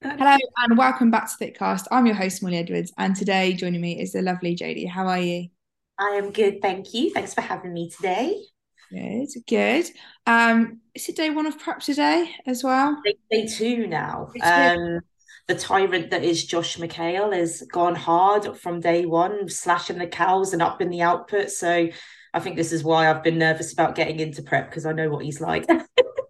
Hello and welcome back to Thickcast. I'm your host, Molly Edwards, and today joining me is the lovely Jodi. How are you? I am good, thank you. Thanks for having me today. Good, good. Um, is it day one of prep today as well? Day, day two now. Um, the tyrant that is Josh McHale has gone hard from day one, slashing the cals and up in the output. So I think this is why I've been nervous about getting into prep because I know what he's like.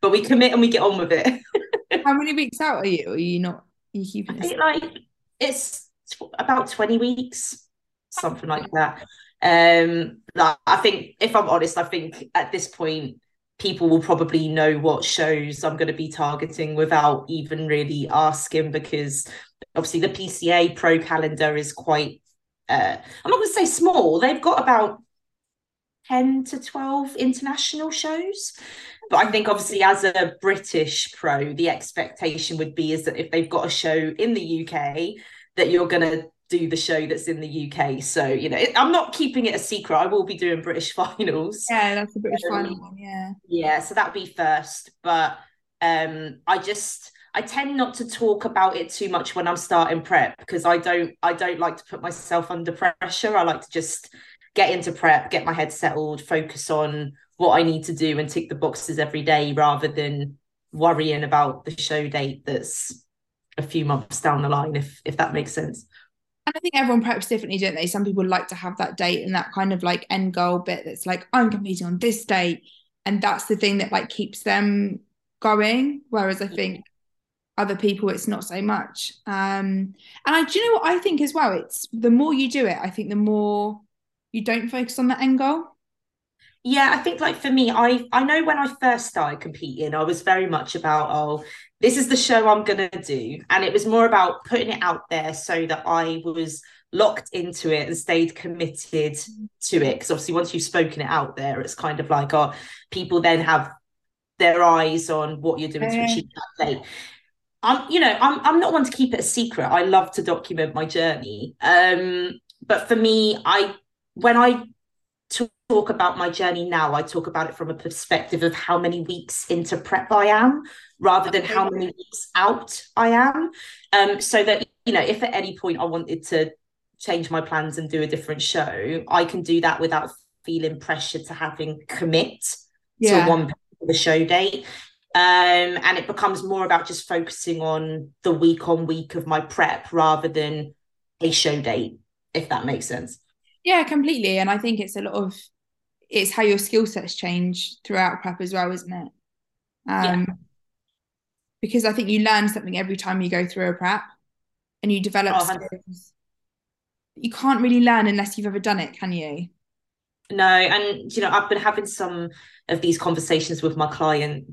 but we commit and we get on with it. How many weeks out are you? Are you not? Are you keeping? I think like it's about twenty weeks, something like that. Um, like I think if I'm honest, I think at this point people will probably know what shows I'm going to be targeting without even really asking because obviously the PCA Pro calendar is quite. Uh, I'm not going to say small. They've got about 10 to 12 international shows. But I think obviously as a British pro, the expectation would be is that if they've got a show in the UK, that you're going to do the show that's in the UK. So, you know, it, I'm not keeping it a secret. I will be doing British finals. Yeah, that's the British um, final one. Yeah. Yeah. So that'd be first. But um I just I tend not to talk about it too much when I'm starting prep because I don't I don't like to put myself under pressure. I like to just get into prep, get my head settled, focus on what I need to do and tick the boxes every day rather than worrying about the show date that's a few months down the line, if if that makes sense. And I think everyone preps differently, don't they? Some people like to have that date and that kind of like end goal bit that's like, I'm competing on this date. And that's the thing that like keeps them going. Whereas I think other people it's not so much. Um and I do you know what I think as well? It's the more you do it, I think the more you don't focus on the end goal. Yeah, I think like for me, I I know when I first started competing, I was very much about oh, this is the show I'm gonna do, and it was more about putting it out there so that I was locked into it and stayed committed to it. Because obviously, once you've spoken it out there, it's kind of like oh, people then have their eyes on what you're doing to achieve that date. I'm, you know, I'm I'm not one to keep it a secret. I love to document my journey. Um, but for me, I when I talk about my journey now, I talk about it from a perspective of how many weeks into prep I am rather than how many weeks out I am. Um, so that, you know, if at any point I wanted to change my plans and do a different show, I can do that without feeling pressure to having commit yeah. to one the show date. Um, and it becomes more about just focusing on the week on week of my prep rather than a show date, if that makes sense. Yeah, completely. And I think it's a lot of it's how your skill sets change throughout prep as well, isn't it? Um, yeah. Because I think you learn something every time you go through a prep, and you develop oh, skills. You can't really learn unless you've ever done it, can you? No, and you know I've been having some of these conversations with my client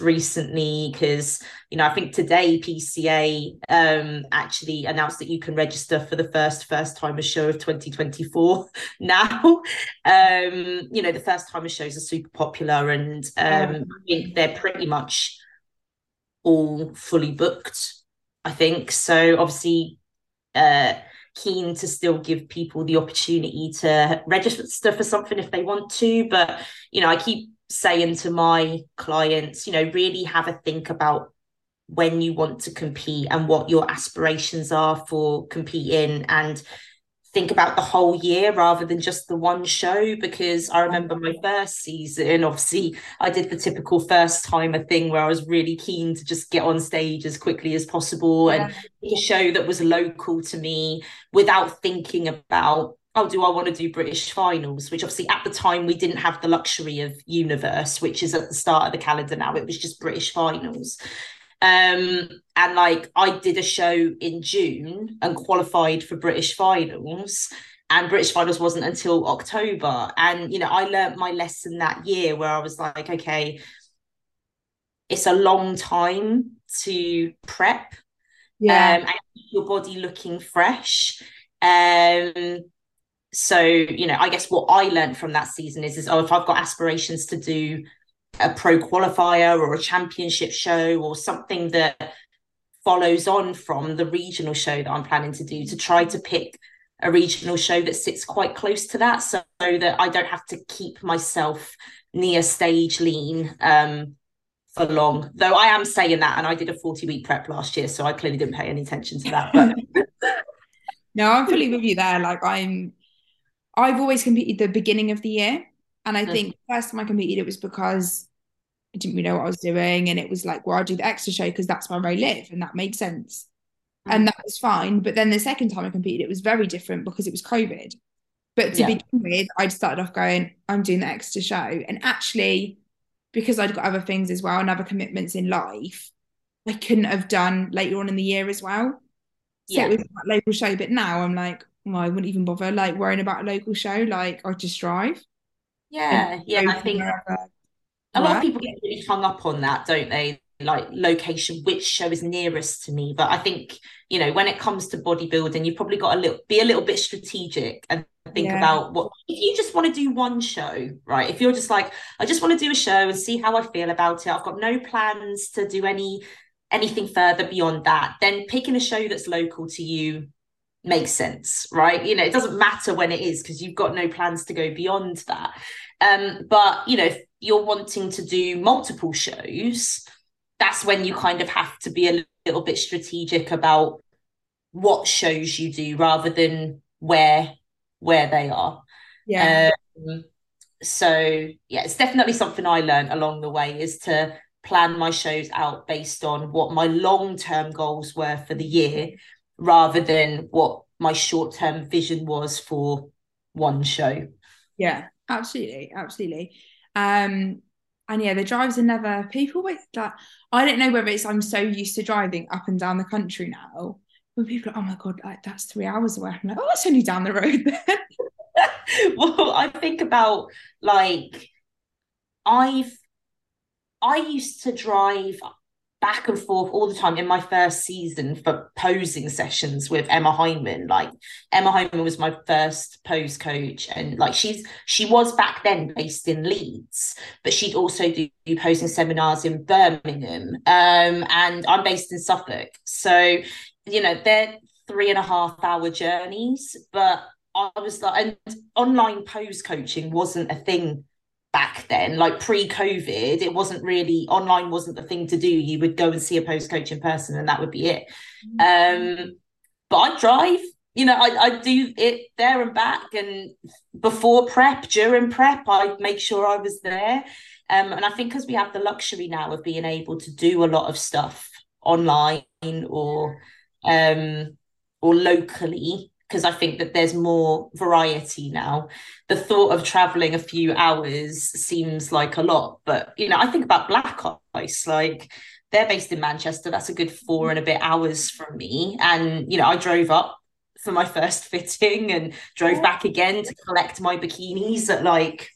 recently because you know I think today PCA um actually announced that you can register for the first first timer show of 2024 now. Um you know the first timer shows are super popular and um I think they're pretty much all fully booked I think. So obviously uh keen to still give people the opportunity to register for something if they want to but you know I keep saying to my clients, you know, really have a think about when you want to compete and what your aspirations are for competing and think about the whole year rather than just the one show because I remember my first season obviously I did the typical first timer thing where I was really keen to just get on stage as quickly as possible yeah. and a show that was local to me without thinking about oh, do I want to do British finals? Which obviously at the time we didn't have the luxury of Universe, which is at the start of the calendar now. It was just British finals. Um, and like I did a show in June and qualified for British finals. And British finals wasn't until October. And you know, I learned my lesson that year where I was like, okay, it's a long time to prep. Yeah. Um, and your body looking fresh. Um, so you know i guess what i learned from that season is is oh if i've got aspirations to do a pro qualifier or a championship show or something that follows on from the regional show that i'm planning to do to try to pick a regional show that sits quite close to that so that i don't have to keep myself near stage lean um, for long. Though I am saying that, and I did a 40 week prep last year, so I clearly didn't pay any attention to that. But no, I'm fully with you there. Like I'm, I've always competed the beginning of the year, and I mm. think the first time I competed, it was because I didn't really know what I was doing, and it was like, well, I'll do the extra show because that's where I live, and that made sense, mm. and that was fine. But then the second time I competed, it was very different because it was COVID. But to yeah. begin with, I'd started off going, I'm doing the extra show, and actually because I'd got other things as well and other commitments in life, I couldn't have done later on in the year as well. So yeah. it was that local show. But now I'm like, well, I wouldn't even bother like worrying about a local show. Like I just drive. Yeah, yeah. I think a lot of people get really hung up on that, don't they? Like location, which show is nearest to me. But I think, you know, when it comes to bodybuilding, you've probably got a little be a little bit strategic and think yeah. about what if you just want to do one show right if you're just like i just want to do a show and see how i feel about it i've got no plans to do any anything further beyond that then picking a show that's local to you makes sense right you know it doesn't matter when it is because you've got no plans to go beyond that um but you know if you're wanting to do multiple shows that's when you kind of have to be a little bit strategic about what shows you do rather than where where they are. Yeah. Um, so yeah, it's definitely something I learned along the way is to plan my shows out based on what my long-term goals were for the year rather than what my short-term vision was for one show. Yeah, absolutely, absolutely. Um and yeah, the drives are never people wait that I don't know whether it's I'm so used to driving up and down the country now when people are, oh my god, like, that's three hours away. I'm like, oh, it's only down the road then. well, I think about like I've I used to drive back and forth all the time in my first season for posing sessions with Emma Hyndman. Like Emma Hyndman was my first pose coach, and like she's she was back then based in Leeds, but she'd also do, do posing seminars in Birmingham. Um, and I'm based in Suffolk, so you know, they're three and a half hour journeys, but I was like, and online pose coaching wasn't a thing back then. Like pre COVID, it wasn't really online, wasn't the thing to do. You would go and see a pose coach in person, and that would be it. Mm-hmm. Um, but I drive, you know, I, I do it there and back, and before prep, during prep, I'd make sure I was there. Um, and I think because we have the luxury now of being able to do a lot of stuff online or um, or locally because I think that there's more variety now. The thought of traveling a few hours seems like a lot, but you know, I think about Black Ice, like they're based in Manchester. That's a good four and a bit hours from me. And you know, I drove up for my first fitting and drove back again to collect my bikinis at like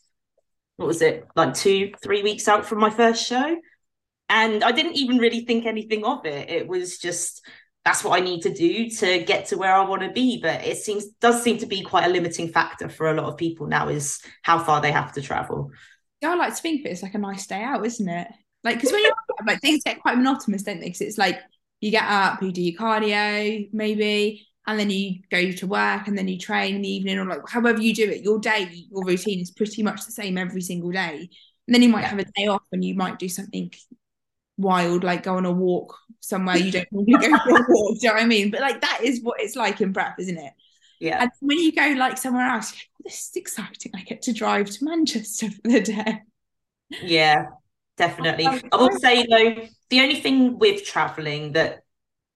what was it, like two, three weeks out from my first show. And I didn't even really think anything of it. It was just that's what I need to do to get to where I want to be. But it seems does seem to be quite a limiting factor for a lot of people now is how far they have to travel. Yeah, I like to think of it as like a nice day out, isn't it? Like because when you're like things get quite monotonous, don't they? Because it's like you get up, you do your cardio, maybe, and then you go to work and then you train in the evening or like however you do it. Your day, your routine is pretty much the same every single day. And then you might yeah. have a day off and you might do something wild, like go on a walk somewhere you don't normally go for a walk. Do you know what I mean? But like that is what it's like in prep, isn't it? Yeah. And when you go like somewhere else, go, oh, this is exciting. I get to drive to Manchester for the day. Yeah, definitely. Oh, I will say though, the only thing with traveling that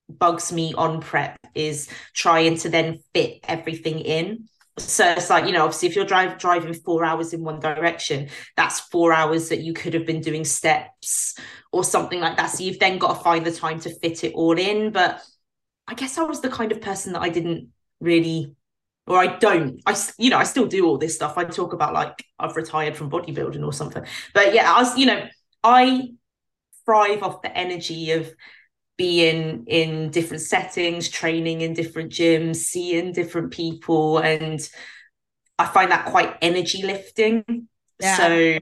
bugs me on prep is trying to then fit everything in so it's like you know obviously if you're drive, driving four hours in one direction that's four hours that you could have been doing steps or something like that. So you've then got to find the time to fit it all in. But i guess i was the kind of person that i didn't really or i don't i you know i still do all this stuff. I talk about like i've retired from bodybuilding or something. But yeah i was you know i thrive off the energy of being in different settings, training in different gyms, seeing different people. And I find that quite energy lifting. Yeah. So,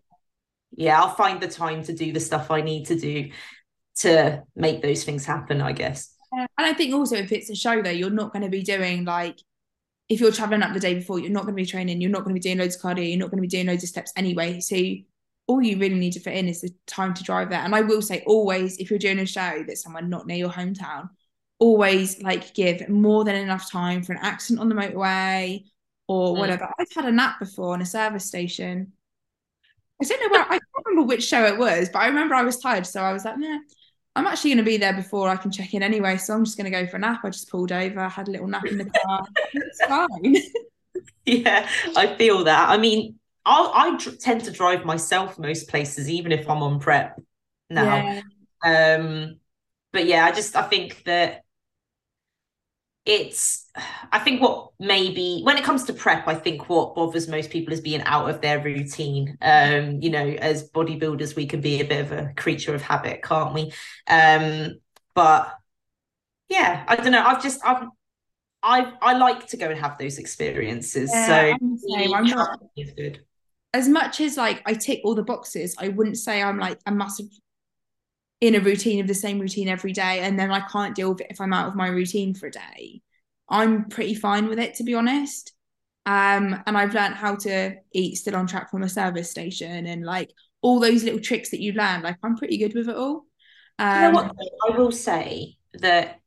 yeah, I'll find the time to do the stuff I need to do to make those things happen, I guess. And I think also if it's a show though, you're not going to be doing like if you're traveling up the day before, you're not going to be training, you're not going to be doing loads of cardio, you're not going to be doing loads of steps anyway. So all you really need to fit in is the time to drive there. And I will say, always, if you're doing a show that's somewhere not near your hometown, always like give more than enough time for an accident on the motorway or mm. whatever. Mm. I've had a nap before on a service station. I don't know where I can't remember which show it was, but I remember I was tired, so I was like, nah, I'm actually going to be there before I can check in anyway, so I'm just going to go for a nap. I just pulled over, had a little nap in the car. it's fine. yeah, I feel that. I mean, I'll, I tend to drive myself most places, even if I'm on prep now. Yeah. Um, but yeah, I just I think that it's I think what maybe when it comes to prep, I think what bothers most people is being out of their routine. Um, you know, as bodybuilders, we can be a bit of a creature of habit, can't we? Um, but yeah, I don't know. I've just I've I I like to go and have those experiences. Yeah, so I'm. I'm not good. As much as like I tick all the boxes, I wouldn't say I'm like a massive in a routine of the same routine every day and then I can't deal with it if I'm out of my routine for a day. I'm pretty fine with it to be honest. Um, and I've learned how to eat still on track from a service station and like all those little tricks that you learn. Like I'm pretty good with it all. Um, you know what? Um, I will say that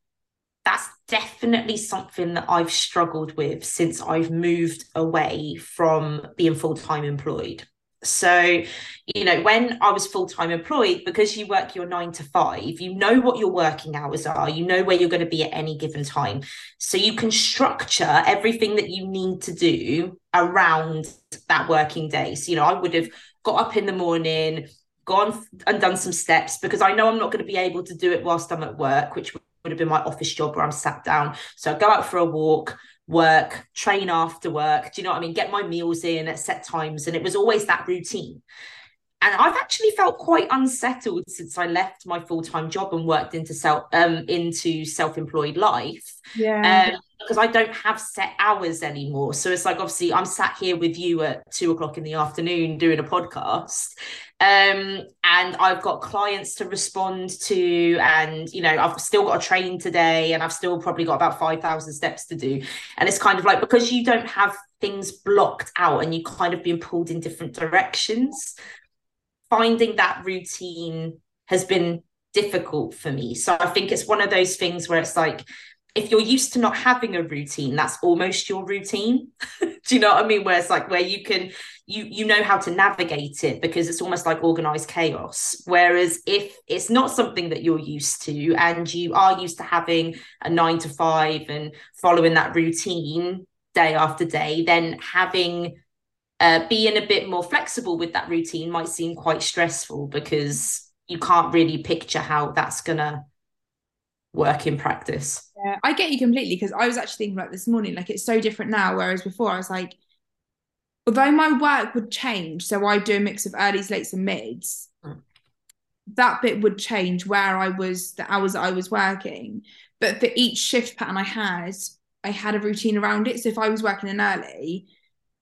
that's definitely something that I've struggled with since I've moved away from being full time employed. So, you know, when I was full time employed, because you work your nine to five, you know what your working hours are, you know where you're going to be at any given time. So you can structure everything that you need to do around that working day. So, you know, I would have got up in the morning, gone and done some steps because I know I'm not going to be able to do it whilst I'm at work, which would have been my office job where I'm sat down. So I go out for a walk, work, train after work. Do you know what I mean? Get my meals in at set times. And it was always that routine. And I've actually felt quite unsettled since I left my full-time job and worked into self um into self-employed life. Yeah. Um, because I don't have set hours anymore. So it's like obviously I'm sat here with you at two o'clock in the afternoon doing a podcast. Um, and I've got clients to respond to, and you know, I've still got a train today, and I've still probably got about 5,000 steps to do. And it's kind of like because you don't have things blocked out and you kind of being pulled in different directions, finding that routine has been difficult for me. So I think it's one of those things where it's like, if you're used to not having a routine that's almost your routine. Do you know what i mean? Where it's like where you can you you know how to navigate it because it's almost like organized chaos. Whereas if it's not something that you're used to and you are used to having a 9 to 5 and following that routine day after day then having uh, being a bit more flexible with that routine might seem quite stressful because you can't really picture how that's gonna work in practice. Yeah, I get you completely because I was actually thinking about this morning, like it's so different now. Whereas before, I was like, although my work would change, so I do a mix of earlys, lates, and mids. Mm. That bit would change where I was, the hours I was working. But for each shift pattern I had, I had a routine around it. So if I was working in early,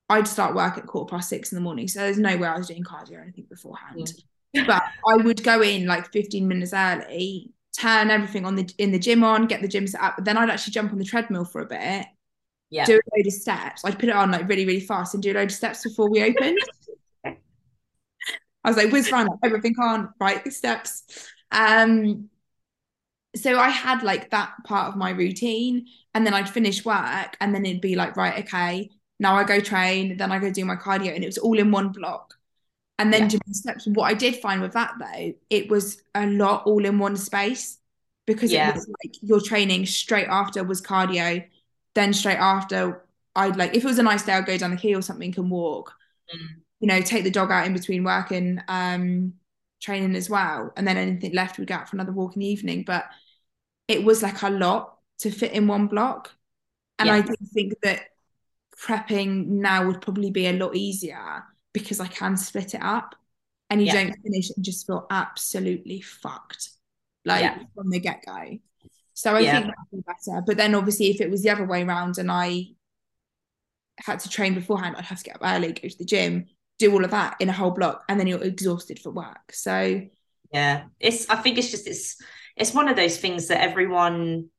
I'd start work at quarter past six in the morning. So there's no way I was doing cardio or anything beforehand. Yeah. but I would go in like 15 minutes early, turn everything on the in the gym on, get the gym set up. But then I'd actually jump on the treadmill for a bit, yeah. do a load of steps. I'd put it on like really, really fast and do a load of steps before we opened. I was like, whiz around everything on, right, the steps. Um, so I had like that part of my routine, and then I'd finish work, and then it'd be like, right, okay, now I go train, then I go do my cardio, and it was all in one block and then yeah. doing steps. What I did find with that though, it was a lot all in one space because yeah. it was like your training straight after was cardio, then straight after I'd like if it was a nice day, I'd go down the quay or something and walk. Mm. You know, take the dog out in between work and um, training as well, and then anything left we'd go out for another walk in the evening. But it was like a lot to fit in one block, and yeah. I do think that prepping now would probably be a lot easier because I can split it up and you yeah. don't finish and just feel absolutely fucked like yeah. from the get go. So I yeah. think that'd be better. But then obviously if it was the other way around and I had to train beforehand, I'd have to get up early, go to the gym, do all of that in a whole block, and then you're exhausted for work. So yeah, it's I think it's just it's it's one of those things that everyone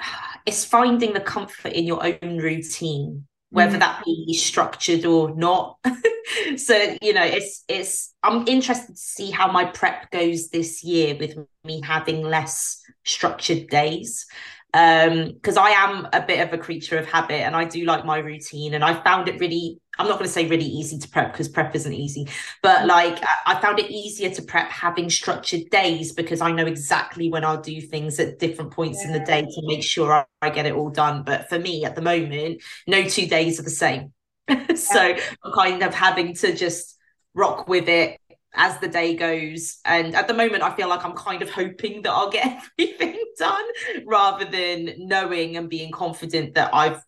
it's finding the comfort in your own routine whether mm. that be structured or not. so you know, it's it's. I'm interested to see how my prep goes this year with me having less structured days um because i am a bit of a creature of habit and i do like my routine and i found it really i'm not going to say really easy to prep because prep isn't easy but like i found it easier to prep having structured days because i know exactly when i'll do things at different points yeah. in the day to make sure I, I, get it all done but for me at the moment no two days are the same so i'm kind of having to just rock with it as the day goes. And at the moment, I feel like I'm kind of hoping that I'll get everything done rather than knowing and being confident that I've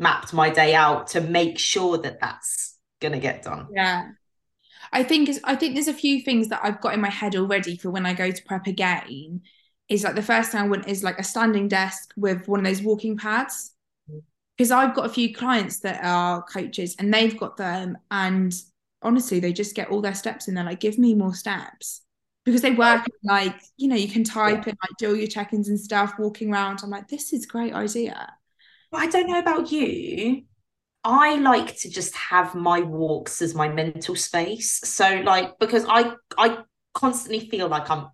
mapped my day out to make sure that that's going to get done. Yeah. I think I think there's a few things that I've got in my head already for when I go to prep again. Is like the first thing I want is like a standing desk with one of those walking pads. Mm-hmm. Because I've got a few clients that are coaches and they've got them and honestly they just get all their steps in there like give me more steps because they work like you know you can type yeah. and like do all your check-ins and stuff walking around i'm like this is great idea i don't know about you. I like to just have my walks as my mental space. So like because i i constantly feel like i'm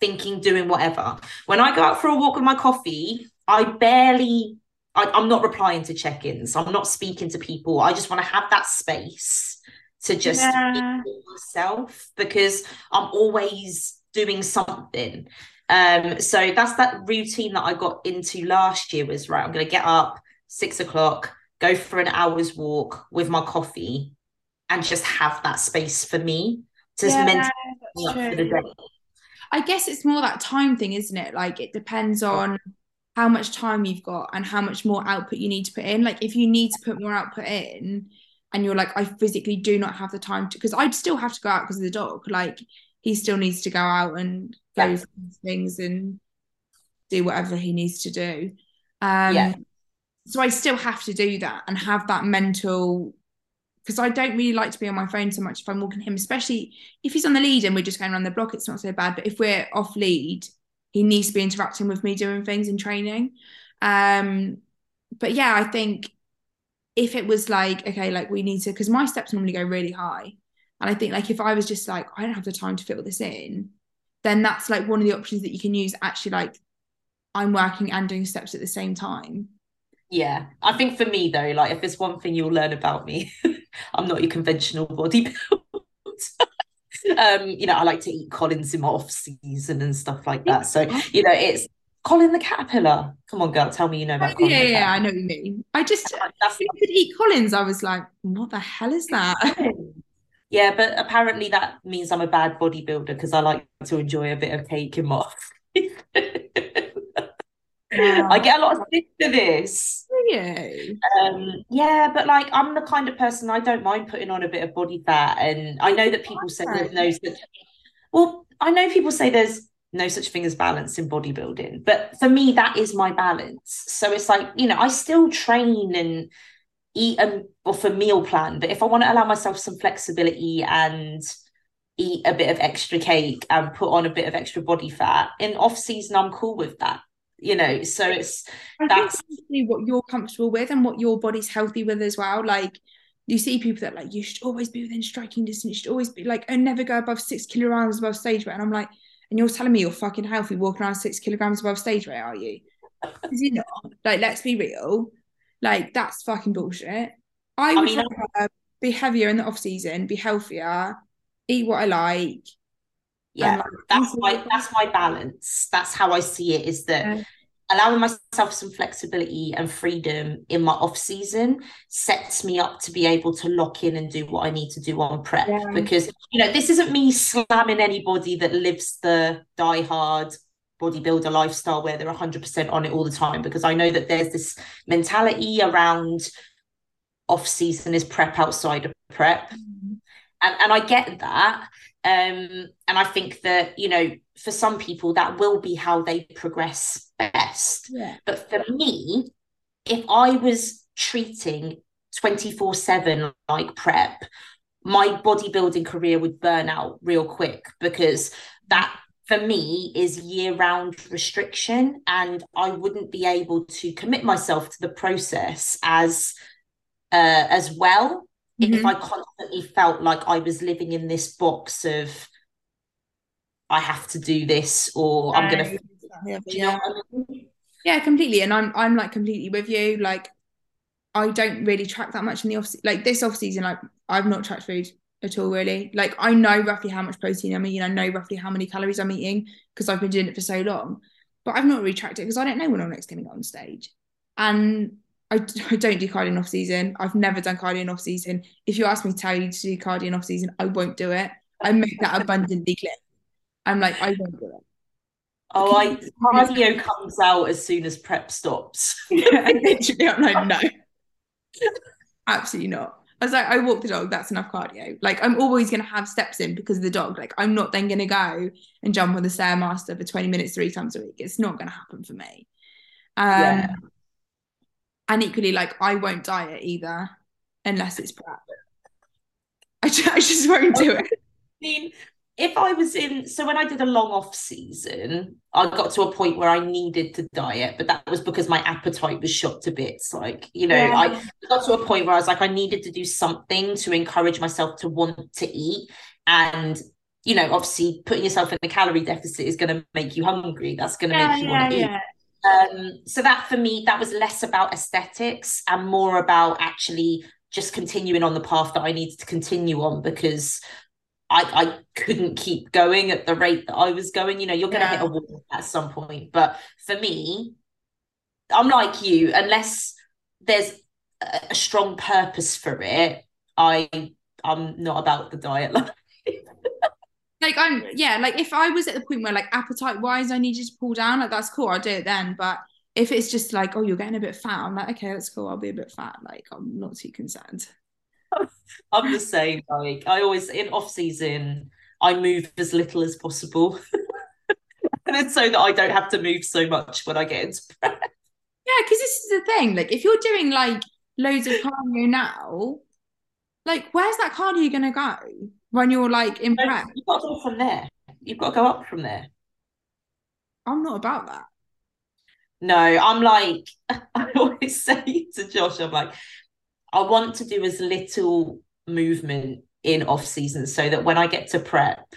thinking doing whatever. When i go out for a walk with my coffee i barely I, i'm not replying to check-ins. I'm not speaking to people. I just want to have that space to just yeah. be myself because I'm always doing something. Um, so that's that routine that I got into last year was right. I'm going to get up six o'clock, go for an hour's walk with my coffee, and just have that space for me to yeah, mentally for the day. I guess it's more that time thing, isn't it? Like it depends on how much time you've got and how much more output you need to put in. Like if you need to put more output in, and you're like, I physically do not have the time to, because I'd still have to go out because of the dog. Like he still needs to go out and go yeah. things and do whatever he needs to do. Um, yeah. So I still have to do that and have that mental, because I don't really like to be on my phone so much if I'm walking him, especially if he's on the lead and we're just going around the block. It's not so bad. But if we're off lead, he needs to be interacting with me doing things and training. Um, but yeah, I think if it was like okay like we need to because my steps normally go really high and i think like if i was just like i don't have the time to fit all this in then that's like one of the options that you can use actually like i'm working and doing steps at the same time yeah i think for me though like if there's one thing you'll learn about me i'm not your conventional bodybuilder um you know i like to eat Colins in my off season and stuff like that so you know it's Colin the caterpillar. Come on, girl, tell me you know about. Oh, yeah, yeah, I know what you mean. I just I could eat Colins. I was like, what the hell is that? Yeah, but apparently that means I'm a bad bodybuilder because I like to enjoy a bit of cake and. Yeah. I get a lot of stick to this. Yeah. Um, yeah, but like I'm the kind of person I don't mind putting on a bit of body fat, and I know that people say there's no such. Well, I know people say there's no such thing as balance in bodybuilding. But for me, that is my balance. So it's like, you know, I still train and eat and off a meal plan. But if I want to allow myself some flexibility and eat a bit of extra cake and put on a bit of extra body fat in off season, I'm cool with that. You know, so it's I that's what you're comfortable with and what your body's healthy with as well. Like you see people that like you should always be within striking distance, you should always be like and never go above six kilograms above stage weight. And I'm like, and you're telling me you're fucking healthy walking around six kilograms above stage weight, are you? Is not? Like, let's be real. Like, that's fucking bullshit. I, I would mean, rather be heavier in the off season, be healthier, eat what I like. Yeah, like, that's my that's my balance. That's how I see it. Is that yeah allowing myself some flexibility and freedom in my off season sets me up to be able to lock in and do what I need to do on prep yeah. because you know this isn't me slamming anybody that lives the die hard bodybuilder lifestyle where they're 100% on it all the time because I know that there's this mentality around off season is prep outside of prep mm-hmm. and and I get that um and I think that you know for some people that will be how they progress best. Yeah. But for me, if I was treating 24 7 like prep, my bodybuilding career would burn out real quick because that for me is year round restriction and I wouldn't be able to commit myself to the process as uh, as well Mhm. if I constantly felt like I was living in this box of I have to do this or I'm gonna. Yeah, Do you know I mean? Yeah, completely. And I'm I'm like completely with you. Like I don't really track that much in the off like this off season, like I've not tracked food at all really. Like I know roughly how much protein I'm eating, I know roughly how many calories I'm eating because I've been doing it for so long. But I've not really tracked it because I don't know when I'm next gonna go on stage. And I, I don't do cardio in off season. I've never done cardio in off season. If you ask me to tell you to do cardio in off season, I won't do it. I make that abundantly clear. I'm like, I won't do it. Oh, I cardio comes out as soon as prep stops. and literally, I'm like, no, absolutely not. I was like, I walk the dog, that's enough cardio. Like, I'm always going to have steps in because of the dog. Like, I'm not then going to go and jump on the Stairmaster for 20 minutes three times a week. It's not going to happen for me. Um, Yeah. And equally, like, I won't diet either unless it's prep. I just, I just won't do it. I mean, if I was in, so when I did a long off season, I got to a point where I needed to diet, but that was because my appetite was shot to bits. Like, you know, Yeah. I got to a point where I was like, I needed to do something to encourage myself to want to eat. And, you know, obviously putting yourself in a calorie deficit is going to make you hungry. That's going to make you want to eat. Um, so that for me, that was less about aesthetics and more about actually just continuing on the path that I needed to continue on because I, I couldn't keep going at the rate that I was going. You know, you're going to Yeah. hit a wall at some point. But for me, I'm like you, unless there's a, a strong purpose for it, I I'm not about the diet. Like I'm yeah, like if I was at the point where like appetite wise I needed to pull down, like that's cool, I'll do it then. But if it's just like, oh, you're getting a bit fat, I'm like, okay, that's cool, I'll be a bit fat. Like I'm not too concerned. I'm the same. Like I always in off season, I move as little as possible. and it's so that I don't have to move so much when I get into prep. Yeah, because this is the thing. Like if you're doing like loads of cardio now, like where's that cardio gonna go when you're like in prep? You've got to go from there. You've got to go up from there. I'm not about that. No, I'm like, I always say to Josh, I'm like, I want to do as little movement in off season so that when I get to prep,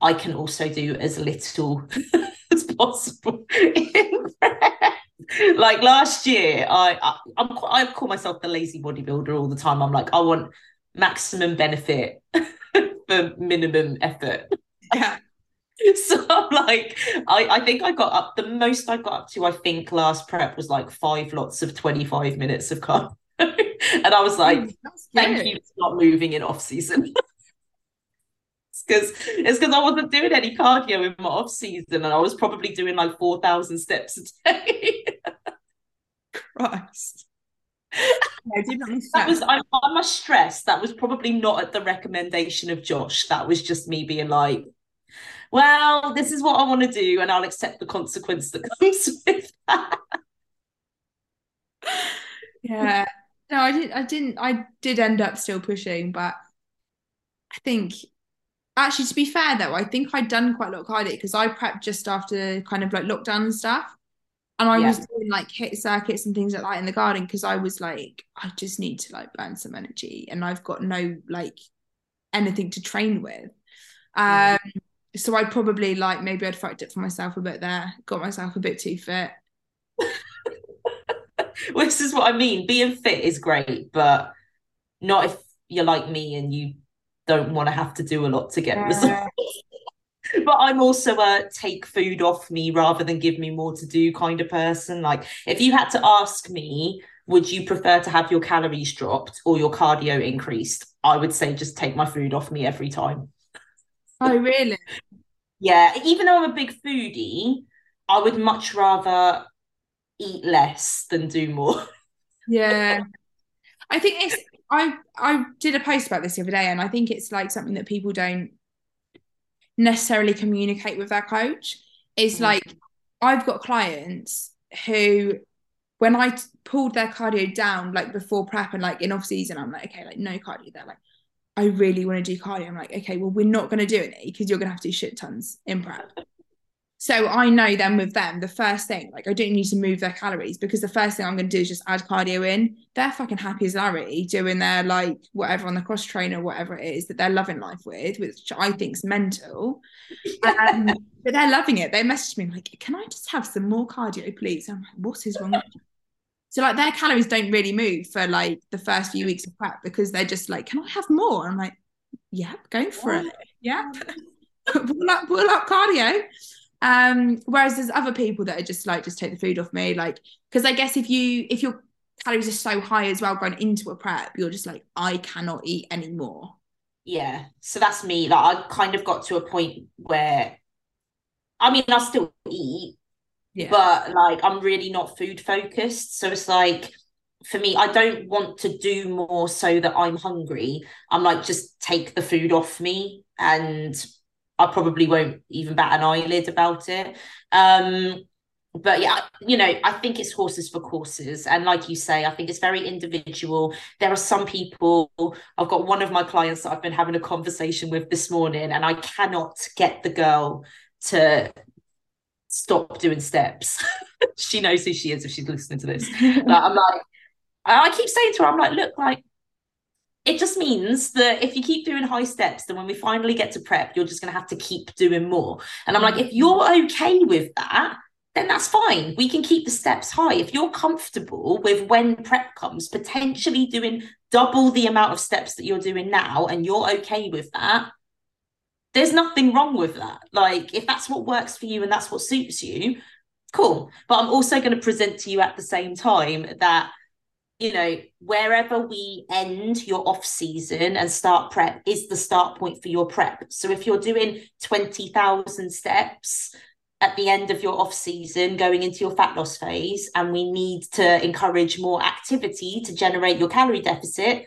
I can also do as little as possible in prep. Like last year, I, I I'm I call myself the lazy bodybuilder all the time. I'm like, I want maximum benefit for minimum effort. Yeah. So I'm like, I, I think I got up the most I got up to, I think last prep was like five lots of 25 minutes of cardio. and I was like, thank you for not moving in off season. it's because it's because I wasn't doing any cardio in my off season and I was probably doing like 4,000 steps a day. Christ. I did not that. was I, I must stress that was probably not at the recommendation of Josh. That was just me being like, well, this is what I want to do, and I'll accept the consequence that comes with that. Yeah. No, I didn't I didn't I did end up still pushing, but I think actually to be fair though, I think I'd done quite a lot of cardio because I prepped just after kind of like lockdown and stuff. And I Yeah. was doing like HIIT circuits and things like that in the garden because I was like, I just need to like burn some energy and I've got no like anything to train with. Um so I'd probably like maybe I'd fucked it for myself a bit there, got myself a bit too fit. Well, this is what I mean. Being fit is great, but not if you're like me and you don't want to have to do a lot to get Yeah. results. But I'm also a take food off me rather than give me more to do kind of person. Like, if you had to ask me, would you prefer to have your calories dropped or your cardio increased? I would say just take my food off me every time. Oh really? Yeah, even though I'm a big foodie, I would much rather eat less than do more. Yeah. I think it's I I did a post about this the other day and I think it's like something that people don't necessarily communicate with their coach. Is Mm. like I've got clients who when I t- pulled their cardio down like before prep and like in off season, I'm like, okay, like no cardio. They're like, I really want to do cardio. I'm like, okay, well, we're not gonna do it because you're gonna have to do shit tons in prep. So I know then with them, the first thing, like I don't need to move their calories because the first thing I'm going to do is just add cardio in. They're fucking happy as Larry doing their like whatever on the cross trainer, whatever it is that they're loving life with, which I think's mental. Um, but they're loving it. They message me like, "Can I just have some more cardio, please?" I'm like, "What is wrong?" So like their calories don't really move for like the first few weeks of prep because they're just like, "Can I have more?" I'm like, "Yep, go for it. Yep, pull up, pull up cardio." Um, whereas there's other people that are just like, just take the food off me, like, because I guess if you if your calories are so high as well going into a prep, you're just like, I cannot eat anymore. Yeah. So that's me. Like I kind of got to a point where I mean I still eat, yeah. but like I'm really not food focused. So it's like for me, I don't want to do more so that I'm hungry. I'm like, just take the food off me and I probably won't even bat an eyelid about it. Um, but yeah, you know, I think it's horses for courses. And like you say, I think it's very individual. There are some people, I've got one of my clients that I've been having a conversation with this morning, and I cannot get the girl to stop doing steps. she knows who she is if she's listening to this. I'm like, I keep saying to her, I'm like, look, like it just means that if you keep doing high steps, then when we finally get to prep, you're just going to have to keep doing more. And I'm like, if mm-hmm. you're okay with that, then that's fine. We can keep the steps high. If you're comfortable with when prep comes, potentially doing double the amount of steps that you're doing now, and you're okay with that, there's nothing wrong with that. Like, if that's what works for you and that's what suits you, cool. But I'm also going to present to you at the same time that you know, wherever we end your off season and start prep is the start point for your prep. So if you're doing 20,000 steps at the end of your off season going into your fat loss phase and we need to encourage more activity to generate your calorie deficit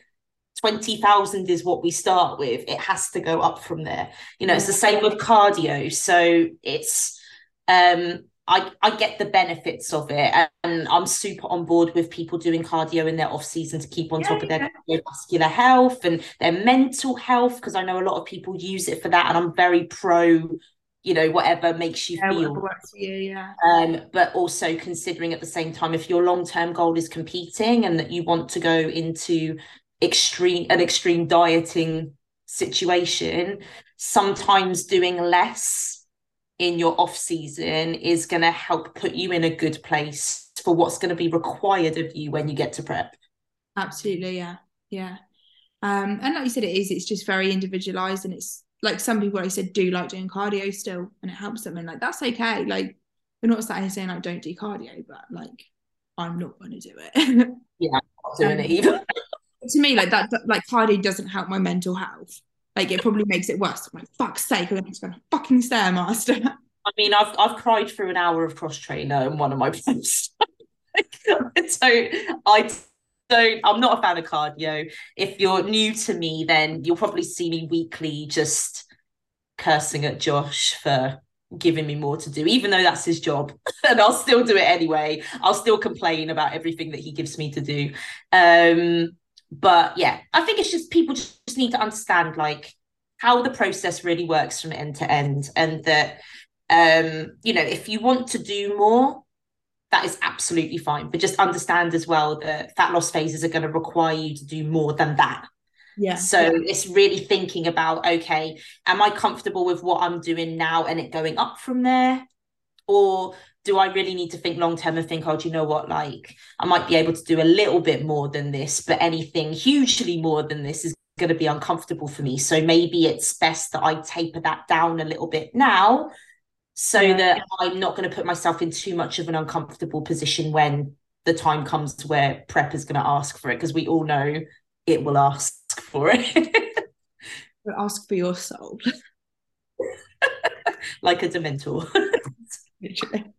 20,000 is what we start with. It has to go up from there. You know it's the same with cardio. So it's um I, I get the benefits of it and I'm super on board with people doing cardio in their off season to keep on yeah, top of their yeah. cardiovascular health and their mental health because I know a lot of people use it for that and I'm very pro you know whatever makes you yeah, feel you, yeah um but also considering at the same time if your long-term goal is competing and that you want to go into extreme an extreme dieting situation sometimes doing less in your off season is going to help put you in a good place for what's going to be required of you when you get to prep. Absolutely yeah yeah. Um and like you said it is it's just very individualized and it's like some people like I said do like doing cardio still and it helps them and like that's okay. Like we're not sat here saying like don't do cardio but like I'm not going to do it. Yeah I'm not doing um, it either. to me like that like cardio doesn't help my mental health like it probably makes it worse. I'm like, fuck's sake, I'm going to fucking stairmaster. I mean, I've I've cried through an hour of cross trainer in one of my posts. so I don't. I'm not a fan of cardio. If you're new to me, then you'll probably see me weekly just cursing at Josh for giving me more to do, even though that's his job. and I'll still do it anyway. I'll still complain about everything that he gives me to do. Um, but yeah i think it's just people just need to understand like how the process really works from end to end and that um you know if you want to do more that is absolutely fine. But just understand as well that fat loss phases are going to require you to do more than that. Yeah. So yeah. it's really thinking about okay am i comfortable with what i'm doing now and it going up from there? Or do I really need to think long term and think, oh, do you know what? Like, I might be able to do a little bit more than this, but anything hugely more than this is going to be uncomfortable for me. So maybe it's best that I taper that down a little bit now so yeah. that I'm not going to put myself in too much of an uncomfortable position when the time comes where prep is going to ask for it, because we all know it will ask for it. ask for your soul. like a dementor. Literally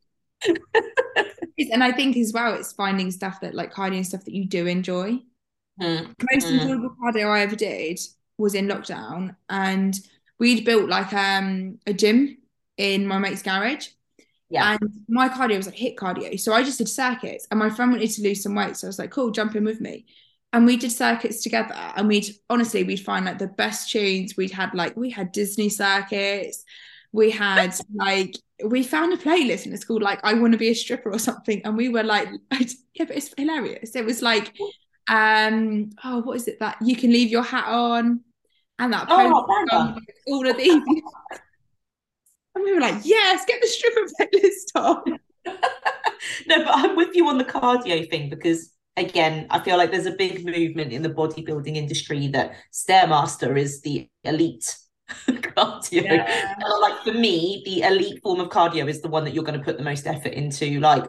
and I think as well, it's finding stuff that like cardio and stuff that you do enjoy. Mm. Most mm. enjoyable cardio I ever did was in lockdown, and we'd built like um a gym in my mate's garage. Yeah. And my cardio was like HIIT cardio. So I just did circuits. And my friend wanted to lose some weight. So I was like, cool, jump in with me. And we did circuits together. And we'd honestly, we'd find like the best tunes. We'd had like, we had Disney circuits. we had like we found a playlist and it's called like I want to be a stripper or something and we were like yeah but it's hilarious. It was like um oh what is it that you can leave your hat on? And that oh, all of these. And we were like yes get the stripper playlist on. No but I'm with you on the cardio thing because again I feel like there's a big movement in the bodybuilding industry that Stairmaster is the elite cardio. Yeah. Like for me, the elite form of cardio is the one that you're going to put the most effort into. Like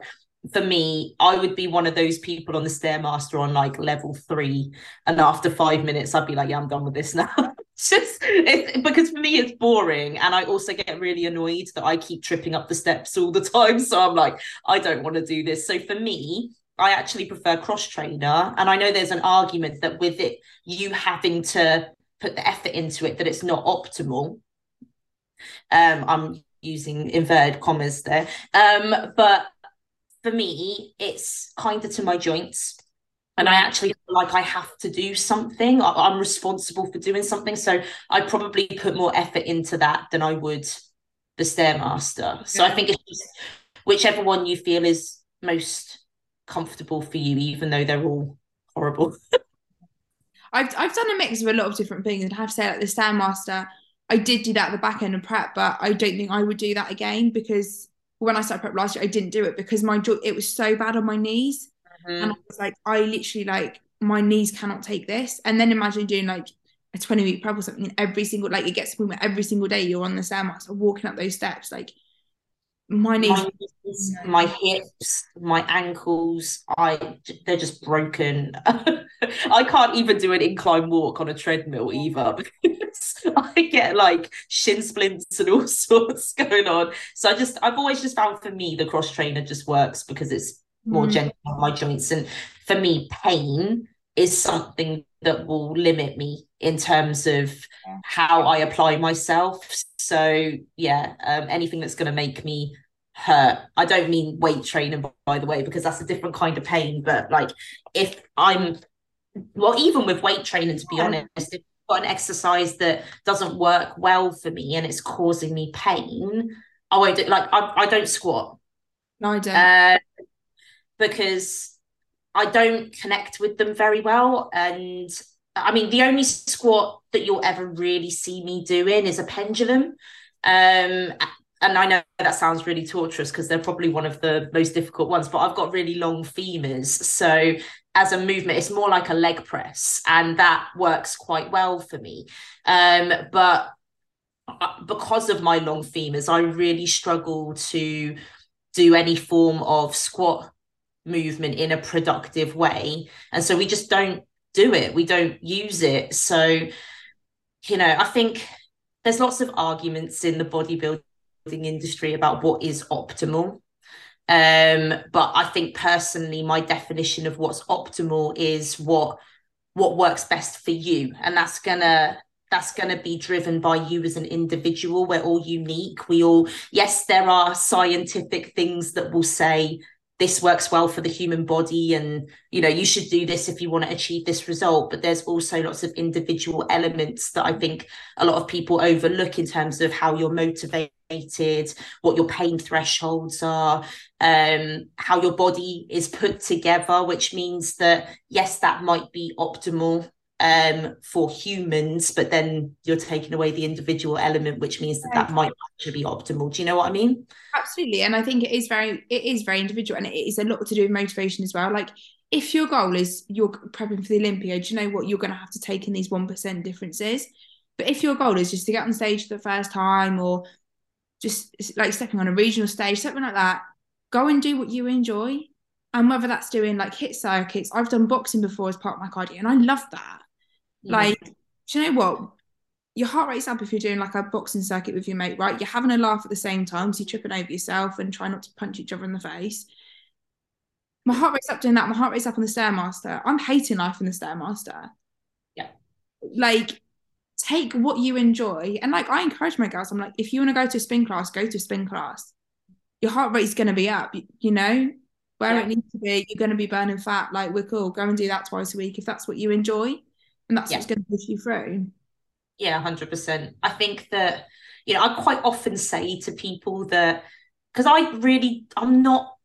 for me, I would be one of those people on the stairmaster on like level three, and after five minutes, I'd be like, "Yeah, I'm done with this now." just it's because for me it's boring, and I also get really annoyed that I keep tripping up the steps all the time. So I'm like, I don't want to do this. So for me, I actually prefer cross trainer, and I know there's an argument that with it, you having to put the effort into it that it's not optimal. Um, I'm using inverted commas there. Um, but for me, it's kinder to my joints. And I actually feel like I have to do something. I'm responsible for doing something. So I probably put more effort into that than I would the Stairmaster. So. I think it's just whichever one you feel is most comfortable for you, even though they're all horrible. I've I've done a mix of a lot of different things, and I have to say, like the Stairmaster, I did do that at the back end of prep, but I don't think I would do that again because when I started prep last year, I didn't do it because my jaw it was so bad on my knees, mm-hmm. and I was like, I literally like my knees cannot take this. And then imagine doing like a 20 week prep or something every single like it gets to the point where every single day you're on the stairmaster walking up those steps like my knees, my, knees, my hips, my ankles, I they're just broken. I can't even do an incline walk on a treadmill either because I get like shin splints and all sorts going on. So I just I've always just found for me the cross trainer just works because it's more mm. gentle on my joints. And for me, pain is something that will limit me in terms of how I apply myself. So yeah, um, anything that's going to make me hurt. I don't mean weight training, by the way, because that's a different kind of pain. But like, if I'm, well, even with weight training, to be honest, if I've got an exercise that doesn't work well for me and it's causing me pain, I won't do, like I, I don't squat. No, I don't. Uh, because I don't connect with them very well, and I mean, the only squat that you'll ever really see me doing is a pendulum. Um, and I know that sounds really torturous because they're probably one of the most difficult ones, but I've got really long femurs. So as a movement, it's more like a leg press, and that works quite well for me. Um, but uh, because of my long femurs, I really struggle to do any form of squat movement in a productive way. And so we just don't do it, we don't use it. So, you know, I think there's lots of arguments in the bodybuilding industry about what is optimal. Um, but I think personally, my definition of what's optimal is what what works best for you, and that's gonna that's going to be driven by you as an individual. We're all unique. We all, yes, there are scientific things that will say this works well for the human body and you know you should do this if you want to achieve this result. But there's also lots of individual elements that i think a lot of people overlook in terms of how you're motivated what your pain thresholds are um, how your body is put together which means that yes that might be optimal um, for humans, but then you're taking away the individual element, which means that that might actually be optimal. Do you know what I mean? Absolutely, and I think it is very it is very individual, and it is a lot to do with motivation as well. Like if your goal is you're prepping for the Olympia, do you know what you're going to have to take in these one percent differences? But if your goal is just to get on stage for the first time, or just like stepping on a regional stage, something like that, go and do what you enjoy. And whether that's doing like HIIT circuits, I've done boxing before as part of my cardio, and I love that. Like, do you know what? Your heart rate's up if you're doing like a boxing circuit with your mate, right? You're having a laugh at the same time, so you're tripping over yourself and try not to punch each other in the face. My heart rate's up doing that. My heart rate's up on the stairmaster. I'm hating life in the stairmaster. Yeah. Like, take what you enjoy. And like, I encourage my girls. I'm like, if you want to go to a spin class, go to a spin class. Your heart rate's going to be up. You, you know where yeah. it needs to be. You're going to be burning fat. Like, we're cool. Go and do that twice a week if that's what you enjoy and that's yeah. what's going to push you through yeah 100% i think that you know, I quite often say to people that because I really I'm not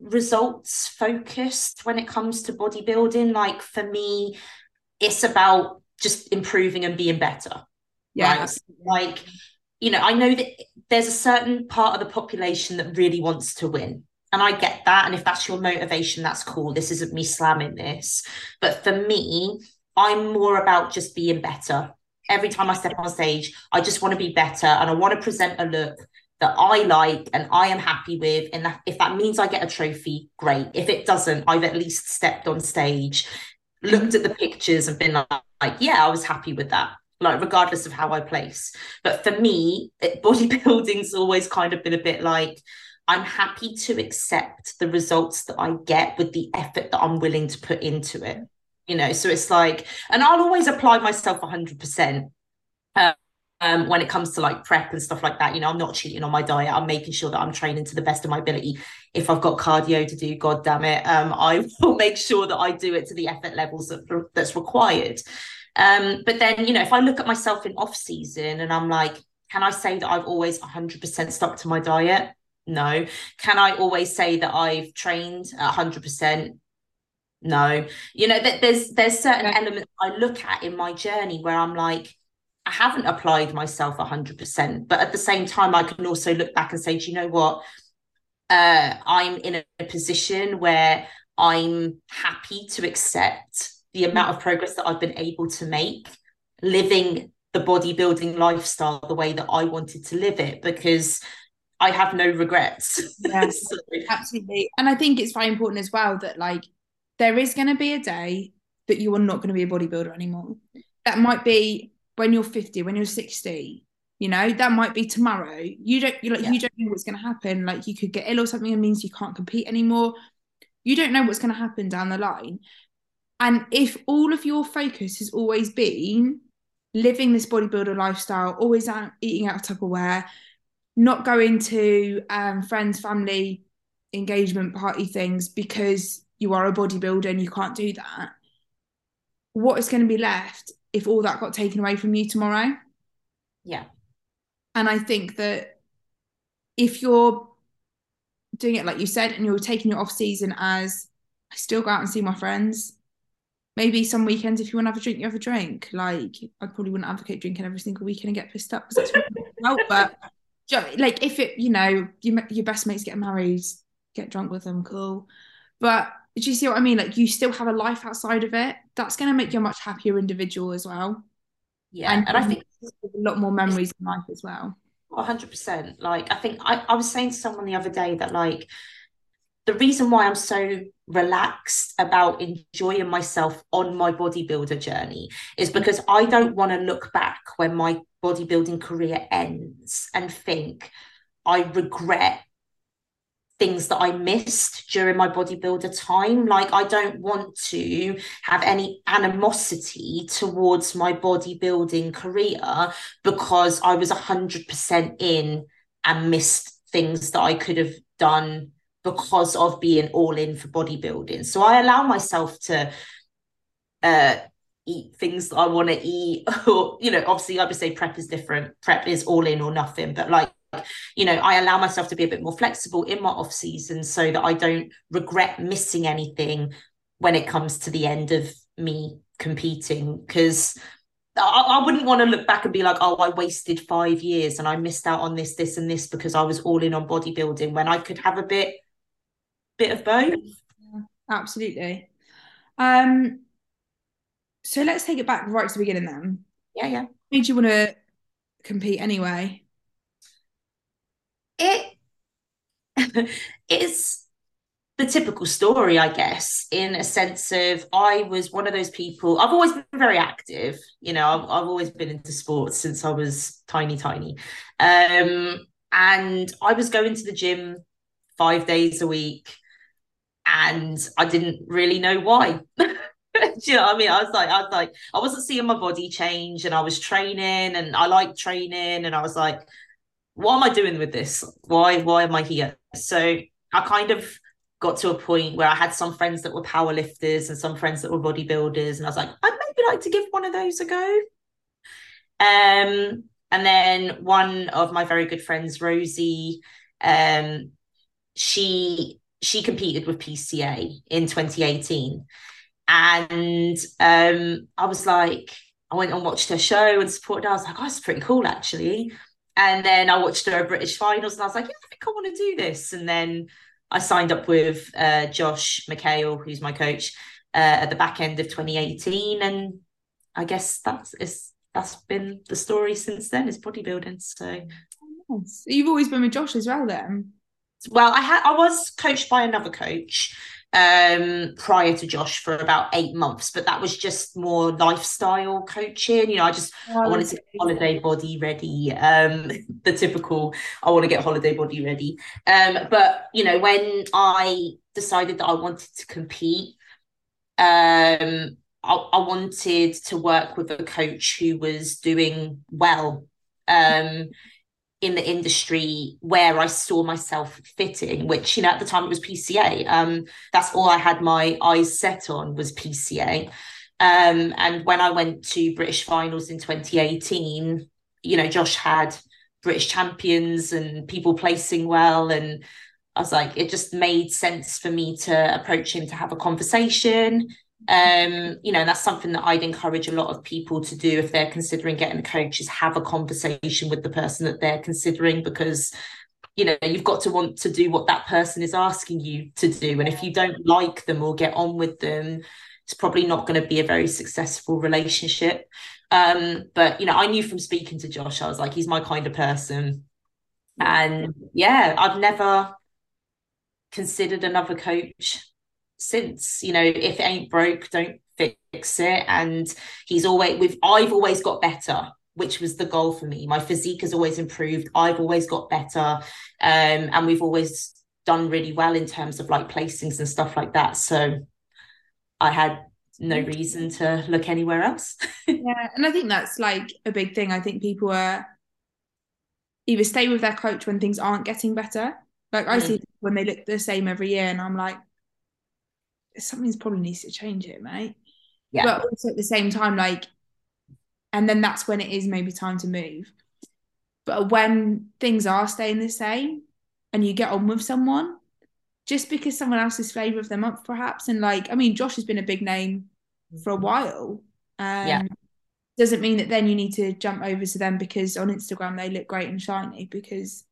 results focused when it comes to bodybuilding. Like for me, it's about just improving and being better. Yeah. Right? Like, you know, I know that there's a certain part of the population that really wants to win. And I get that. And if that's your motivation, that's cool. This isn't me slamming this. But for me, I'm more about just being better. Every time I step on stage, I just want to be better and I want to present a look that I like and I am happy with. And that, if that means I get a trophy, great. If it doesn't, I've at least stepped on stage, looked at the pictures and been like, like yeah, I was happy with that. Like regardless of how I place. But for me, bodybuilding's always kind of been a bit like I'm happy to accept the results that I get with the effort that I'm willing to put into it. You know, so it's like, and I'll always apply myself 100%. Uh, um, when it comes to like prep and stuff like that. You know, I'm not cheating on my diet. I'm making sure that I'm training to the best of my ability. If I've got cardio to do, god damn it, um, I will make sure that I do it to the effort levels that, that's required. Um, but then, you know, if I look at myself in off season and I'm like, can I say that I've always 100% stuck to my diet? No. Can I always say that I've trained 100%? No. You know, that there's there's certain elements I look at in my journey where I'm like, I haven't applied myself 100%. But at the same time, I can also look back and say, do you know what? Uh, I'm in a position where I'm happy to accept the amount of progress that I've been able to make living the bodybuilding lifestyle the way that I wanted to live it because I have no regrets. Yes, so. absolutely. And I think it's very important as well that like there is going to be a day that you are not going to be a bodybuilder anymore. That might be when you're 50 when you're 60 you know that might be tomorrow you don't you like yeah. you don't know what's going to happen like you could get ill or something and means you can't compete anymore you don't know what's going to happen down the line and if all of your focus has always been living this bodybuilder lifestyle always out eating out of tupperware not going to um, friends family engagement party things because you are a bodybuilder and you can't do that what is going to be left if all that got taken away from you tomorrow. Yeah. And I think that if you're doing it like you said and you're taking your off season as I still go out and see my friends. Maybe some weekends, if you want to have a drink, you have a drink. Like I probably wouldn't advocate drinking every single weekend and get pissed up because that's really But like if it, you know, you, your best mates get married, get drunk with them, cool. But do you see what I mean? Like you still have a life outside of it. That's going to make you a much happier individual as well. Yeah, and, and I think a lot more memories in life as well. Oh, hundred percent. Like I think I, I was saying to someone the other day that like the reason why I'm so relaxed about enjoying myself on my bodybuilder journey is because I don't want to look back when my bodybuilding career ends and think I regret things that I missed during my bodybuilder time. Like, I don't want to have any animosity towards my bodybuilding career because I was 100% in and missed things that I could have done because of being all in for bodybuilding. So I allow myself to uh, eat things that I want to eat. Or, you know, obviously, I would say prep is different. Prep is all in or nothing, but like, you know i allow myself to be a bit more flexible in my off season so that i don't regret missing anything when it comes to the end of me competing. Because I, I, wouldn't want to look back and be like oh i wasted five years and i missed out on this this and this because i was all in on bodybuilding when i could have a bit bit of both. Yeah, absolutely. Um so let's take it back right to the beginning then. Yeah yeah. Made you want to compete anyway it is the typical story, I guess, in a sense of I was one of those people. I've always been very active, you know. I've, I've always been into sports since I was tiny, tiny, um, and I was going to the gym five days a week, and I didn't really know why. You know I mean? I was like, I was like, I wasn't seeing my body change, and I was training, and I liked training, and I was like, what am I doing with this? Why why am I here? So I kind of got to a point where I had some friends that were powerlifters and some friends that were bodybuilders, and I was like, I'd maybe like to give one of those a go. Um, and then one of my very good friends, Rosie, um, she she competed with PCA in 2018. And um, I was like, I went and watched her show and supported her. I was like, oh, it's pretty cool actually. And then I watched her British finals and I was like, yeah, I think I want to do this. And then I signed up with uh, Josh McHale, who's my coach, uh, at the back end of 2018. And I guess that's is that's been the story since then is bodybuilding. So nice. you've always been with Josh as well then? Well, I had I was coached by another coach um prior to Josh for about eight months, but that was just more lifestyle coaching. You know, I just oh, I wanted to get holiday body ready. Um, the typical I want to get holiday body ready. Um, but you know, when I decided that I wanted to compete, um, I, I wanted to work with a coach who was doing well. Um, in the industry where I saw myself fitting, which you know at the time it was PCA. Um, that's all I had my eyes set on was PCA. Um, and when I went to British finals in 2018, you know, Josh had British champions and people placing well, and I was like, it just made sense for me to approach him to have a conversation um you know that's something that i'd encourage a lot of people to do if they're considering getting a coach is have a conversation with the person that they're considering because you know you've got to want to do what that person is asking you to do. And if you don't like them or get on with them it's probably not going to be a very successful relationship. Um but you know i knew from speaking to josh i was like he's my kind of person. And yeah i've never considered another coach since you know if it ain't broke don't fix it. And he's always with i've always got better which was the goal for me. My physique has always improved. I've always got better. Um, and we've always done really well in terms of like placings and stuff like that. So i had no reason to look anywhere else. Yeah and i think that's like a big thing. I think people are either stay with their coach when things aren't getting better. Like i mm. see when they look the same every year and i'm like something's probably needs to change it, mate. Yeah. But also at the same time, like, and then that's when it is maybe time to move. But when things are staying the same and you get on with someone, just because someone else flavour of them up, perhaps, and like, I mean, Josh has been a big name for a while. Um, yeah. Doesn't mean that then you need to jump over to them because on Instagram they look great and shiny. Because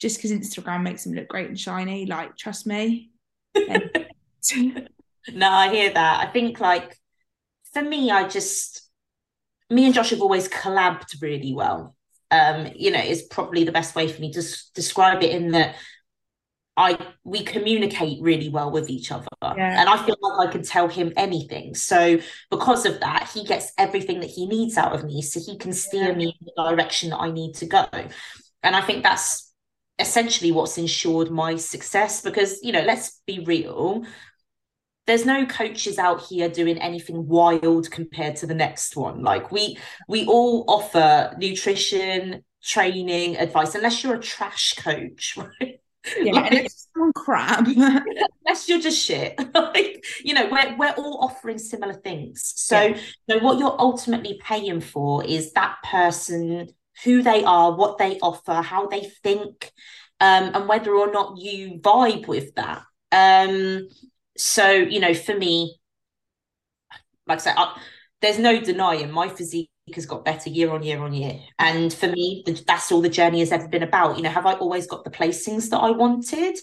just because Instagram makes them look great and shiny, like, trust me. no, I hear that. I think like for me, I just me and Josh have always collabed really well. Um, you know, is probably the best way for me to s- describe it in that I we communicate really well with each other. Yeah. And I feel like I can tell him anything. So because of that, he gets everything that he needs out of me. So he can steer yeah. me in the direction that I need to go. And I think that's essentially what's ensured my success because, you know, let's be real, there's no coaches out here doing anything wild compared to the next one like we we all offer nutrition training advice unless you're a trash coach right yeah, like, and it's crap. unless you're just shit. like, you know, we're we're all offering similar things. So, yeah. so what you're ultimately paying for is that person, who they are, what they offer, how they think, um, and whether or not you vibe with that. Um, so you know for me like i said I, there's no denying my physique has got better year on year on year. And for me that's all the journey has ever been about. You know have i always got the placings that i wanted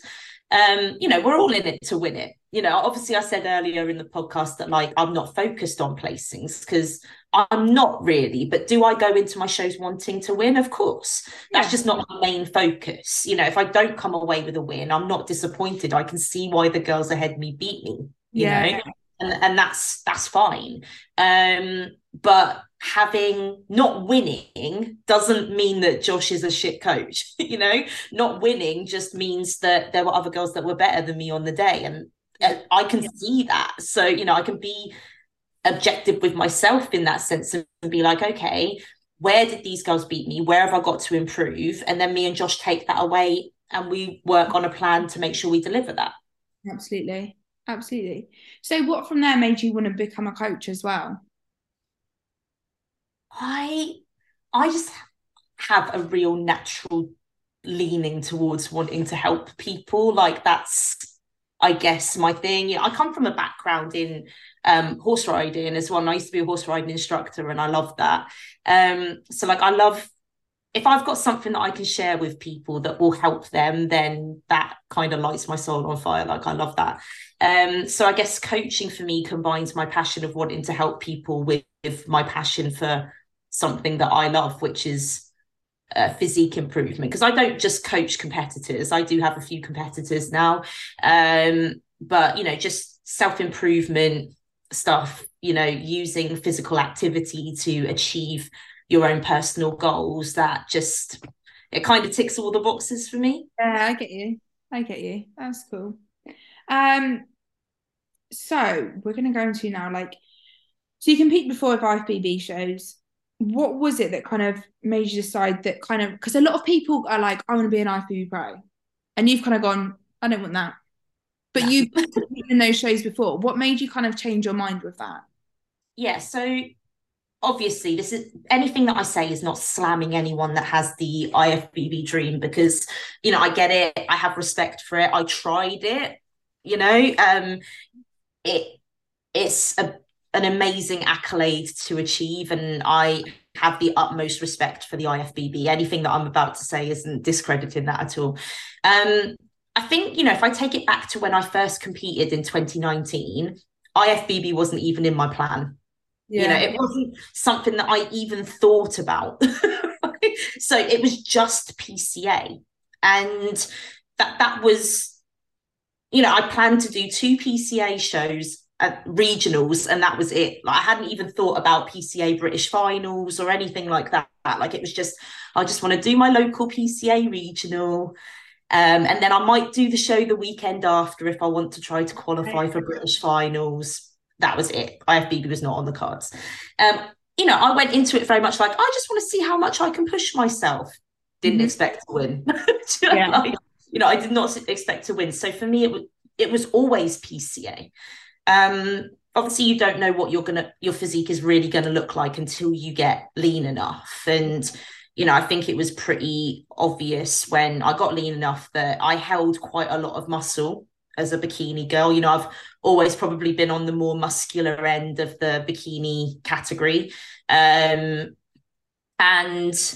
um you know we're all in it to win it. You know obviously i said earlier in the podcast that like i'm not focused on placings because i'm not really but do i go into my shows wanting to win? Of course. That's yeah. just not my main focus. You know if i don't come away with a win i'm not disappointed. I can see why the girls ahead me beat me you yeah. know and, and that's that's fine um but having not winning doesn't mean that Josh is a shit coach. you know, not winning just means that there were other girls that were better than me on the day. And uh, I can see that. So, you know, I can be objective with myself in that sense and be like, okay, where did these girls beat me? Where have I got to improve? And then me and Josh take that away and we work on a plan to make sure we deliver that. Absolutely. Absolutely. So, what from there made you want to become a coach as well? I I just have a real natural leaning towards wanting to help people. Like that's, I guess, my thing. I come from a background in um, horse riding as well. And I used to be a horse riding instructor, and I love that. Um, so like I love if I've got something that I can share with people that will help them, then that kind of lights my soul on fire. Like I love that. Um, so I guess coaching for me combines my passion of wanting to help people with, with my passion for something that I love, which is uh, physique improvement. Because I don't just coach competitors; I do have a few competitors now. Um, but you know, just self improvement stuff. You know, using physical activity to achieve your own personal goals that just it kind of ticks all the boxes for me. Yeah i get you. I get you. That's cool. Um so we're going to go into now like so you compete before with ifbb shows. What was it that kind of made you decide that kind of because a lot of people are like i want to be an ifbb pro and you've kind of gone i don't want that. But you've been in those shows before. What made you kind of change your mind with that? Yeah so obviously this is anything that i say is not slamming anyone that has the ifbb dream because you know i get it. I have respect for it. I tried it you know um it it's a, an amazing accolade to achieve and i have the utmost respect for the ifbb anything that i'm about to say isn't discrediting that at all. Um i think you know if i take it back to when i first competed in 2019 ifbb wasn't even in my plan yeah. you know it wasn't something that i even thought about. So it was just pca and that that was you know i planned to do two pca shows at regionals and that was it. Like i hadn't even thought about pca british finals or anything like that. Like it was just i just want to do my local pca regional. Um, and then I might do the show the weekend after if I want to try to qualify for British finals that was it. IFBB was not on the cards. Um, you know, I went into it very much like I just want to see how much I can push myself. Didn't mm-hmm. expect to win. you, know, yeah. like, you know, I did not expect to win. So for me, it was it was always PCA. Um, obviously, you don't know what you're gonna your physique is really gonna look like until you get lean enough. And you know, I think it was pretty obvious when I got lean enough that I held quite a lot of muscle as a bikini girl. You know, I've always probably been on the more muscular end of the bikini category. Um, and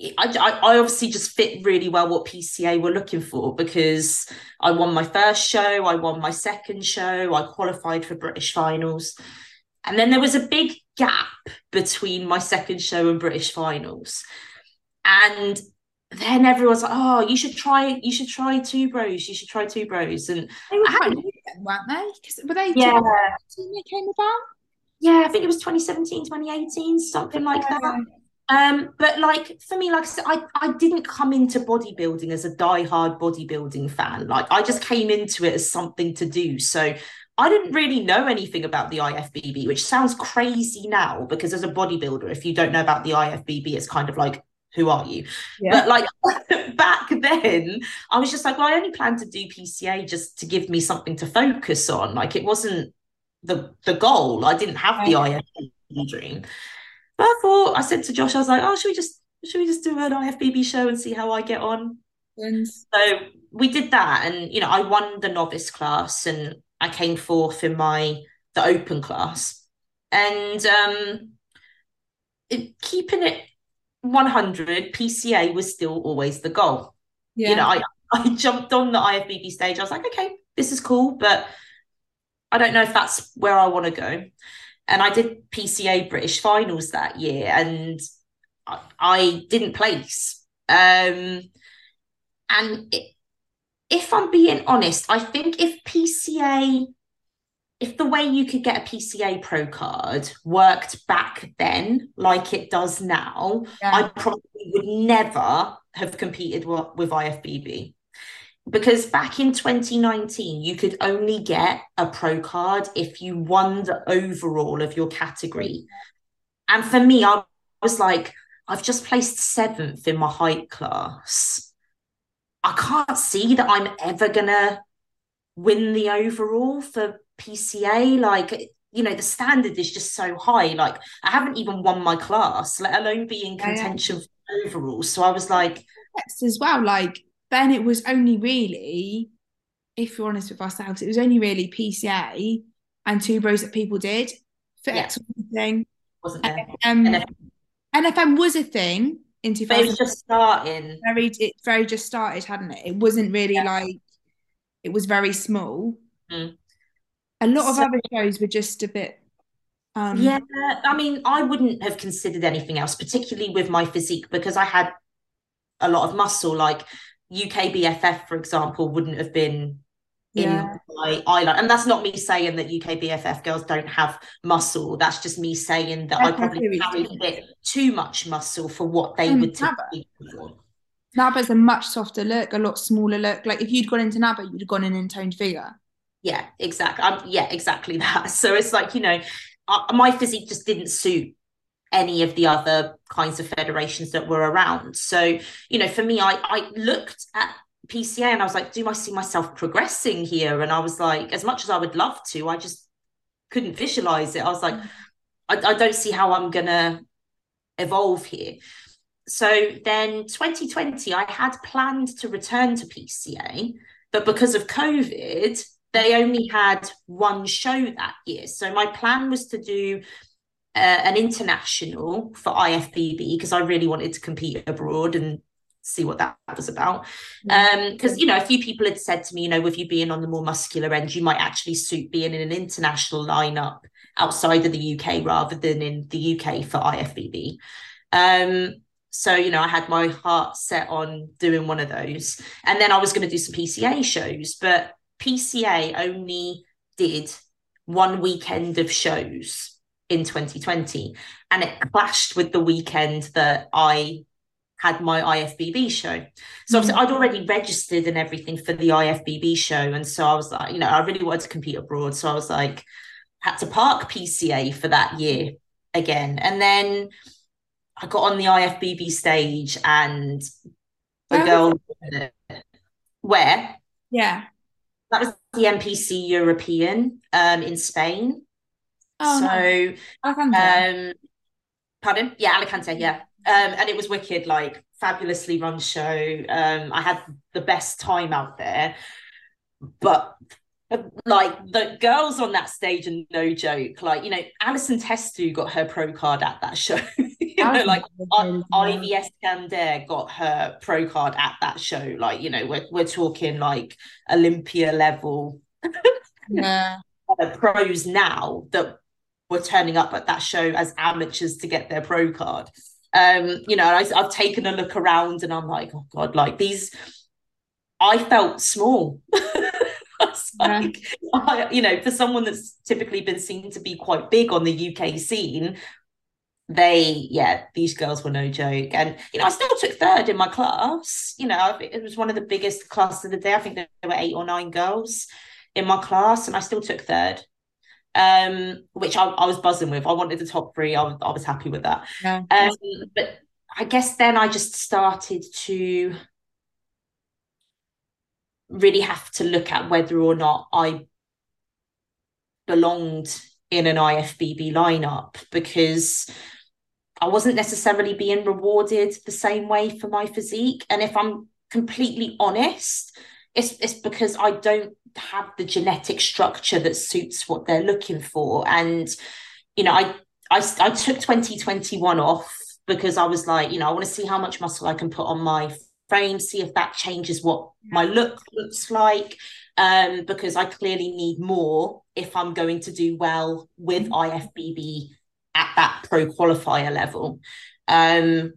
I, I, obviously just fit really well what PCA were looking for because I won my first show, I won my second show, I qualified for British finals. And then there was a big gap between my second show and British finals. And then everyone's like, "Oh, you should try. You should try 2Bros. You should try 2Bros." And they were quite new then, weren't they? Because were they? Yeah, they came about. Yeah, I think it was 2017, 2018, something like yeah. that. Um, but like for me, like I said, I, I didn't come into bodybuilding as a die-hard bodybuilding fan. Like I just came into it as something to do. So I didn't really know anything about the IFBB, which sounds crazy now because as a bodybuilder, if you don't know about the IFBB, it's kind of like who are you? Yeah. But like back then, I was just like, well, I only planned to do PCA just to give me something to focus on. Like it wasn't the the goal. I didn't have the IFBB dream. But I thought I said to Josh, I was like, oh, should we just should we just do an IFBB show and see how I get on? So we did that, and you know, I won the novice class, and I came fourth in my the open class, and um, it, keeping it 100 PCA was still always the goal. Yeah. You know, I, I jumped on the IFBB stage. I was like, okay, this is cool, but I don't know if that's where I want to go. And I did PCA British finals that year and I, I didn't place. Um, and it, if I'm being honest, I think if PCA if the way you could get a PCA Pro card worked back then, like it does now, yeah. I probably would never have competed with IFBB. Because back in 2019, you could only get a pro card if you won the overall of your category. And for me, I was like, I've just placed seventh in my height class. I can't see that I'm ever going to win the overall for PCA. Like, you know, the standard is just so high. Like, I haven't even won my class, let alone be in contention yeah. for overall. So I was like, as well. Like then it was only really, if we're honest with ourselves, it was only really PCA and 2Bros that people did for Yeah. X thing. wasn't there? Um, NFM. NFM was a thing in it was just starting. very it very just started, hadn't it? It wasn't really Yeah. like it was very small. Mm. A lot of other shows were just a bit um Yeah, I mean, I wouldn't have considered anything else, particularly with my physique, because I had a lot of muscle. Like UK BFF, for example, wouldn't have been in Yeah. my eyeliner. And that's not me saying that UK BFF girls don't have muscle. That's just me saying that I probably carried a bit too much muscle for what they Mm, would Nabba. typically go for. NABBA's a much softer look, a lot smaller look. Like if you'd gone into NABBA, you'd have gone in in toned figure. Yeah, exactly. Um, yeah, exactly that. So it's like, you know, uh, my physique just didn't suit any of the other kinds of federations that were around. So, you know, for me, I I looked at PCA and I was like, do I see myself progressing here? And I was like, as much as I would love to, I just couldn't visualize it. I was like, I, I don't see how I'm gonna evolve here. So then 2020, I had planned to return to PCA, but because of COVID, they only had one show that year. So my plan was to do uh, an international for IFBB because I really wanted to compete abroad and see what that was about. Um, because you know, a few people had said to me, you know, with you being on the more muscular end, you might actually suit being in an international lineup outside of the UK rather than in the UK for IFBB. Um, so you know, I had my heart set on doing one of those, and then I was going to do some PCA shows, but PCA only did one weekend of shows in 2020, and it clashed with the weekend that I had my IFBB show. So obviously mm. I'd already registered and everything for the IFBB show, and so I was like, you know, I really wanted to compete abroad, so I was like, had to park PCA for that year again, and then. I got on the IFBB stage and the Where girl where Yeah. That was the NPC European um in Spain. Oh, so no. Alicante. um pardon? Yeah, Alicante, yeah. Um and it was wicked, like fabulously run show. Um I had the best time out there. But like the girls on that stage and no joke. Like, you know, Allison Testu got her pro card at that show. you know, like I- good. Eskander got her pro card at that show. Like, you know, we're we're talking like Olympia level Yeah. pros now that were turning up at that show as amateurs to get their pro card. Um, you know, I, I've taken a look around and I'm like, oh god, like these. I felt small. I was Yeah. like, I, you know, for someone that's typically been seen to be quite big on the UK scene, they, yeah, these girls were no joke. And you know, I still took third in my class. You know, it was one of the biggest classes of the day. I think there were eight or nine girls in my class, and I still took third. Um, which I, I was buzzing with. I wanted the top three. I was, I was happy with that. Yeah. Um, but I guess then I just started to really have to look at whether or not I belonged in an IFBB lineup because I wasn't necessarily being rewarded the same way for my physique. And if I'm completely honest, it's it's because I don't have the genetic structure that suits what they're looking for. And you know, I I, I took 2021 off because I was like, you know, I want to see how much muscle I can put on my frame, see if that changes what my look looks like. Um, because I clearly need more if I'm going to do well with IFBB at that pro qualifier level. Um,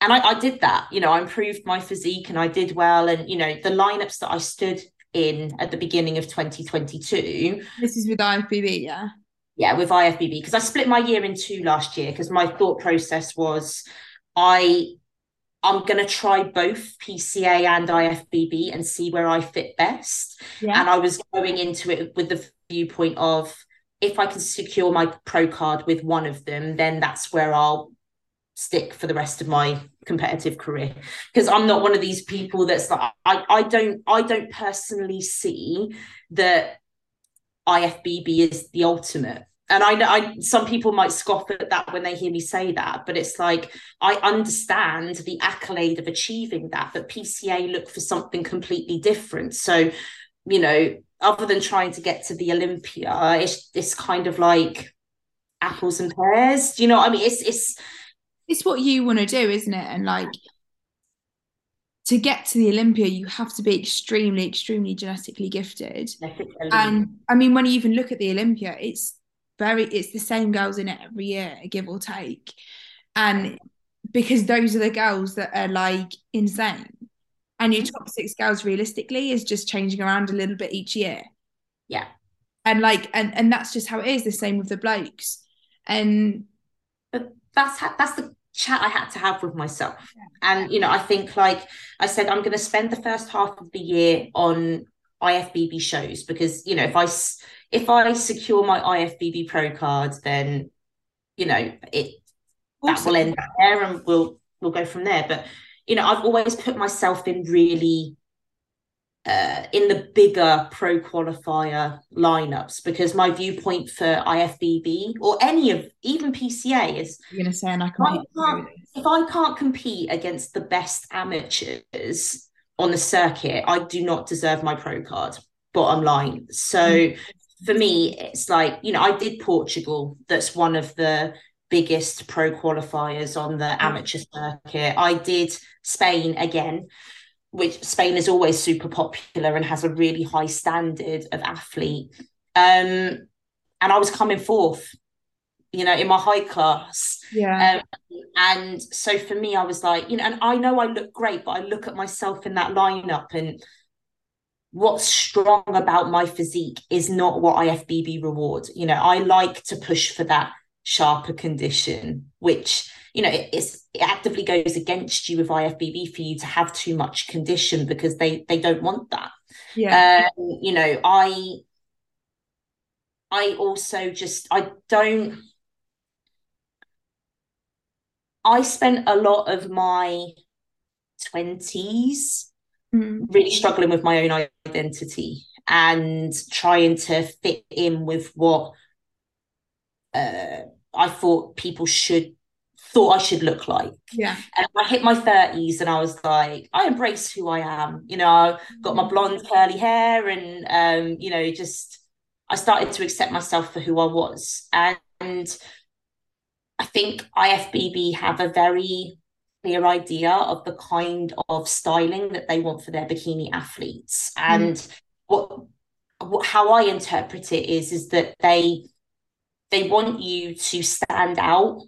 and I, I did that, you know, I improved my physique and I did well. And, you know, the lineups that I stood in at the beginning of 2022 This is with IFBB, yeah. yeah with ifbb because i split my year in two last year because my thought process was i i'm going to try both pca and ifbb and see where i fit best Yeah. and i was going into it with the viewpoint of if i can secure my pro card with one of them then that's where i'll stick for the rest of my competitive career because i'm not one of these people that's like i i don't i don't personally see that IFBB is the ultimate. And I know I, some people might scoff at that when they hear me say that, but it's like I understand the accolade of achieving that, but PCA look for something completely different. So, you know, other than trying to get to the Olympia, it's it's kind of like apples and pears. Do you know what I mean? It's it's it's what you want to do, isn't it? And like to get to the Olympia, you have to be extremely, extremely genetically gifted. And I mean, when you even look at the Olympia, it's very it's the same girls in it every year, give or take. And because those are the girls that are like insane. And your mm-hmm. top six girls realistically is just changing around a little bit each year. Yeah. And like and and that's just how it is. The same with the blokes. And but that's ha- that's the chat I had to have with myself. And you know, I think like I said, I'm going to spend the first half of the year on IFBB shows because you know if I if I secure my IFBB Pro card, then you know it that will end there, and we'll we'll go from there. But you know, I've always put myself in really uh, in the bigger pro qualifier lineups because my viewpoint for IFBB or any of even PCA is you're gonna say and I compete if I can't compete against the best amateurs on the circuit, I do not deserve my pro card. Bottom line. So mm for me, it's like, you know, I did Portugal. That's one of the biggest pro qualifiers on the mm amateur circuit. I did Spain again, which Spain is always super popular and has a really high standard of athlete. Um, and I was coming fourth, you know, in my high class. Yeah. Um, and so for me, I was like, you know, and I know I look great, but I look at myself in that lineup and what's strong about my physique is not what IFBB rewards. You know, I like to push for that sharper condition, which you know it, it actively goes against you with IFBB for you to have too much condition because they they don't want that. Yeah, um, you know, I I also just I don't. I spent a lot of my 20s mm. really struggling with my own identity and trying to fit in with what uh, I thought people should thought I should look like. Yeah. And I hit my 30s and I was like, I embrace who I am. You know, I got my blonde curly hair and um, you know, just I started to accept myself for who I was. And, and I think IFBB have a very clear idea of the kind of styling that they want for their bikini athletes. Mm. And what, what how I interpret it is is that they they want you to stand out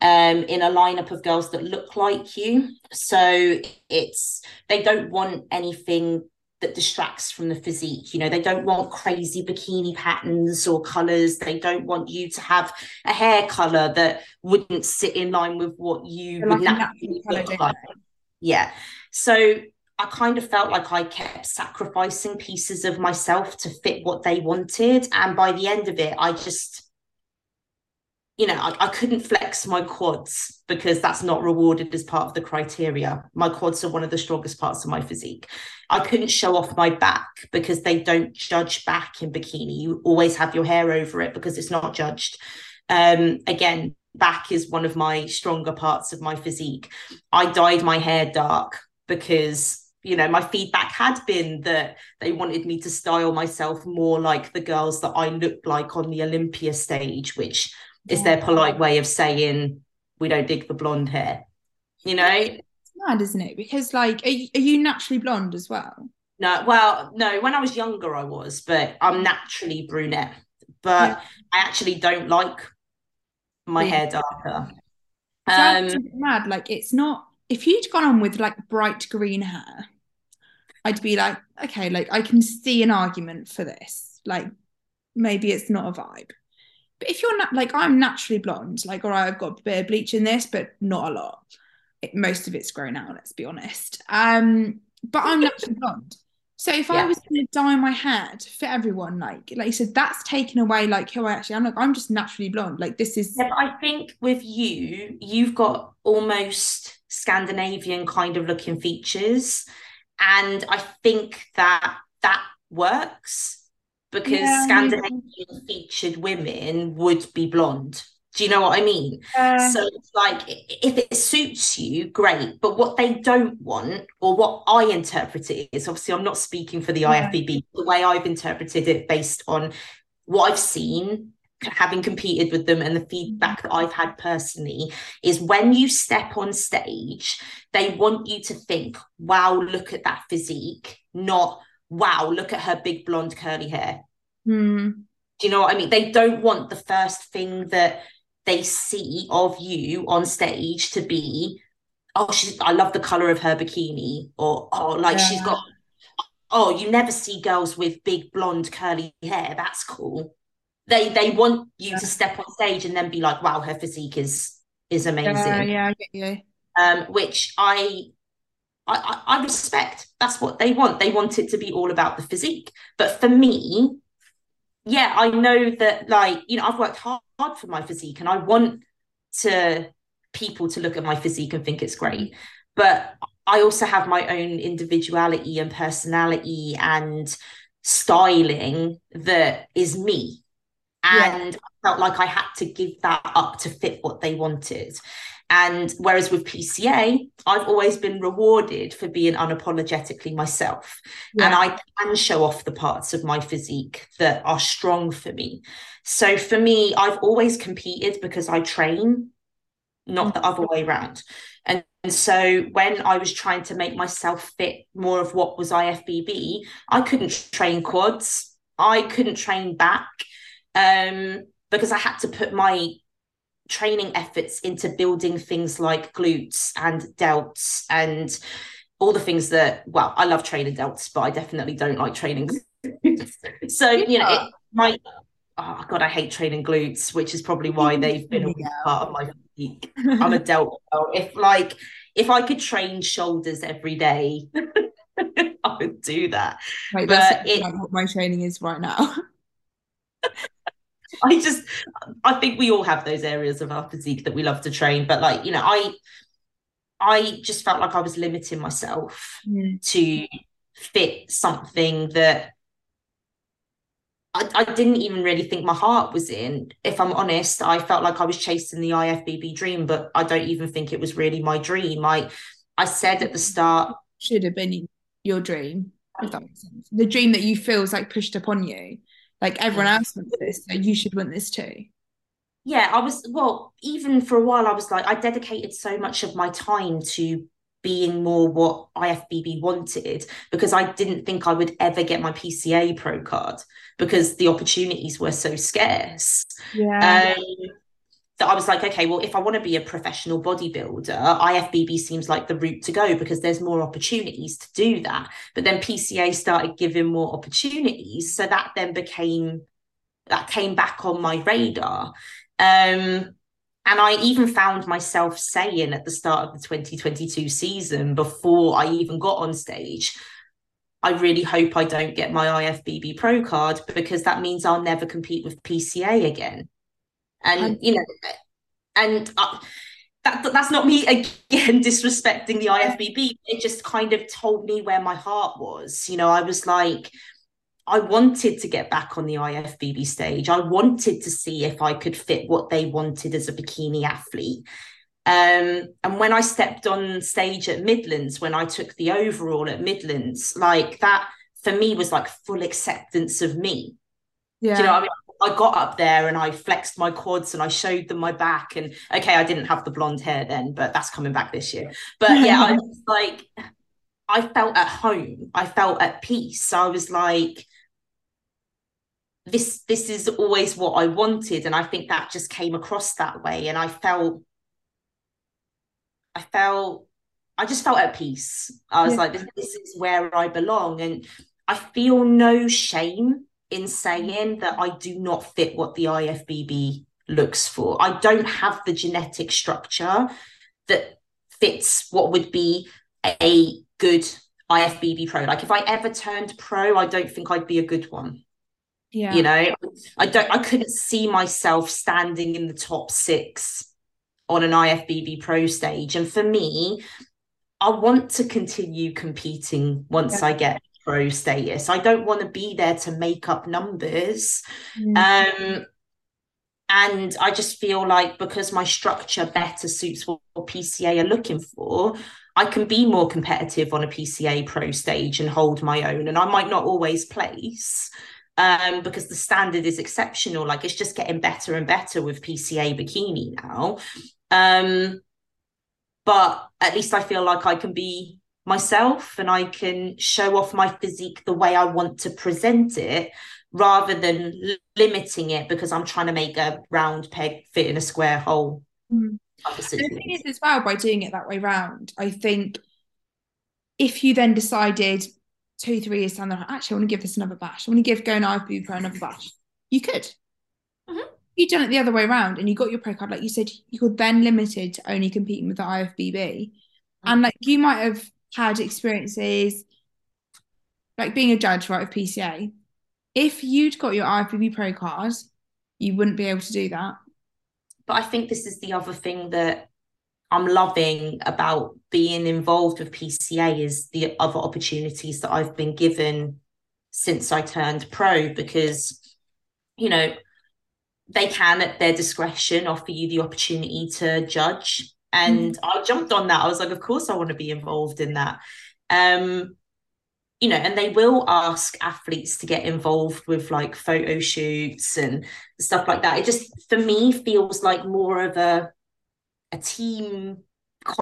um, in a lineup of girls that look like you. So it's they don't want anything that distracts from the physique. You know, they don't want crazy bikini patterns or colors. They don't want you to have a hair color that wouldn't sit in line with what you would naturally look like. Yeah. So I kind of felt like I kept sacrificing pieces of myself to fit what they wanted. And by the end of it, I just you know, I, I, couldn't flex my quads because that's not rewarded as part of the criteria. My quads are one of the strongest parts of my physique. I couldn't show off my back because they don't judge back in bikini. You always have your hair over it because it's not judged. Um, again, back is one of my stronger parts of my physique. I dyed my hair dark because you know my feedback had been that they wanted me to style myself more like the girls that I looked like on the Olympia stage, which is their polite way of saying we don't dig the blonde hair you know? It's mad isn't it? Because like are you, are you naturally blonde as well? No well no when i was younger i was but i'm naturally brunette. But yeah. i actually don't like my yeah. hair darker. Um mad. Like it's not if you'd gone on with like bright green hair i'd be like okay like i can see an argument for this. Like maybe it's not a vibe but if you're not like I'm naturally blonde, like all right, I've got a bit of bleach in this, but not a lot. It, most of it's grown out. Let's be honest. Um, but I'm naturally blonde. So if yeah. I was going to dye my hair to fit everyone, like like you said, that's taken away like who I actually am. Like I'm just naturally blonde. Like this is. Yeah, I think with you, you've got almost Scandinavian kind of looking features, and I think that that works because Yeah, Scandinavian featured women would be blonde. Do you know what I mean? Uh, So it's like if it suits you, great. But what they don't want, or what I interpret it is, obviously I'm not speaking for the Yeah. IFBB, the way I've interpreted it based on what I've seen, having competed with them and the feedback that I've had personally, is when you step on stage, they want you to think, wow, look at that physique, not wow, look at her big blonde curly hair. hmm. Do you know what I mean? They don't want the first thing that they see of you on stage to be, oh, she's I love the color of her bikini, or oh, like she's got oh, you never see girls with big blonde curly hair. That's cool. They they want you Yeah. to step on stage and then be like, wow, her physique is is amazing. Yeah, yeah, I get you. Um, which I I, I I respect. That's what they want. They want it to be all about the physique. But for me, yeah, I know that like, you know, I've worked hard, hard for my physique and I want to people to look at my physique and think it's great. But I also have my own individuality and personality and styling that is me. Yeah. And I felt like I had to give that up to fit what they wanted. And whereas with PCA, I've always been rewarded for being unapologetically myself. And I can show off the parts of my physique that are strong for me. So for me, I've always competed because I train, not the other way around. And, and so when I was trying to make myself fit more of what was IFBB, I couldn't train quads, I couldn't train back, um, because I had to put my training efforts into building things like glutes and delts and all the things that well i love training delts but i definitely don't like training glutes. so you know it might oh god i hate training glutes which is probably why they've been a big part of my physique. I'm a delt if like if i could train shoulders every day i would do that. But it- like what my training is right now. I just I think we all have those areas of our physique that we love to train, but like, you know, I I just felt like I was limiting myself Mm. to fit something that I, I didn't even really think my heart was in. If I'm honest, I felt like I was chasing the IFBB dream, but I don't even think it was really my dream. I I said at the start, Should have been your dream, if that makes sense. The dream that you feel is like pushed upon you. Like everyone else wants this, so you should want this too. yeah, I was well, even for a while, I was like, I dedicated so much of my time to being more what IFBB wanted because I didn't think I would ever get my PCA pro card because the opportunities were so scarce. Yeah. Um, that I was like, okay, well, if I want to be a professional bodybuilder, IFBB seems like the route to go because there's more opportunities to do that. But then PCA started giving more opportunities, so that then became that came back on my radar. Um, and I even found myself saying at the start of the 2022 season, before I even got on stage, I really hope I don't get my IFBB pro card because that means I'll never compete with PCA again. And, you know, and uh, that that's not me again disrespecting the IFBB. It just kind of told me where my heart was. You know, I was like, I wanted to get back on the IFBB stage. I wanted to see if I could fit what they wanted as a bikini athlete. Um, and when I stepped on stage at Midlands, when I took the overall at Midlands, like that for me was like full acceptance of me. yeah. Do you know I mean? I got up there and I flexed my quads and I showed them my back. And okay, I didn't have the blonde hair then, but that's coming back this year. But yeah, I was like, I felt at home. I felt at peace. So I was like, this this is always what I wanted. And I think that just came across that way. And I felt I felt I just felt at peace. I was Yeah. like, this, this is where I belong. And I feel no shame in saying that I do not fit what the IFBB looks for. I don't have the genetic structure that fits what would be a good IFBB pro. Like if I ever turned pro, I don't think I'd be a good one. yeah. You know, I don't I couldn't see myself standing in the top six on an IFBB pro stage. And for me, I want to continue competing once Yeah. I get pro status. I don't want to be there to make up numbers. Mm. Um, and I just feel like because my structure better suits what PCA are looking for, I can be more competitive on a PCA pro stage and hold my own. And I might not always place um, because the standard is exceptional. Like it's just getting better and better with PCA bikini now. Um, but at least I feel like I can be myself and I can show off my physique the way I want to present it rather than limiting it because I'm trying to make a round peg fit in a square hole. Mm. The thing is, as well, by doing it that way round, I think if you then decided two, three years down the line, actually, I want to give this another bash. I want to give going IFBB Pro another bash. You could. Mm-hmm. You've done it the other way around and you got your pro card, like you said, you were then limited to only competing with the IFBB. Mm-hmm. And like you might have had experiences like being a judge, right, of PCA if you'd got your IFBB Pro card, you wouldn't be able to do that. But I think this is the other thing that I'm loving about being involved with PCA is the other opportunities that I've been given since I turned pro because, you know, they can at their discretion offer you the opportunity to judge. And mm. I jumped on that. I was like, of course I want to be involved in that. Um, you know, and they will ask athletes to get involved with like photo shoots and stuff like that. It just for me feels like more of a a team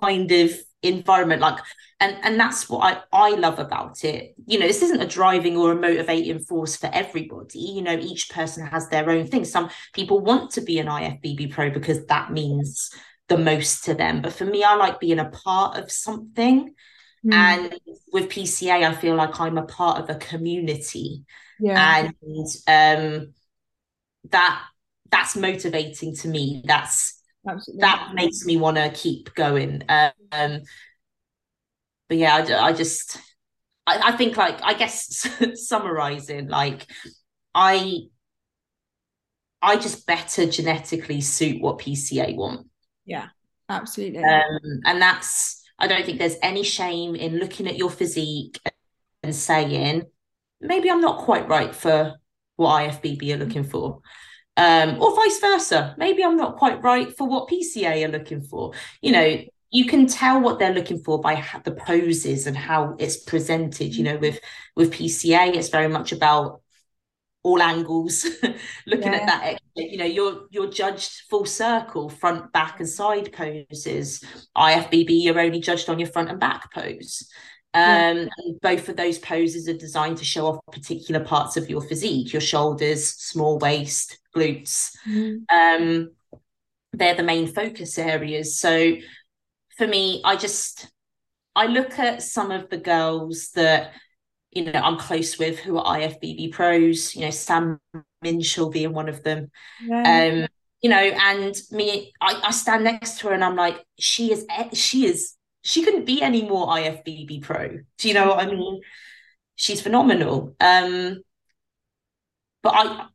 kind of environment like and and that's what I I love about it you know this isn't a driving or a motivating force for everybody you know each person has their own thing some people want to be an IFBB pro because that means the most to them but for me I like being a part of something Mm. And with PCA, I feel like I'm a part of a community. Yeah. And um that that's motivating to me. That's Absolutely. that makes me want to keep going. Um but yeah, I, I just I, I think like I guess summarizing, like I I just better genetically suit what PCA want. Yeah, absolutely. Um, and that's I don't think there's any shame in looking at your physique and saying, maybe I'm not quite right for what IFBB are looking for. Um, or vice versa. Maybe I'm not quite right for what PCA are looking for. You know, you can tell what they're looking for by the poses and how it's presented. You know, with with PCA, it's very much about all angles looking yeah. at that you know you're you're judged full circle front back and side poses ifbb you're only judged on your front and back pose um yeah. both of those poses are designed to show off particular parts of your physique your shoulders small waist glutes mm. um they're the main focus areas so for me i just i look at some of the girls that you know I'm close with who are IFBB pros, you know, Sam Minshall being one of them. Um, you know, and me, I, I stand next to her and I'm like, she is she is she couldn't be any more IFBB pro. Do you know what I mean? She's phenomenal. Um, but I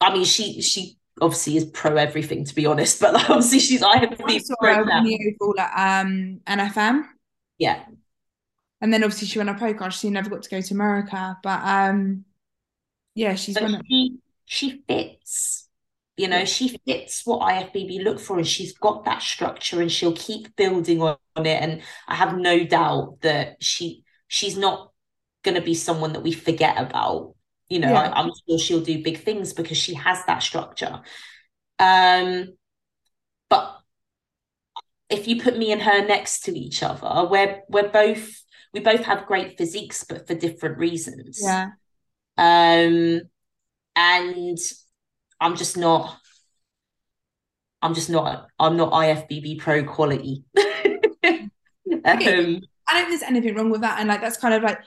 I mean she she obviously is pro everything to be honest, but like, obviously she's IFBB pro now. um NFM. Yeah, and then obviously she went on pro card. She never got to go to America, but um, yeah, she's but she, she fits. You know, she fits what IFBB look for, and she's got that structure, and she'll keep building on it. And I have no doubt that she she's not going to be someone that we forget about. You know, yeah. I, I'm sure she'll do big things because she has that structure. Um, but if you put me and her next to each other, we're we're both we both have great physiques, but for different reasons. Yeah. Um, and I'm just not. I'm just not. I'm not IFBB pro quality. um, I don't think there's anything wrong with that, and like that's kind of like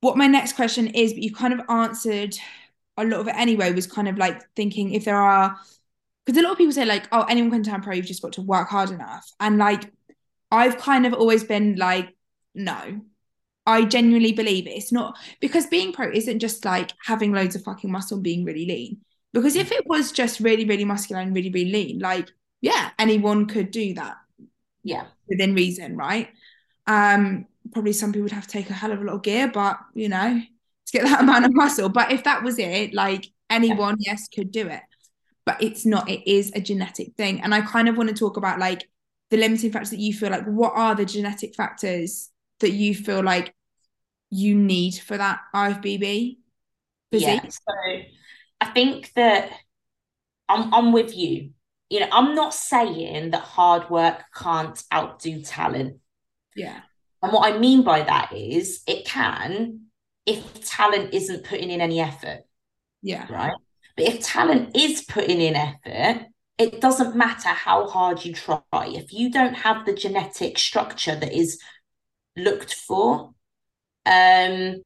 what my next question is. But you kind of answered a lot of it anyway. Was kind of like thinking if there are because a lot of people say like, oh, anyone can turn pro. You've just got to work hard enough, and like I've kind of always been like no. I genuinely believe it. It's not because being pro isn't just like having loads of fucking muscle and being really lean. Because if it was just really, really muscular and really, really lean, like, yeah, anyone could do that. Yeah. Within reason, right? Um, probably some people would have to take a hell of a lot of gear, but you know, to get that amount of muscle. But if that was it, like anyone, yes, could do it. But it's not, it is a genetic thing. And I kind of want to talk about like the limiting factors that you feel like, what are the genetic factors that you feel like you need for that IFBB physique? Yeah, so I think that I'm, I'm with you. You know, I'm not saying that hard work can't outdo talent. Yeah. And what I mean by that is it can if talent isn't putting in any effort. Yeah. Right. But if talent is putting in effort, it doesn't matter how hard you try. If you don't have the genetic structure that is looked for, um,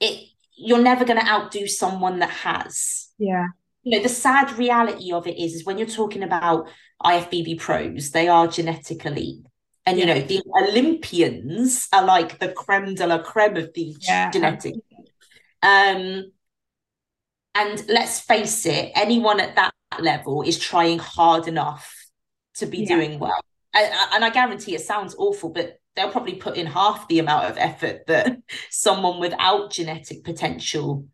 it you're never going to outdo someone that has. Yeah. You know, the sad reality of it is, is when you're talking about IFBB pros, they are genetic elite. And yeah. you know, the Olympians are like the creme de la creme of the yeah. genetic. Um, and let's face it, anyone at that level is trying hard enough to be yeah. doing well. And, and I guarantee it sounds awful, but they'll probably put in half the amount of effort that someone without genetic potential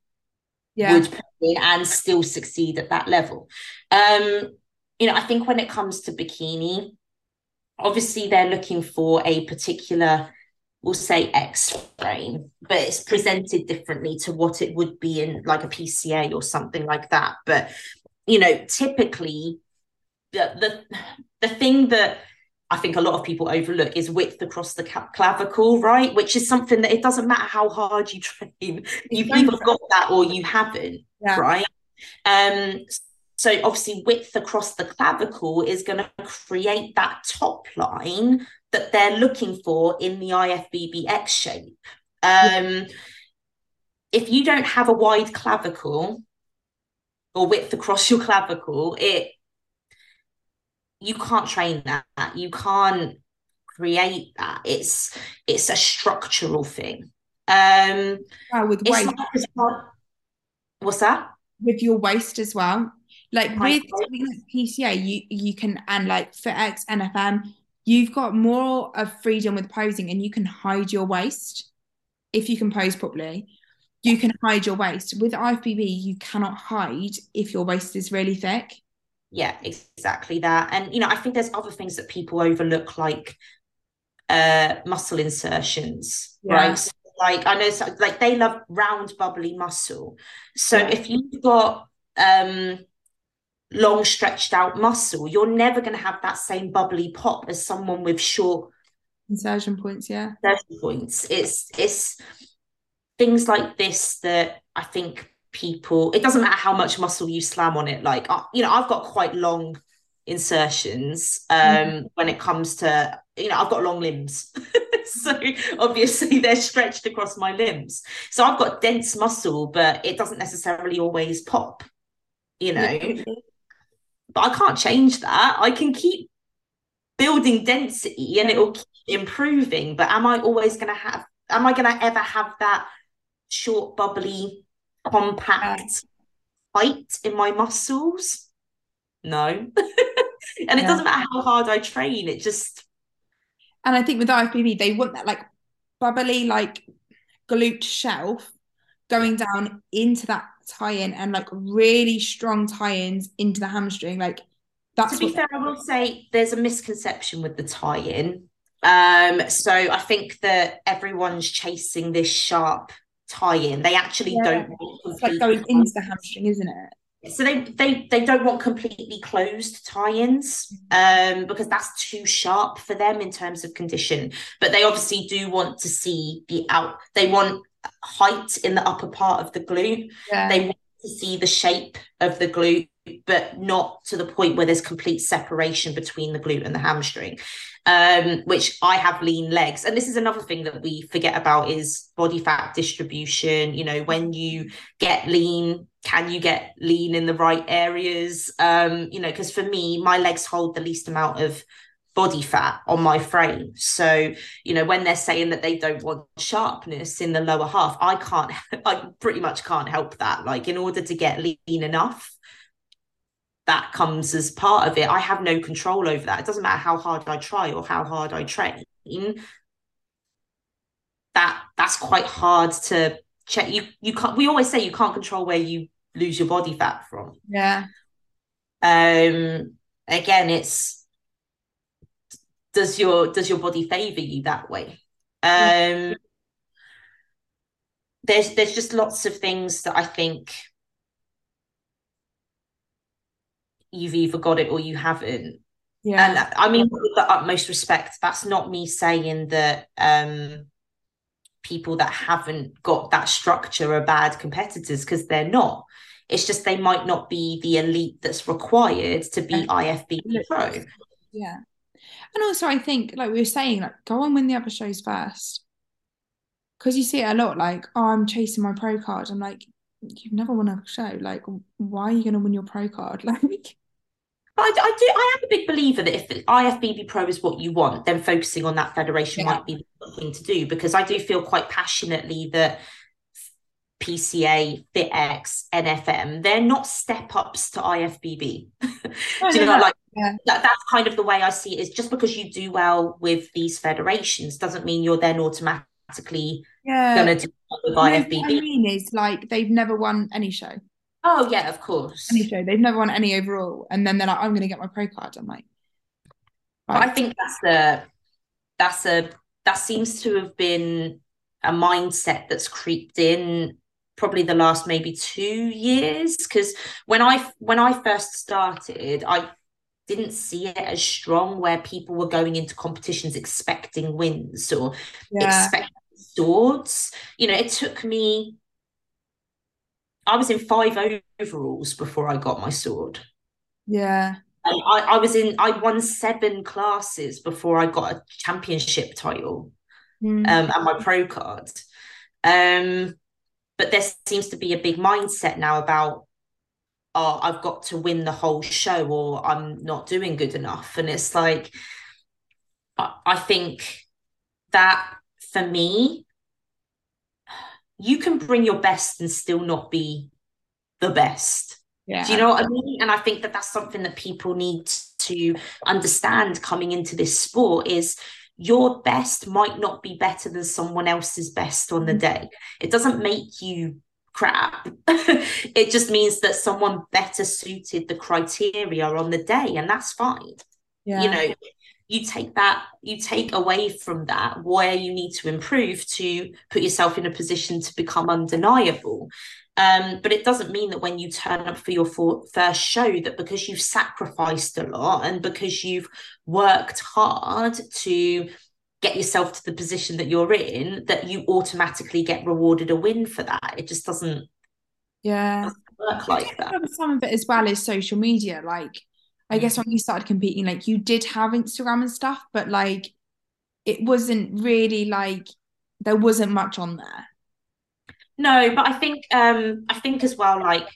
yeah. would put in and still succeed at that level. Um, you know, I think when it comes to bikini, obviously they're looking for a particular we'll say X frame, but it's presented differently to what it would be in like a PCA or something like that. But you know, typically the the the thing that I think a lot of people overlook is width across the clavicle, right? Which is something that it doesn't matter how hard you train, you've either got that or you haven't, yeah. right? Um, so obviously, width across the clavicle is going to create that top line that they're looking for in the IFBB X shape. Um, yeah. If you don't have a wide clavicle or width across your clavicle, it you can't train that. You can't create that. It's it's a structural thing. Um wow, with weight what's that? With your waist as well. Like with PCA you you can and like FitX NFM you've got more of freedom with posing and you can hide your waist if you can pose properly. You can hide your waist. With IFBB you cannot hide if your waist is really thick yeah exactly that. And you know i think there's other things that people overlook like uh muscle insertions yeah. right? So, like i know so, like they love round bubbly muscle. So yeah. if you've got um long stretched out muscle you're never going to have that same bubbly pop as someone with short insertion points yeah. Insertion points. It's it's things like this that i think people it doesn't matter how much muscle you slam on it like uh, you know i've got quite long insertions um mm. when it comes to you know i've got long limbs so obviously they're stretched across my limbs so i've got dense muscle but it doesn't necessarily always pop you know yeah. but i can't change that i can keep building density and it'll keep improving but am i always going to have am i going to ever have that short bubbly compact height in my muscles. No. and it yeah. doesn't matter how hard I train, it just and I think with IFBB, they want that like bubbly, like glute shelf going down into that tie-in and like really strong tie-ins into the hamstring. Like that's to be fair, I will say there's a misconception with the tie-in. Um, so I think that everyone's chasing this sharp tie in. They actually yeah. don't it's like going into the hamstring, isn't it? So they they they don't want completely closed tie-ins um, because that's too sharp for them in terms of condition. But they obviously do want to see the out. They want height in the upper part of the glute. Yeah. They want to see the shape of the glute, but not to the point where there's complete separation between the glute and the hamstring um, which I have lean legs. And this is another thing that we forget about is body fat distribution. You know, when you get lean, can you get lean in the right areas? Um, you know, because for me, my legs hold the least amount of body fat on my frame. So, you know, when they're saying that they don't want sharpness in the lower half, I can't, I pretty much can't help that. Like, in order to get lean enough, that comes as part of it. I have no control over that. It doesn't matter how hard I try or how hard I train. that that's quite hard to check. You you can't. We always say you can't control where you lose your body fat from. Yeah. Um. Again, it's does your does your body favor you that way? Um. There's there's just lots of things that I think you've either got it or you haven't. Yeah. And I mean, with the utmost respect, that's not me saying that um, people that haven't got that structure are bad competitors because they're not. It's just they might not be the elite that's required to be Yeah. IFBB pro. Yeah. And also, I think, like we were saying, like go and win the other shows first. Because you see it a lot, like, oh, I'm chasing my pro card. I'm like, you've never won a show. Like, why are you going to win your pro card? Like, I, I do. I am a big believer that if IFBB Pro is what you want, then focusing on that federation Yeah. might be the thing to do. Because I do feel quite passionately that PCA, FitX, NFM, they're not step ups to IFBB. Do you no, know, like Yeah. that, that's kind of the way I see it. Is just because you do well with these federations doesn't mean you're then automatically yeah. going to do well with No, what I mean is, like, they've never won any show. Oh yeah, of course. Any show. They've never won any overall. And then they're like, I'm going to get my pro card. I'm like, But I think that's a that's a that seems to have been a mindset that's creeped in probably the last maybe two years. Because when I when I first started, I didn't see it as strong where people were going into competitions expecting wins or Yeah. expecting swords. You know, it took me I was in five overalls before I got my sword. Yeah. And I, I was in, I won seven classes before I got a championship title Mm. um, and my pro card. Um, but there seems to be a big mindset now about, oh, I've got to win the whole show or I'm not doing good enough. And it's like, I, I think that for me, you can bring your best and still not be the best. Yeah. Do you know what I mean? And I think that that's something that people need to understand coming into this sport is your best might not be better than someone else's best on the Mhm. day. It doesn't make you crap. it just means that someone better suited the criteria on the day, and that's fine. Yeah. You know, you take that, you take away from that where you need to improve to put yourself in a position to become undeniable. Um, but it doesn't mean that when you turn up for your for, first show, that because you've sacrificed a lot and because you've worked hard to get yourself to the position that you're in, that you automatically get rewarded a win for that. It just doesn't Yeah. work like that. Some of it as well is social media. Like, I guess when you started competing, like you did have Instagram and stuff, but like it wasn't really like there wasn't much on there. No, but I think um I think as well like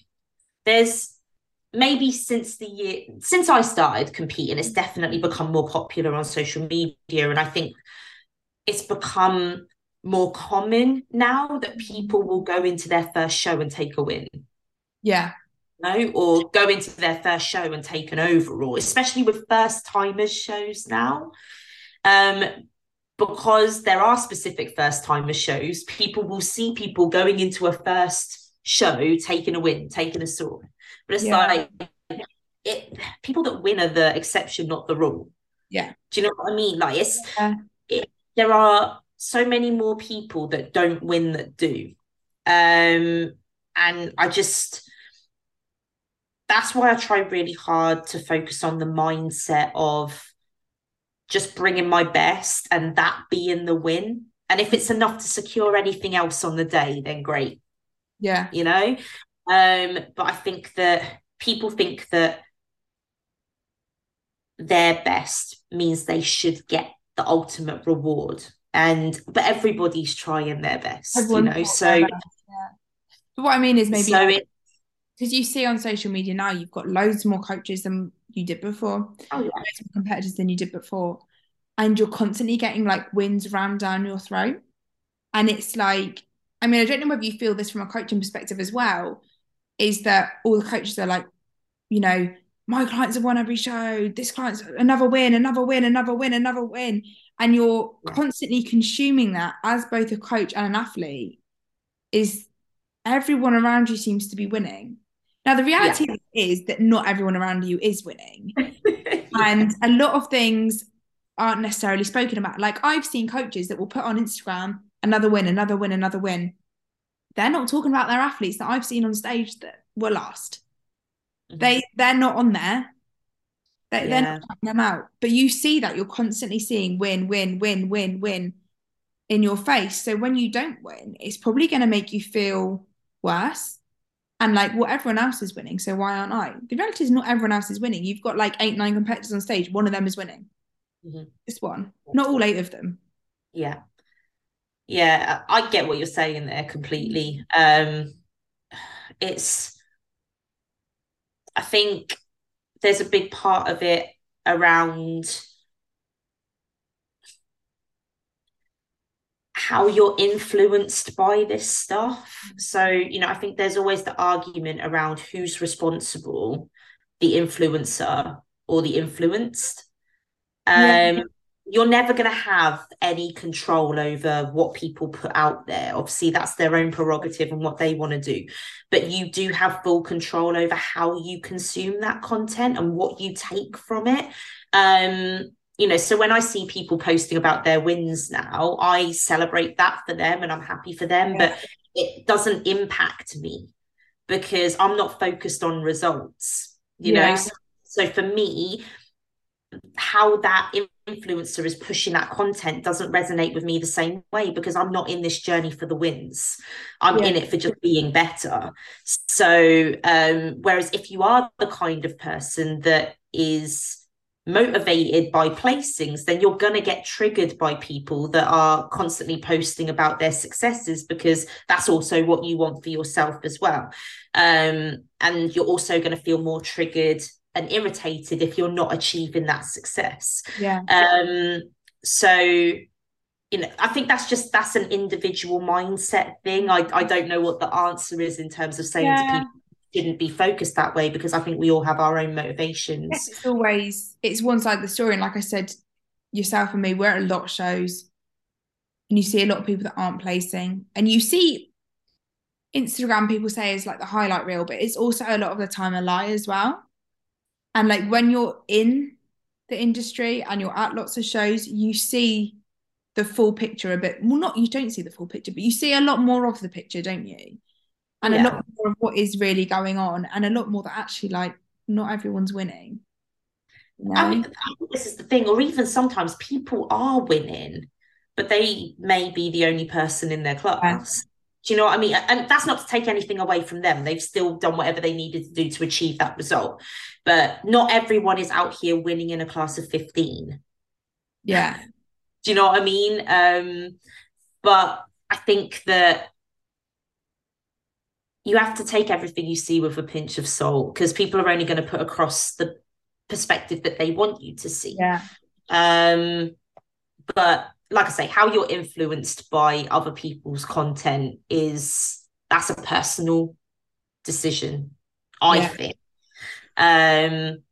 there's maybe since the year since I started competing it's definitely become more popular on social media and I think it's become more common now that people will go into their first show and take a win Yeah. No or go into their first show and take an overall especially with first timers shows now um because there are specific first timers shows people will see people going into a first show taking a win taking a sword but it's Yeah. like it people that win are the exception not the rule Yeah. do you know what i mean like it's Yeah. it, there are so many more people that don't win that do um and i just that's why I try really hard to focus on the mindset of just bringing my best and that being the win. And if it's enough to secure anything else on the day, then great, Yeah. you know? Um, but I think that people think that their best means they should get the ultimate reward. And but everybody's trying their best, Everyone's you know. So yeah. But what I mean is maybe so it because you see on social media now you've got loads more coaches than you did before, oh yeah. loads more competitors than you did before, and you're constantly getting like wins rammed down your throat. And it's like, I mean, I don't know whether you feel this from a coaching perspective as well, is that all the coaches are like, you know, my clients have won every show. This client's another win, another win, another win, another win. And you're constantly consuming that as both a coach and an athlete, is everyone around you seems to be winning. Now, the reality yeah. is that not everyone around you is winning. and a lot of things aren't necessarily spoken about. Like I've seen coaches that will put on Instagram another win, another win, another win. They're not talking about their athletes that I've seen on stage that were last. Mm-hmm. They they're not on there. They, yeah. They're not them out. But you see that you're constantly seeing win, win, win, win, win in your face. So when you don't win, it's probably going to make you feel worse. And like, well, everyone else is winning, so why aren't I? The reality is not everyone else is winning. You've got like eight, nine competitors on stage. One of them is winning. Mm-hmm. Just one, not all eight of them. Yeah, yeah, I get what you're saying there completely. Um, it's I think there's a big part of it around how you're influenced by this stuff. So, you know, I think there's always the argument around who's responsible, the influencer or the influenced. Um, yeah you're never going to have any control over what people put out there. Obviously, that's their own prerogative and what they want to do. But you do have full control over how you consume that content and what you take from it. Um, you know, so when I see people posting about their wins now, I celebrate that for them and I'm happy for them, yeah. but it doesn't impact me because I'm not focused on results, you yeah. know. So, so for me, how that influencer is pushing that content doesn't resonate with me the same way because I'm not in this journey for the wins. I'm yeah. in it for just being better. So, um, whereas if you are the kind of person that is motivated by placings, then you're going to get triggered by people that are constantly posting about their successes because that's also what you want for yourself as well. Um, and you're also going to feel more triggered and irritated if you're not achieving that success. Yeah. Um, so you know, I think that's just that's an individual mindset thing. I, I don't know what the answer is in terms of saying yeah. to people shouldn't be focused that way because I think we all have our own motivations. Yes, it's always it's one side of the story. And like I said, yourself and me, we're at a lot of shows and you see a lot of people that aren't placing. And you see Instagram people say is like the highlight reel, but it's also a lot of the time a lie as well. And like when you're in the industry and you're at lots of shows, you see the full picture a bit. Well, not you don't see the full picture, but you see a lot more of the picture, don't you? And yeah. a lot more of what is really going on, and a lot more that actually like not everyone's winning. You know? I mean, this is the thing, or even sometimes people are winning, but they may be the only person in their class. Do you know what I mean? And that's not to take anything away from them. They've still done whatever they needed to do to achieve that result. But not everyone is out here winning in a class of 15. Yeah. Do you know what I mean? Um, but I think that you have to take everything you see with a pinch of salt because people are only going to put across the perspective that they want you to see. Yeah. Um, but like I say, how you're influenced by other people's content is that's a personal decision, I yeah. think. Um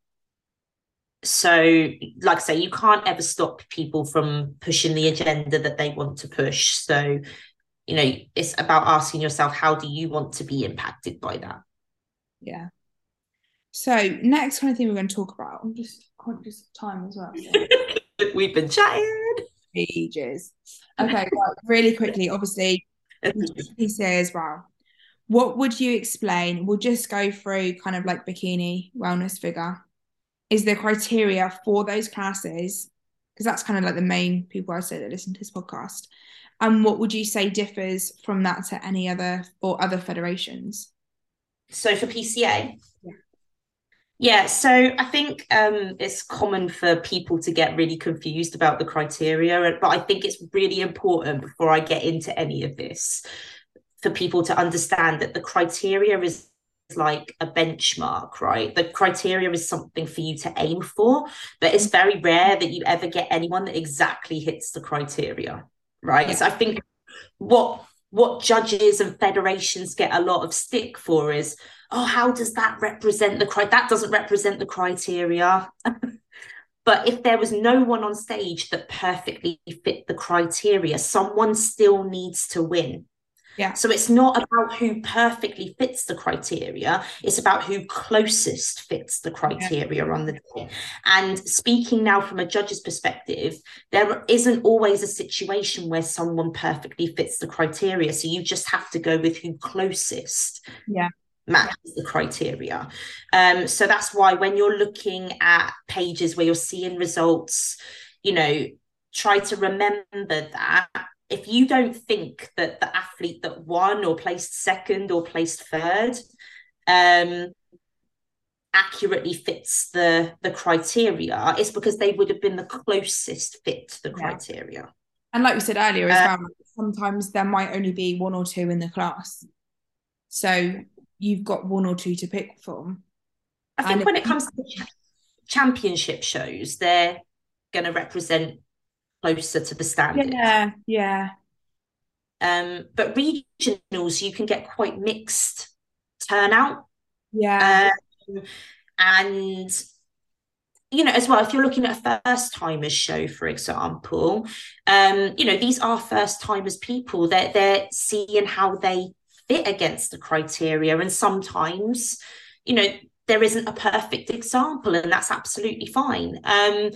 so like I say, you can't ever stop people from pushing the agenda that they want to push. So, you know, it's about asking yourself, how do you want to be impacted by that? Yeah. So next kind of thing we're going to talk about, I'm just conscious of time as well. So. We've been chatting ages. Okay, right, really quickly, obviously, PCA as well. What would you explain? We'll just go through kind of like bikini wellness figure. Is the criteria for those classes? Because that's kind of like the main people I say that listen to this podcast. And what would you say differs from that to any other or other federations? So for PCA, yeah. Yeah, so I think um, it's common for people to get really confused about the criteria, but I think it's really important before I get into any of this for people to understand that the criteria is like a benchmark, right? The criteria is something for you to aim for, but it's very rare that you ever get anyone that exactly hits the criteria, right? So I think what what judges and federations get a lot of stick for is, oh, how does that represent the criteria? That doesn't represent the criteria. but if there was no one on stage that perfectly fit the criteria, someone still needs to win. Yeah. So it's not about who perfectly fits the criteria, it's about who closest fits the criteria yeah. on the day. And speaking now from a judge's perspective, there isn't always a situation where someone perfectly fits the criteria. So you just have to go with who closest. Yeah matches the criteria. Um, so that's why when you're looking at pages where you're seeing results, you know, try to remember that if you don't think that the athlete that won or placed second or placed third um, accurately fits the the criteria, it's because they would have been the closest fit to the criteria. Yeah. And like we said earlier as um, well, sometimes there might only be one or two in the class. So you've got one or two to pick from. I think and when it comes to championship shows, they're going to represent closer to the standard. Yeah, yeah. Um, but regionals, you can get quite mixed turnout. Yeah. Um, and you know, as well, if you're looking at a first timers show, for example, um, you know, these are first timers people. They're they're seeing how they fit against the criteria. And sometimes, you know, there isn't a perfect example, and that's absolutely fine. Um,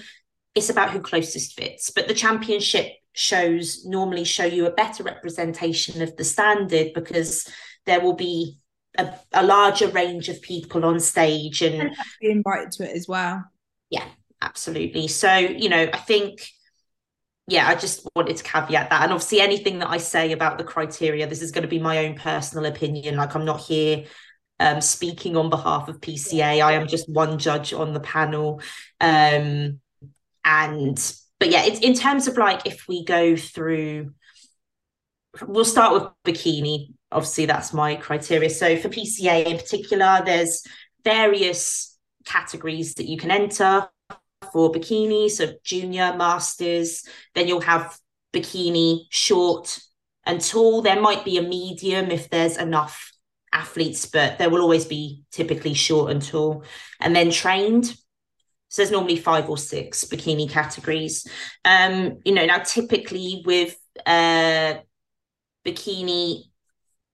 it's about who closest fits. But the championship shows normally show you a better representation of the standard because there will be a, a larger range of people on stage and, and be invited to it as well. Yeah, absolutely. So, you know, I think yeah, I just wanted to caveat that. And obviously, anything that I say about the criteria, this is going to be my own personal opinion. Like, I'm not here um, speaking on behalf of PCA. I am just one judge on the panel. Um, and but yeah, it's in terms of like if we go through, we'll start with bikini. Obviously, that's my criteria. So for PCA in particular, there's various categories that you can enter for bikini. So junior, masters. Then you'll have bikini, short and tall. There might be a medium if there's enough athletes, but there will always be typically short and tall. And then trained. So there's normally five or six bikini categories. Um, you know, now typically with uh bikini,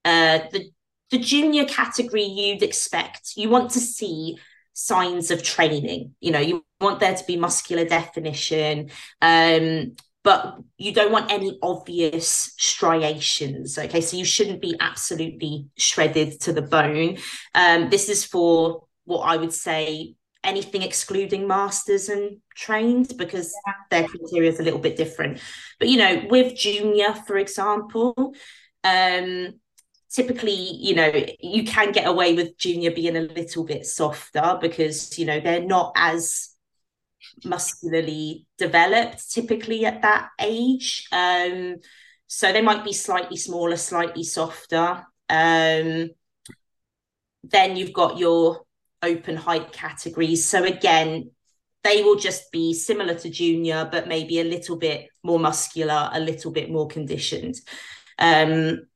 uh the the junior category you'd expect, you want to see signs of training. You know, you want there to be muscular definition. Um, but you don't want any obvious striations. Okay, so you shouldn't be absolutely shredded to the bone. Um, this is for what I would say anything excluding masters and trained because yeah. their criteria is a little bit different. But you know, with junior, for example, um, typically, you know, you can get away with junior being a little bit softer because you know they're not as muscularly developed typically at that age. Um, so they might be slightly smaller, slightly softer. Um, then you've got your open height categories. So again, they will just be similar to junior, but maybe a little bit more muscular, a little bit more conditioned. Um,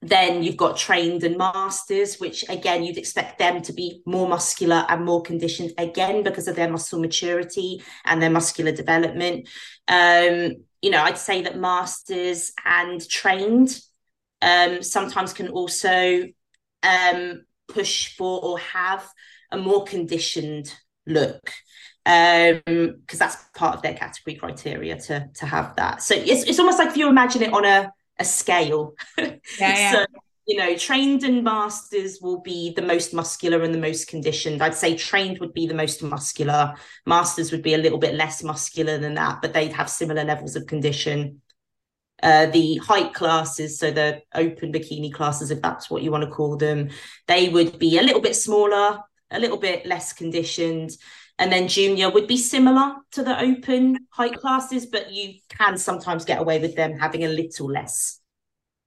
then you've got trained and masters, which again, you'd expect them to be more muscular and more conditioned again because of their muscle maturity and their muscular development. Um, you know, I'd say that masters and trained um, sometimes can also um, push for or have a more conditioned look because um, that's part of their category criteria to to have that. So it's it's almost like if you imagine it on a a scale. Yeah, yeah. so you know, trained and masters will be the most muscular and the most conditioned. I'd say trained would be the most muscular. Masters would be a little bit less muscular than that, but they'd have similar levels of condition. Uh, the height classes, so the open bikini classes, if that's what you want to call them, they would be a little bit smaller, a little bit less conditioned. And then junior would be similar to the open height classes, but you can sometimes get away with them having a little less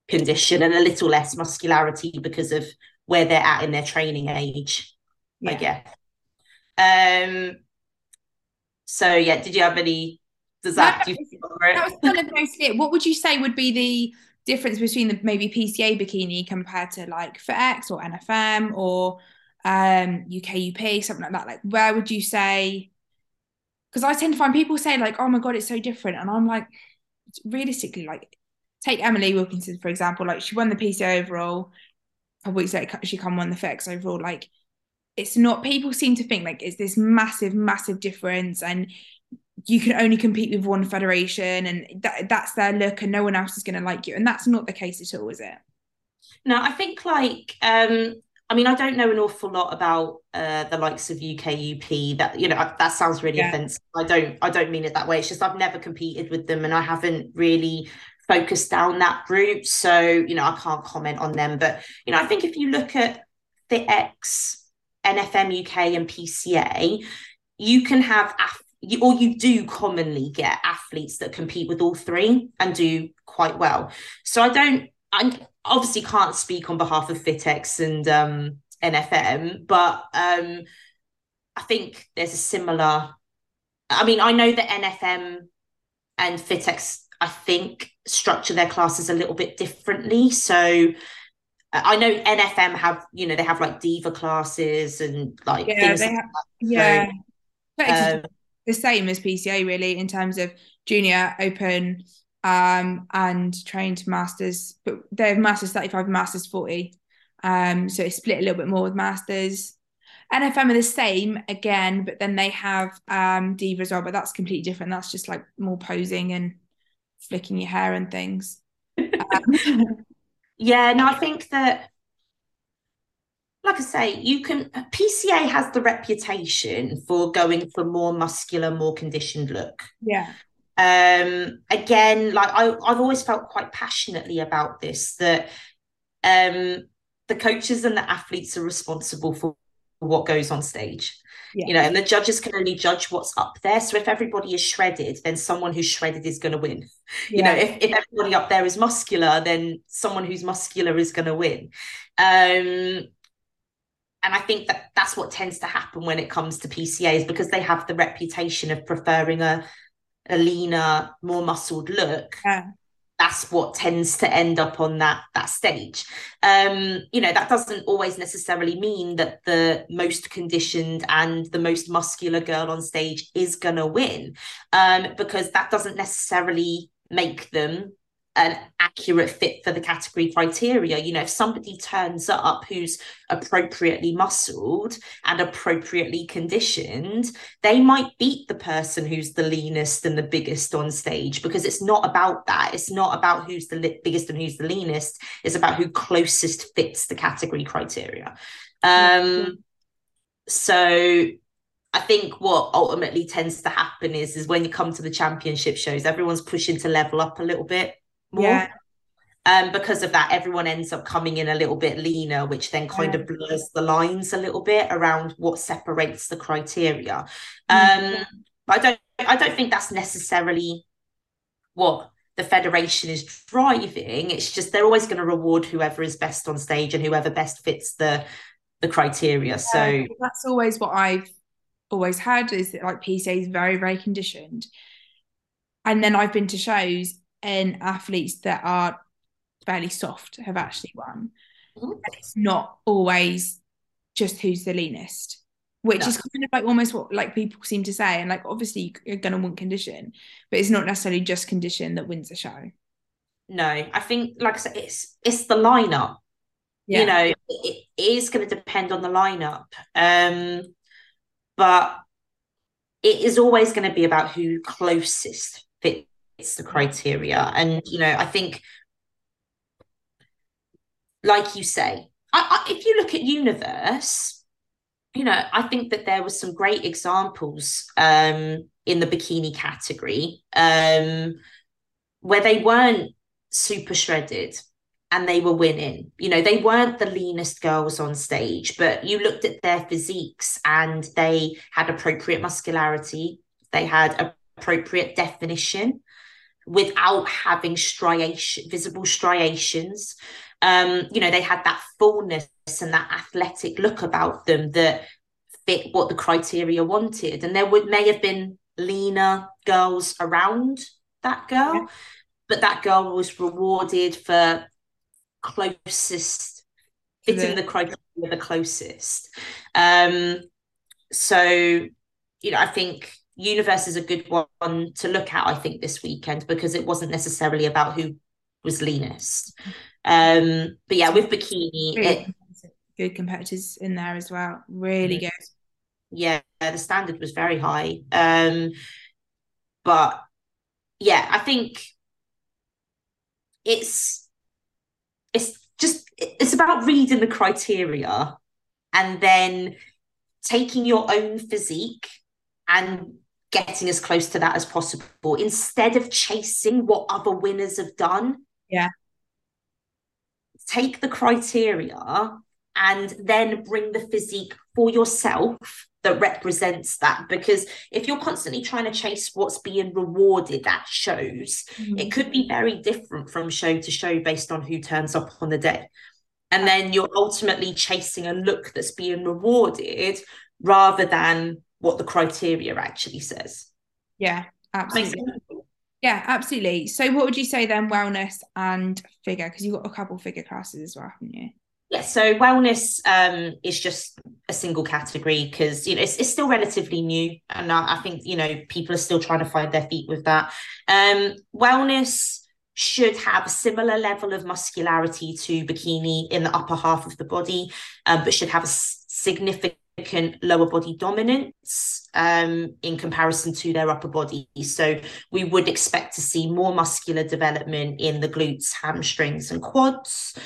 condition and a little less muscularity because of where they're at in their training age, yeah. I guess. Um so yeah, did you have any does that, that, was, that was kind of mostly it. What would you say would be the difference between the maybe PCA bikini compared to like FitX or NFM or um UKUP, something like that? Like, where would you say? Because I tend to find people say like, "Oh my god, it's so different," and I'm like, realistically, like, take Emily Wilkinson for example. Like, she won the PCA overall. A couple weeks later, she come won the FitX overall. Like, it's not. People seem to think like it's this massive, massive difference, and you can only compete with one federation and that, that's their look and no one else is going to like you and that's not the case at all is it no i think like um I mean, I don't know an awful lot about uh, the likes of UKUP. That you know, that sounds really yeah. offensive. I don't, I don't mean it that way. It's just I've never competed with them, and I haven't really focused down that route. So you know, I can't comment on them. But you know, I think if you look at the X, NFM UK, and PCA, you can have you, or you do commonly get athletes that compete with all three and do quite well. So I don't, I obviously can't speak on behalf of FitX and um, NFM, but um, I think there's a similar. I mean, I know that NFM and FitX, I think, structure their classes a little bit differently. So I know NFM have, you know, they have like diva classes and like yeah, things like have, yeah. So, um, the same as PCA really in terms of junior open um, and trained masters, but they have masters 35 masters 40. Um, so it's split a little bit more with masters. NFM are the same again, but then they have um, Diva as well, but that's completely different. That's just like more posing and flicking your hair and things. Um, yeah, no, I think that like I say, you can PCA has the reputation for going for more muscular, more conditioned look. Yeah. Um, again, like I, I've always felt quite passionately about this that um the coaches and the athletes are responsible for what goes on stage. Yeah. You know, and the judges can only judge what's up there. So if everybody is shredded, then someone who's shredded is going to win. Yeah. You know, if, if everybody up there is muscular, then someone who's muscular is going to win. Um, and I think that that's what tends to happen when it comes to PCAs because they have the reputation of preferring a a leaner, more muscled look. Yeah. That's what tends to end up on that that stage. Um, you know, that doesn't always necessarily mean that the most conditioned and the most muscular girl on stage is gonna win, um, because that doesn't necessarily make them an accurate fit for the category criteria. You know, if somebody turns up who's appropriately muscled and appropriately conditioned, they might beat the person who's the leanest and the biggest on stage because it's not about that. It's not about who's the li- biggest and who's the leanest. It's about who closest fits the category criteria. Um, so I think what ultimately tends to happen is is when you come to the championship shows, everyone's pushing to level up a little bit more. Yeah. Um, because of that, everyone ends up coming in a little bit leaner, which then kind yeah. of blurs the lines a little bit around what separates the criteria. Mm-hmm. Um, but I don't, I don't think that's necessarily what the federation is driving. It's just they're always going to reward whoever is best on stage and whoever best fits the the criteria. Yeah, so that's always what I've always had is that like PCA is very very conditioned, and then I've been to shows and athletes that are fairly soft have actually won. Mm-hmm. It's not always just who's the leanest, which no. is kind of like almost what like people seem to say. And like obviously you're gonna want condition, but it's not necessarily just condition that wins a show. No, I think like I said, it's it's the lineup. Yeah. You know, it, it is going to depend on the lineup. Um, but it is always going to be about who closest fit it's the criteria. And, you know, I think, like you say, I, I, if you look at Universe, you know, I think that there were some great examples um, in the bikini category um, where they weren't super shredded and they were winning. You know, they weren't the leanest girls on stage, but you looked at their physiques and they had appropriate muscularity, they had appropriate definition without having striation, visible striations. Um, you know, they had that fullness and that athletic look about them that fit what the criteria wanted. And there would may have been leaner girls around that girl. but that girl was rewarded for closest fitting yeah. the criteria the closest. Um, so you know, I think Universe is a good one to look at. I think this weekend because it wasn't necessarily about who was leanest. Um, but yeah, with bikini, really it, good competitors in there as well. Really good. Yeah, the standard was very high. Um, but yeah, I think it's it's just it's about reading the criteria and then taking your own physique and getting as close to that as possible instead of chasing what other winners have done. Yeah. Take the criteria and then bring the physique for yourself that represents that because if you're constantly trying to chase what's being rewarded at shows mm-hmm. it could be very different from show to show based on who turns up on the day and then you're ultimately chasing a look that's being rewarded rather than what the criteria actually says. Yeah absolutely. yeah absolutely. So what would you say then wellness and figure? Because you've got a couple figure classes as well haven't you? Yeah, so wellness um, is just a single category because you know it's, it's still relatively new, and I, I, think you know people are still trying to find their feet with that. Um, wellness should have a similar level of muscularity to bikini in the upper half of the body, um, but should have a significant lower body dominance um, in comparison to their upper body. So we would expect to see more muscular development in the glutes, hamstrings, and quads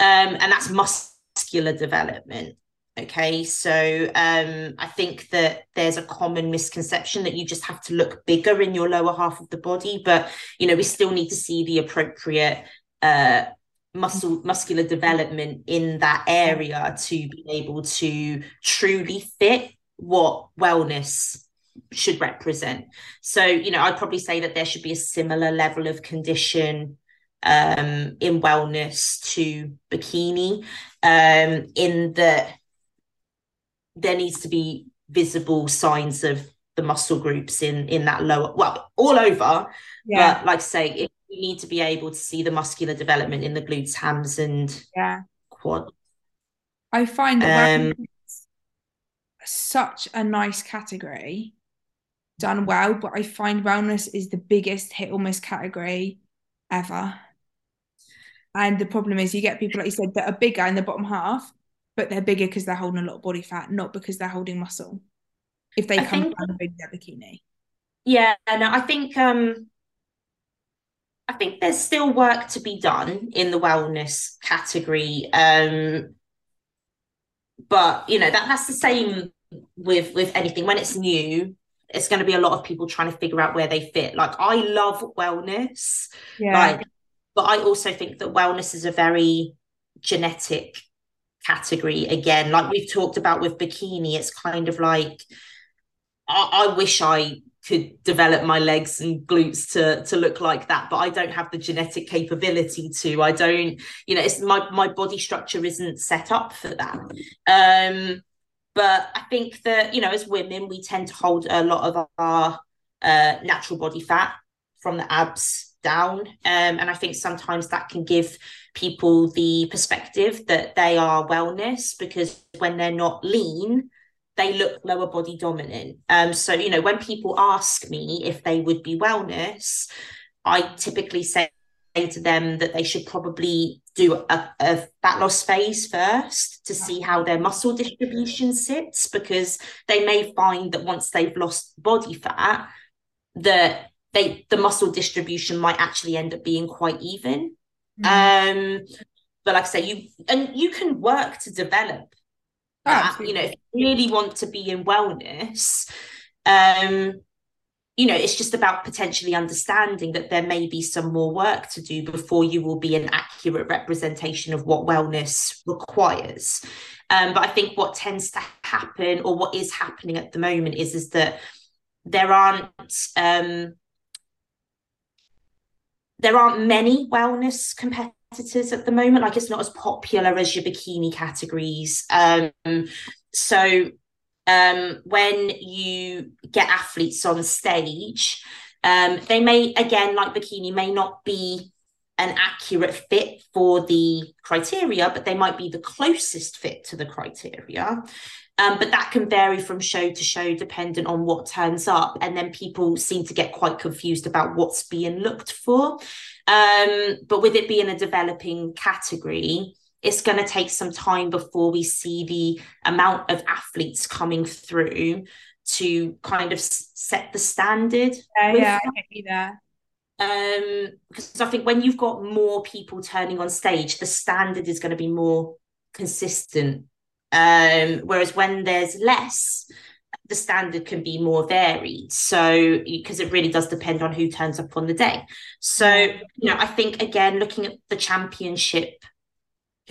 um, and that's muscular development. Okay, so um, I think that there's a common misconception that you just have to look bigger in your lower half of the body, but you know we still need to see the appropriate uh, muscle muscular development in that area to be able to truly fit what wellness should represent. So you know I'd probably say that there should be a similar level of condition um, in wellness to bikini, um, in that there needs to be visible signs of the muscle groups in in that lower well all over yeah. but like I say it, you need to be able to see the muscular development in the glutes hams and yeah quad i find that um, such a nice category done well but i find wellness is the biggest hit or miss category ever and the problem is you get people, like you said, that are bigger in the bottom half, but they're bigger because they're holding a lot of body fat, not because they're holding muscle. If they I come think, down their bikini. Yeah, no, I think um I think there's still work to be done in the wellness category. Um but you know that that's the same with with anything when it's new it's going to be a lot of people trying to figure out where they fit like i love wellness yeah. like but I also think that wellness is a very genetic category again. Like we've talked about with bikini, it's kind of like I, I wish I could develop my legs and glutes to to look like that but i don't have the genetic capability to i don't you know it's my my body structure isn't set up for that um but i think that you know as women we tend to hold a lot of our uh, natural body fat from the abs down. Um, and I think sometimes that can give people the perspective that they are wellness because when they're not lean, they look lower body dominant. Um, so, you know, when people ask me if they would be wellness, I typically say to them that they should probably do a, a fat loss phase first to see how their muscle distribution sits because they may find that once they've lost body fat that they the muscle distribution might actually end up being quite even. Mm. Um, but like I say, you and you can work to develop that. You know, if you really want to be in wellness, um, you know, it's just about potentially understanding that there may be some more work to do before you will be an accurate representation of what wellness requires. Um, but I think what tends to happen, or what is happening at the moment, is is that there aren't um, there aren't many wellness competitors at the moment. Like it's not as popular as your bikini categories. Um, so um, when you get athletes on stage, Um, they may, again, like bikini, may not be an accurate fit for the criteria, but they might be the closest fit to the criteria. Um, but that can vary from show to show dependent on what turns up. And then people seem to get quite confused about what's being looked for. Um, but with it being a developing category, it's going to take some time before we see the amount of athletes coming through to kind of set the standard. Yeah, yeah, get. Um, because I think when you've got more people turning on stage, the standard is going to be more consistent. Um, whereas when there's less, the standard can be more varied. So because it really does depend on who turns up on the day. So you know, I think again, looking at the championship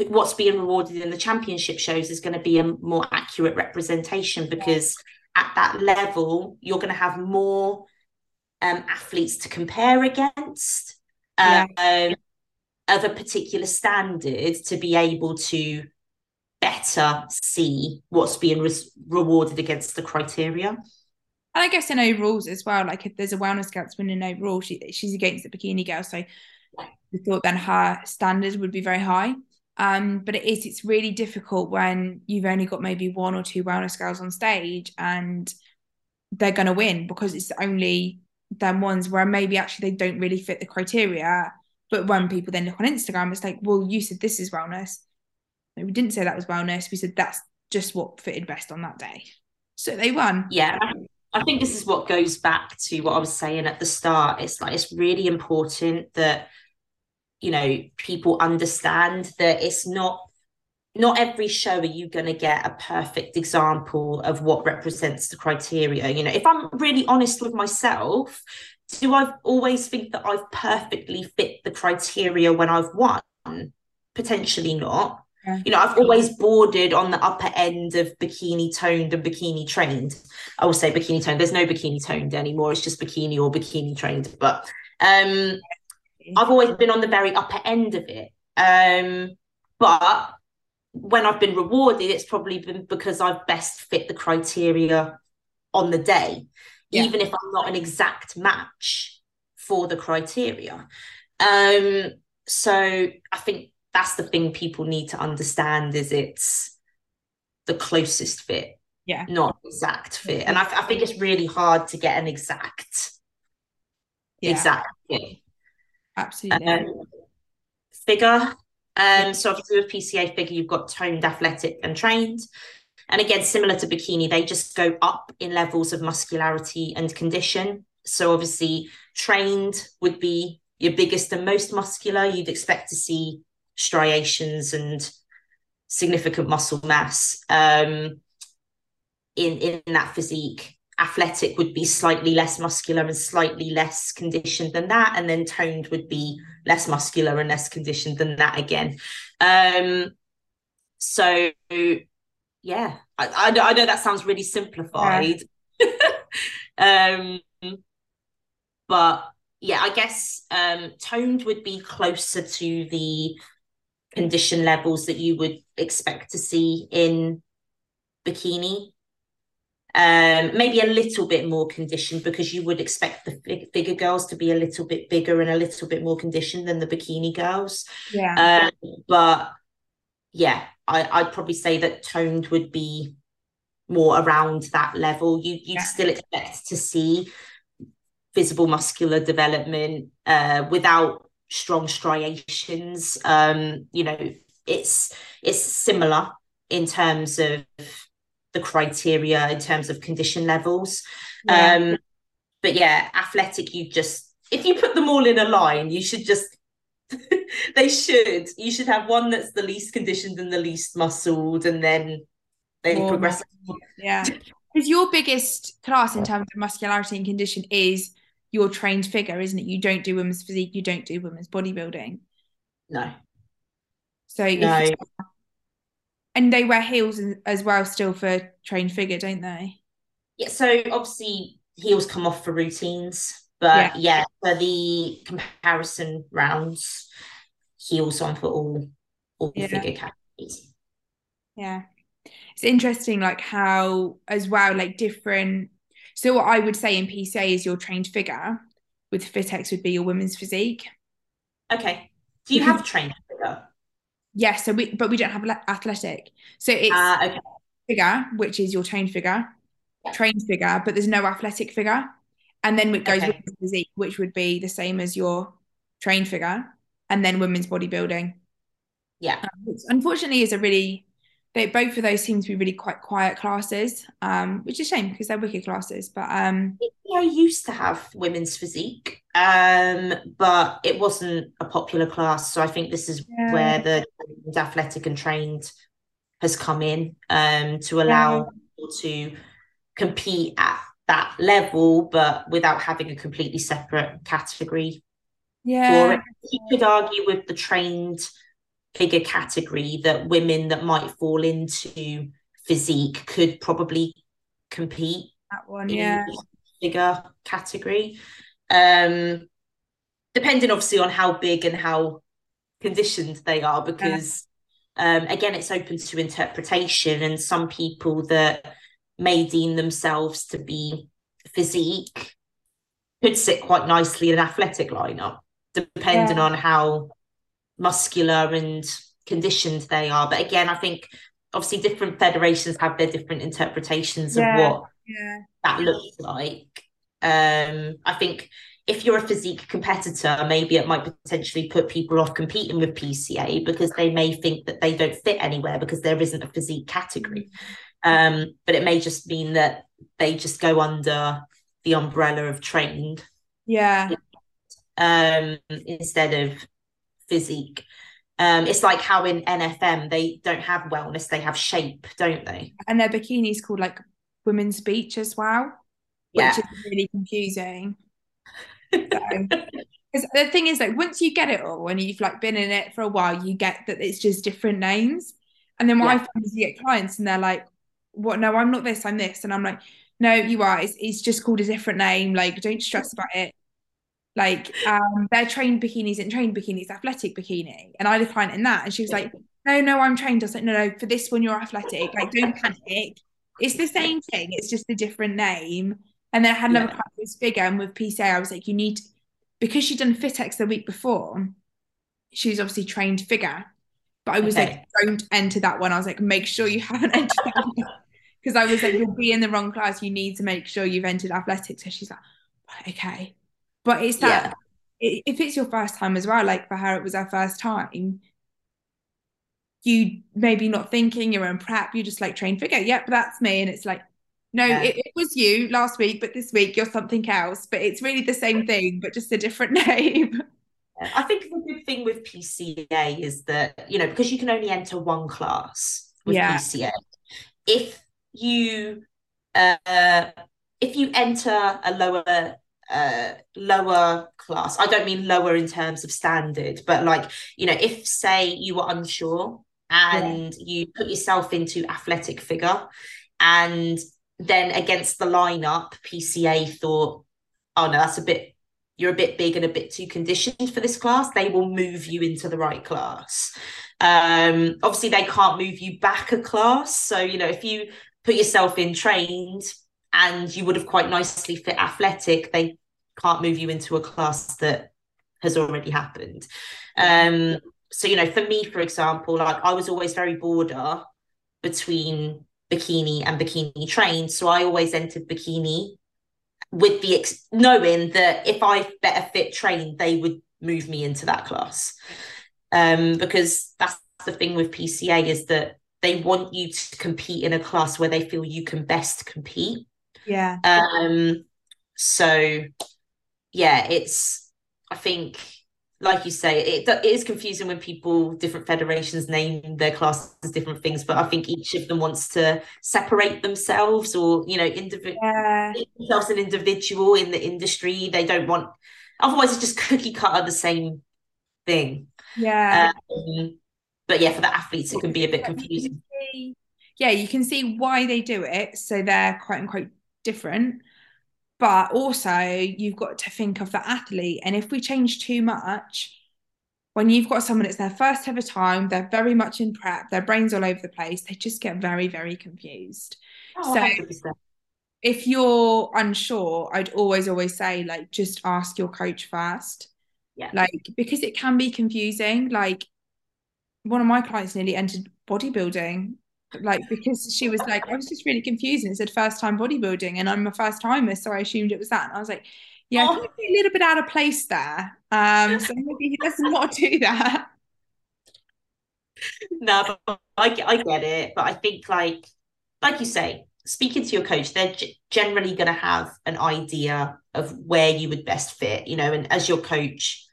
what's being rewarded in the championship shows is going to be a more accurate representation because at that level you're going to have more um, athletes to compare against um, yeah. of a particular standard to be able to better see what's being re- rewarded against the criteria. And I guess in overalls as well, like if there's a wellness girl winning overall, she, she's against the bikini girl. So we thought then her standards would be very high. Um, but it is, it's really difficult when you've only got maybe one or two wellness girls on stage and they're going to win because it's only them ones where maybe actually they don't really fit the criteria. But when people then look on Instagram, it's like, well, you said this is wellness. We didn't say that was wellness. We said that's just what fitted best on that day. So they won. Yeah. I think this is what goes back to what I was saying at the start. It's like it's really important that you know people understand that it's not not every show are you going to get a perfect example of what represents the criteria you know if i'm really honest with myself do i always think that i've perfectly fit the criteria when i've won potentially not. You know i've always bordered on the upper end of bikini toned and bikini trained i will say bikini toned there's no bikini toned anymore it's just bikini or bikini trained but um I've always been on the very upper end of it. Um, but when I've been rewarded, it's probably been because I've best fit the criteria on the day, yeah. even if I'm not an exact match for the criteria. Um, so I think that's the thing people need to understand is it's the closest fit, yeah, not exact fit. And I, I think it's really hard to get an exact, yeah. exact fit. Absolutely. Um, figure. Um, so obviously with PCA figure, you've got toned, athletic, and trained. And again, similar to bikini, they just go up in levels of muscularity and condition. So obviously, trained would be your biggest and most muscular. You'd expect to see striations and significant muscle mass um, in in that physique athletic would be slightly less muscular and slightly less conditioned than that and then toned would be less muscular and less conditioned than that again um so yeah i, I, I know that sounds really simplified yeah. um but yeah i guess um toned would be closer to the condition levels that you would expect to see in bikini um, maybe a little bit more conditioned because you would expect the big, bigger girls to be a little bit bigger and a little bit more conditioned than the bikini girls. Yeah. Um, but yeah, I, I'd probably say that toned would be more around that level. You you'd yeah. still expect to see visible muscular development uh, without strong striations. Um, you know, it's it's similar in terms of the criteria in terms of condition levels. Yeah. Um, but yeah, athletic, you just if you put them all in a line, you should just they should. You should have one that's the least conditioned and the least muscled, and then they More progress. Yeah. Because your biggest class in terms of muscularity and condition is your trained figure, isn't it? You don't do women's physique, you don't do women's bodybuilding. No. So no and they wear heels as well still for trained figure don't they yeah so obviously heels come off for routines but yeah, yeah for the comparison rounds heels on for all all yeah. figure categories yeah it's interesting like how as well like different so what i would say in pca is your trained figure with FitX would be your women's physique. Okay. Do you have a trained figure? Yes, yeah, so we but we don't have athletic. So it's uh, okay. figure, which is your trained figure, trained figure, but there's no athletic figure. And then it goes okay. with physique, which would be the same as your trained figure, and then women's bodybuilding. Yeah. Um, unfortunately is a really they both of those seem to be really quite quiet classes, um, which is a shame because they're wicked classes. But um, I used to have women's physique, um, but it wasn't a popular class. So I think this is yeah. where the athletic and trained has come in um, to allow yeah. people to compete at that level, but without having a completely separate category. Yeah, you could argue with the trained figure category that women that might fall into physique could probably compete that one yeah figure category um depending obviously on how big and how conditioned they are because yeah. um again it's open to interpretation and some people that may deem themselves to be physique could sit quite nicely in an athletic lineup depending yeah. on how muscular and conditioned they are. But again, I think obviously different federations have their different interpretations yeah, of what yeah. that looks like. Um, I think if you're a physique competitor, maybe it might potentially put people off competing with PCA because they may think that they don't fit anywhere because there isn't a physique category. Um, but it may just mean that they just go under the umbrella of trained. Yeah. Um, instead of physique. Um, it's like how in NFM they don't have wellness, they have shape, don't they? And their bikinis called like women's beach as well, which is really confusing. Because the thing is, like, once you get it all and you've like been in it for a while, you get that it's just different names. And then what yeah. I find is you get clients and they're like, "What? No, I'm not this. I'm this." And I'm like, "No, you are. It's, it's just called a different name. Like, don't stress about it. Like um, they're trained bikinis and trained bikinis, athletic bikini. And I had a client in that, and she was like, No, no, I'm trained. I was like, No, no, for this one, you're athletic. Like, don't panic. It's the same thing, it's just a different name. And then I had another yeah. client who was and with PCA, I was like, You need, because she'd done FitX the week before, she was obviously trained figure. But I was okay. like, Don't enter that one. I was like, Make sure you haven't entered that one. Because I was like, You'll be in the wrong class. You need to make sure you've entered athletics. So she's like, Okay but it's that yeah. if it's your first time as well, like for her, it was her first time. You maybe not thinking you're in prep, you just like train figure. Yep, that's me. And it's like, no, yeah. it, it, was you last week, but this week you're something else. But it's really the same thing, but just a different name. I think the good thing with PCA is that, you know, because you can only enter one class with yeah. PCA, if you uh if you enter a lower uh, lower class. I don't mean lower in terms of standard, but like, you know, if say you were unsure and yeah. you put yourself into athletic figure and then against the lineup, PCA thought, oh no, that's a bit, you're a bit big and a bit too conditioned for this class, they will move you into the right class. Um, obviously, they can't move you back a class. So, you know, if you put yourself in trained, and you would have quite nicely fit athletic, they can't move you into a class that has already happened. Um, so you know, for me, for example, like I was always very border between bikini and bikini trained, so I always entered bikini with the ex- knowing that if I better fit trained, they would move me into that class. Um, because that's the thing with PCA is that they want you to compete in a class where they feel you can best compete. Yeah. Um. So yeah, it's I think like you say, it, it is confusing when people, different federations name their classes different things, but I think each of them wants to separate themselves or, you know, individual yeah. themselves an individual in the industry. They don't want, otherwise it's just cookie cutter the same thing. Yeah. Um, but yeah, for the athletes, it can be a bit confusing. Yeah, you can see why they do it. So they're quote unquote different but also you've got to think of the athlete and if we change too much when you've got someone it's their first ever time they're very much in prep their brains all over the place they just get very very confused oh, so 100%. if you're unsure, I'd always, always say, like, just ask your coach first. Yeah. Like, because it can be confusing. Like, one of my clients nearly entered bodybuilding, like, because she was like, I was just really confused and it said first time bodybuilding, and I'm a first timer, so I assumed it was that. And I was like, yeah, oh. a little bit out of place there. Um, so maybe let's not do that. No, but I, I get it. But I think, like, like you say, speaking to your coach, they're g- generally going to have an idea of where you would best fit, you know. And as your coach,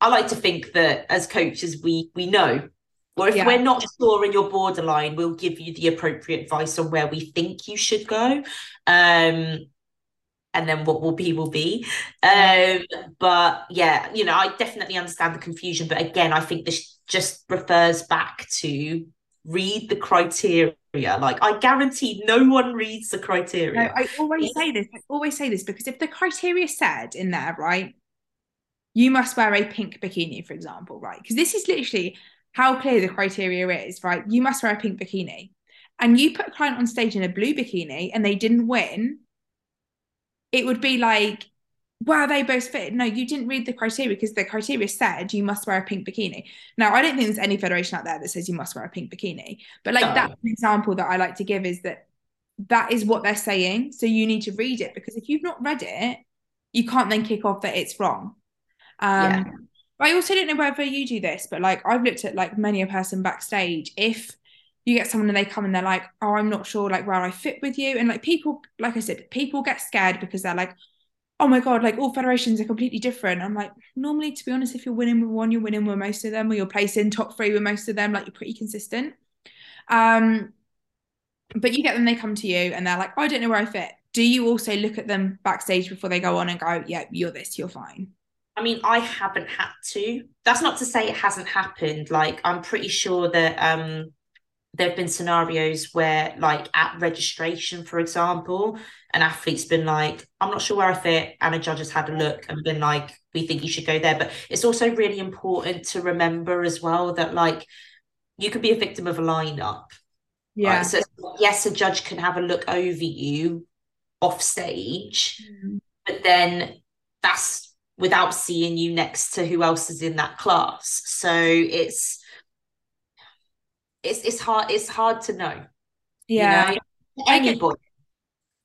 I like to think that as coaches, we we know. Or if yeah. we're not sure and you're borderline, we'll give you the appropriate advice on where we think you should go. Um, and then what will be will be. Um, but yeah, you know, I definitely understand the confusion. But again, I think this just refers back to read the criteria. Like I guarantee no one reads the criteria. No, I always say this. I always say this because if the criteria said in there, right, you must wear a pink bikini, for example, right? Because this is literally how clear the criteria is, right? You must wear a pink bikini. And you put a client on stage in a blue bikini and they didn't win, it would be like well, they both fit. No, you didn't read the criteria because the criteria said you must wear a pink bikini. Now, I don't think there's any federation out there that says you must wear a pink bikini, but like no. that's an example that I like to give is that that is what they're saying. So you need to read it because if you've not read it, you can't then kick off that it's wrong. Um, yeah. I also don't know whether you do this, but like I've looked at like many a person backstage. If you get someone and they come and they're like, "Oh, I'm not sure like where I fit with you," and like people, like I said, people get scared because they're like, oh my god like all federations are completely different. I'm like normally to be honest if you're winning with one you're winning with most of them or you're placing top three with most of them like you're pretty consistent. Um but you get them they come to you and they're like oh, i don't know where i fit. Do you also look at them backstage before they go on and go yeah you're this you're fine I mean, I haven't had to. That's not to say it hasn't happened. Like, I'm pretty sure that um there have been scenarios where, like, at registration, for example, an athlete's been like, I'm not sure where I fit, and a judge has had a look and been like, we think you should go there. But it's also really important to remember as well that like you could be a victim of a lineup. Yeah. Right? So yes, a judge can have a look over you off stage, mm. but then that's without seeing you next to who else is in that class. So it's it's it's hard it's hard to know. Yeah. You know? Anybody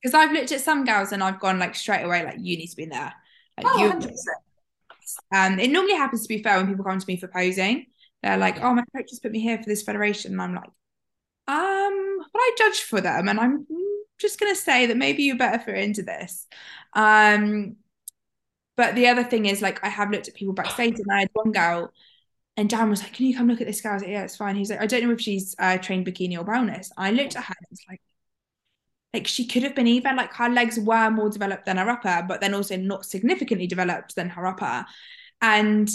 because I've looked at some girls and I've gone like straight away, like you need to be there. Like, oh, you, 100%. Um, it normally happens to be fair when people come to me for posing. They're like, "Oh, my coach just put me here for this federation," and I'm like, "Um, but I judge for them, and I'm just gonna say that maybe you're better fit into this." Um, but the other thing is, like, I have looked at people backstage, and I had one girl, and Dan was like, "Can you come look at this girl?" I was like, "Yeah, it's fine." He's like, "I don't know if she's uh, trained bikini or wellness." I looked at her and it's like, like she could have been even like her legs were more developed than her upper, but then also not significantly developed than her upper. And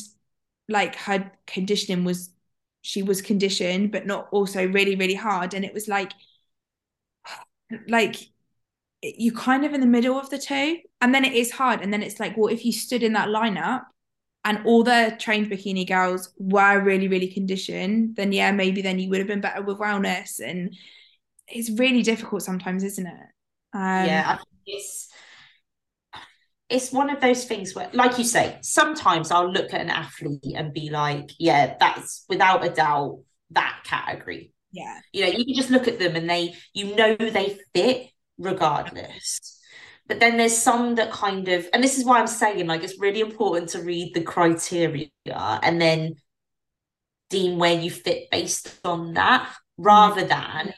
like her conditioning was she was conditioned, but not also really, really hard. And it was like like you kind of in the middle of the two. And then it is hard. And then it's like, well, if you stood in that lineup and all the trained bikini girls were really, really conditioned, then yeah, maybe then you would have been better with wellness and it's really difficult sometimes, isn't it? Um, yeah, it's it's one of those things where, like you say, sometimes I'll look at an athlete and be like, yeah, that's without a doubt that category. Yeah. You know, you can just look at them and they, you know, they fit regardless. But then there's some that kind of, and this is why I'm saying, like, it's really important to read the criteria and then deem where you fit based on that rather than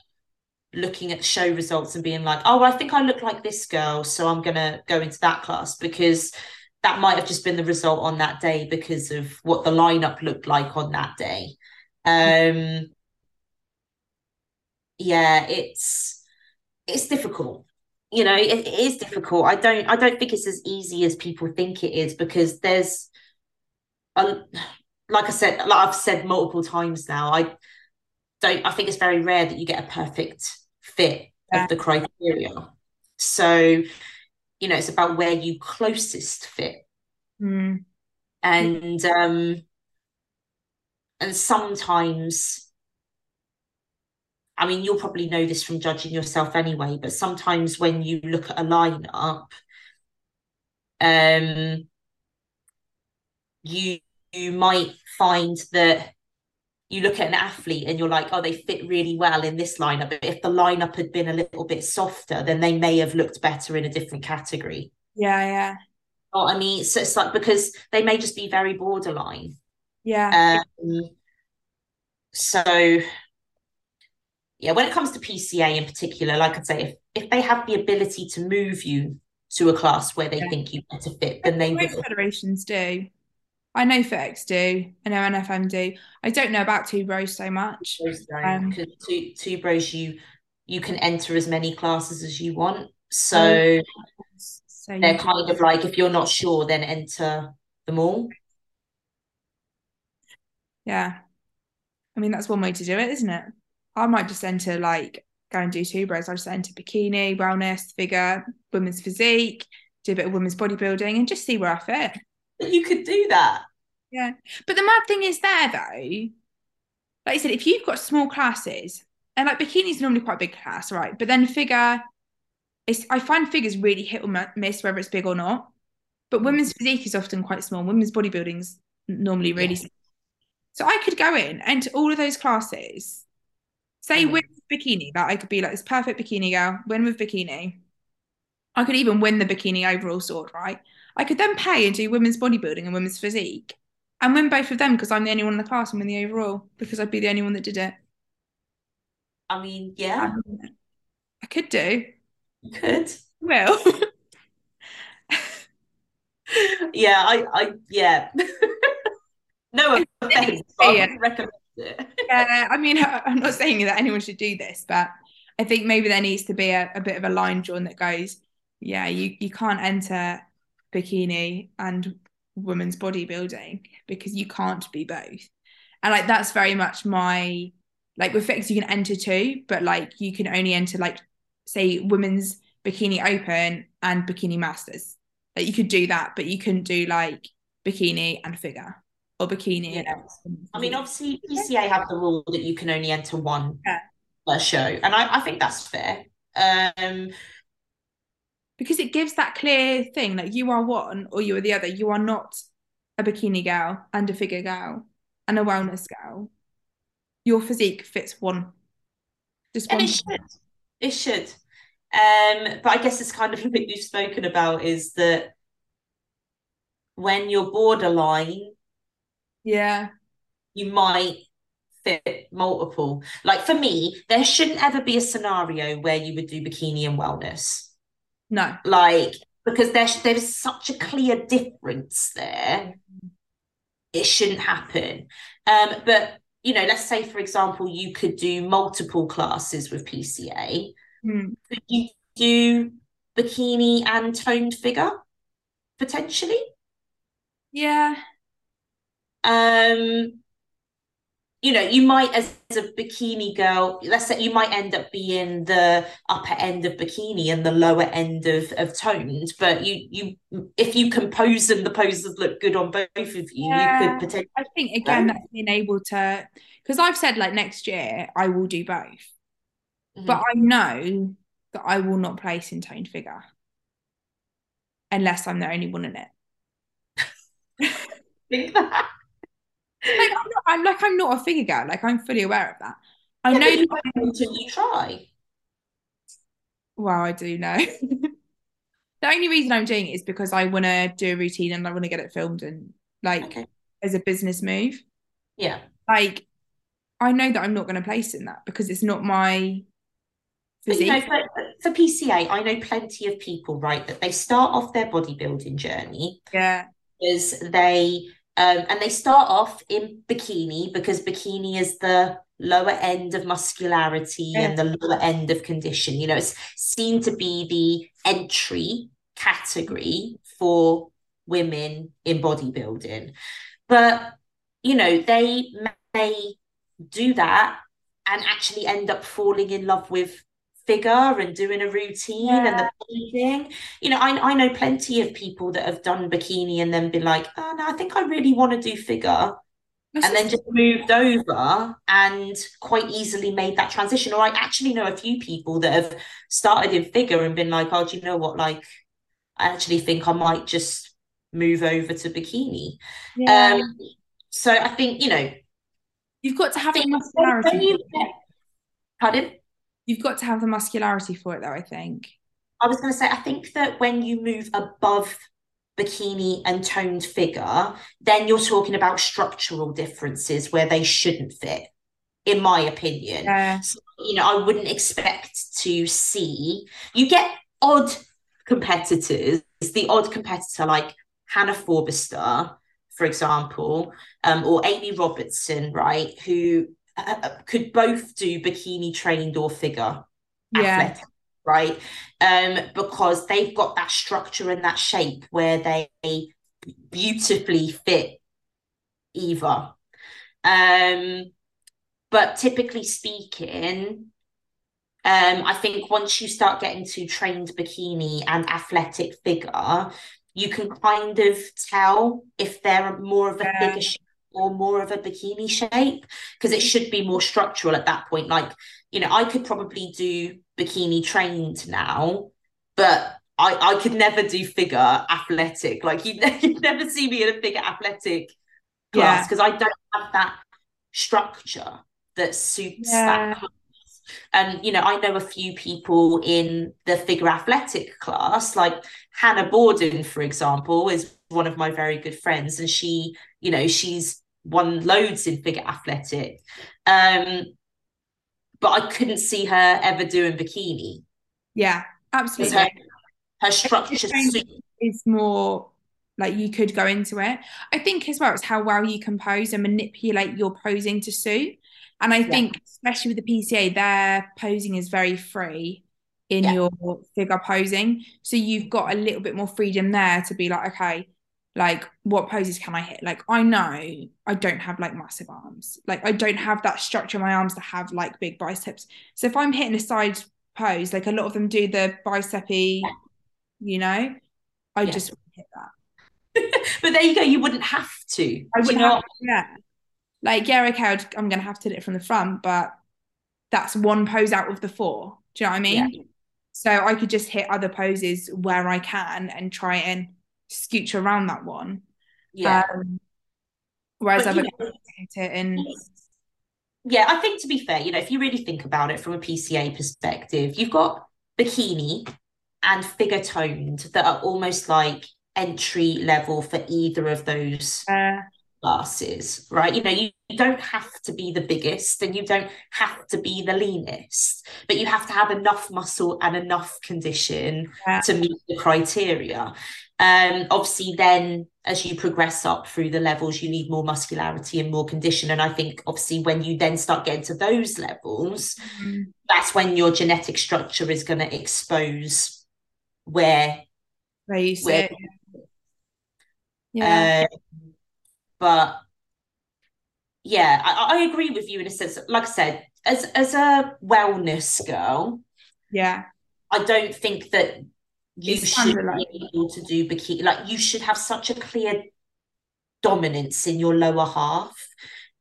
looking at show results and being like, oh, I think I look like this girl, so I'm gonna go into that class because that might have just been the result on that day because of what the lineup looked like on that day. Um yeah, it's it's difficult. You know, it, it is difficult. I don't I don't think it's as easy as people think it is because there's a like I said, like I've said multiple times now, I don't I think it's very rare that you get a perfect fit yeah. of the criteria. So, you know, it's about where you closest fit. Mm. And um and sometimes I mean, you'll probably know this from judging yourself anyway, but sometimes when you look at a lineup, um, you you might find that you look at an athlete and you're like, oh, they fit really well in this lineup. But if the lineup had been a little bit softer, then they may have looked better in a different category. Yeah, yeah. I mean, so it's like because they may just be very borderline. Yeah. Um, so yeah, when it comes to PCA in particular, like I'd say, if if they have the ability to move you to a class where they yeah. think you better fit, then they most federations do. I know FitX do. I know NFM do. I don't know about 2Bros so much. Um, two 2Bros, you you can enter as many classes as you want. So, so they're kind of like if you're not sure, then enter them all. Yeah. I mean that's one way to do it, isn't it? I might just enter like go and do 2Bros. I just enter bikini, wellness, figure, women's physique, do a bit of women's bodybuilding, and just see where I fit. You could do that. Yeah, but the mad thing is there though. Like I said, if you've got small classes, and like bikini is normally quite a big class, right? But then figure, it's I find figures really hit or miss whether it's big or not. But mm. women's physique is often quite small. Women's bodybuilding's normally really. Yeah. So I could go in and to all of those classes Say mm. win bikini, that I could be like this perfect bikini girl, win with bikini. I could even win the bikini overall sword, right? I could then pay and do women's bodybuilding and women's physique and win both of them because I'm the only one in the class and win the overall because I'd be the only one that did it. I mean, yeah. I could do. You could. Well. yeah, I, I, yeah. no offense. I recommend yeah, I mean, I'm not saying that anyone should do this, but I think maybe there needs to be a, a bit of a line drawn that goes, yeah, you you can't enter bikini and women's bodybuilding because you can't be both. And like that's very much my like with FitX you can enter two, but like you can only enter like say women's bikini open and bikini masters. Like you could do that, but you couldn't do like bikini and figure or bikini. Yeah. I mean, obviously, PCA have the rule that you can only enter one yeah. per show, and I, I think that's fair. Um, because it gives that clear thing like you are one or you are the other. You are not a bikini gal and a figure gal and a wellness gal. Your physique fits one. Just one. And it should. It should. Um, but I guess it's kind of what we've spoken about is that when you're borderline yeah. You might fit multiple. Like for me, there shouldn't ever be a scenario where you would do bikini and wellness. No. Like because there's there's such a clear difference there. It shouldn't happen. Um, but you know, let's say for example, you could do multiple classes with PCA. Mm. Could you do bikini and toned figure potentially? Yeah, um you know you might as, as, a bikini girl let's say you might end up being the upper end of bikini and the lower end of of toned but you you if you compose them the poses look good on both of you yeah, you could potentially i think again that's being able to because i've said like next year i will do both mm-hmm. but i know that i will not place in toned figure unless i'm the only one in it. Think that like I'm not, I'm like I'm not a figure girl. Like I'm fully aware of that. I yeah, know you until you try. Well, I do know. the only reason I'm doing it is because I want to do a routine and I want to get it filmed and like okay. as a business move. Yeah. Like I know that I'm not going to place in that because it's not my physique. You know, for, for PCA, I know plenty of people, right, that they start off their bodybuilding journey. Yeah. Because they um, and they start off in bikini because bikini is the lower end of muscularity yeah. and the lower end of condition. You know, it's seen to be the entry category for women in bodybuilding. But, you know, they may do that and actually end up falling in love with figure and doing a routine yeah. and the posing. You know, I, I know plenty of people that have done bikini and then been like, oh no, I think I really want to do figure. and then just moved over and quite easily made that transition. Or I actually know a few people that have started in figure and been like, oh, do you know what? Like, I actually think I might just move over to bikini. Yeah. Um, so I think, you know, you've got to have. You pardon? You've got to have the muscularity for it, though, I think. I was going to say, I think that when you move above bikini and toned figure, then you're talking about structural differences where they shouldn't fit, in my opinion. Yeah. So, you know, I wouldn't expect to see you get odd competitors, the odd competitor like Hannah Forrester, for example, um, or Amy Robertson, right, who uh, could both do bikini trained or figure yeah. athletic right? Um, because they've got that structure and that shape where they beautifully fit either. Um, but typically speaking, um, I think once you start getting to trained bikini and athletic figure, you can kind of tell if they're more of a yeah. figure shape or more of a bikini shape because it should be more structural at that point. Like, you know, I could probably do bikini trained now, but I, I could never do figure athletic. Like you you'd never see me in a figure athletic class because yeah. I don't have that structure that suits yeah. that class. And you know, I know a few people in the figure athletic class, like Hannah Borden, for example, is one of my very good friends, and she, you know, she's won loads in figure athletic. Um, but I couldn't see her ever doing bikini. Yeah, absolutely. Her, her structure is more like you could go into it. I think as well it's how well you compose and manipulate your posing to suit. And I yeah. think especially with the PCA, their posing is very free in yeah. your figure posing. So you've got a little bit more freedom there to be like, okay, like what poses can I hit? Like I know I don't have like massive arms. Like I don't have that structure in my arms to have like big biceps. So if I'm hitting a side pose, like a lot of them do the bicepy, you know, I yeah. just hit that. but there you go. You wouldn't have to. I would not. Yeah. Like yeah, okay, i am gonna have to hit it from the front, but that's one pose out of the four. Do you know what I mean? Yeah. So I could just hit other poses where I can and try and scooch around that one. Yeah. Um, whereas but, know, hit it and yeah, I think to be fair, you know, if you really think about it from a PCA perspective, you've got bikini and figure toned that are almost like entry level for either of those uh, classes, right? You know, you, you don't have to be the biggest and you don't have to be the leanest, but you have to have enough muscle and enough condition yeah. to meet the criteria. Um, obviously, then as you progress up through the levels, you need more muscularity and more condition. And I think, obviously, when you then start getting to those levels, mm-hmm. that's when your genetic structure is going to expose where where you sit. Yeah. Uh, but yeah, I, I agree with you in a sense. Like I said, as as a wellness girl, yeah, I don't think that you it's should be able to do bikini. Like you should have such a clear dominance in your lower half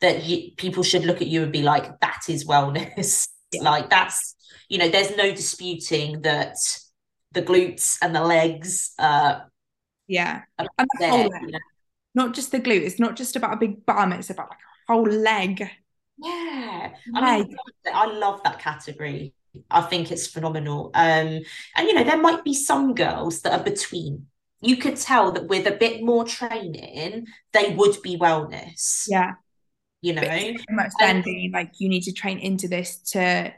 that you, people should look at you and be like, that is wellness. Yeah. like that's you know, there's no disputing that the glutes and the legs. Uh, yeah, and the there, whole leg. You know? Not just the glute. It's not just about a big bum. It's about like a whole leg. Yeah, I mean, I love that category. I think it's phenomenal. Um, and you know, there might be some girls that are between. You could tell that with a bit more training, they would be wellness. Yeah. You know, much then being like you need to train into this to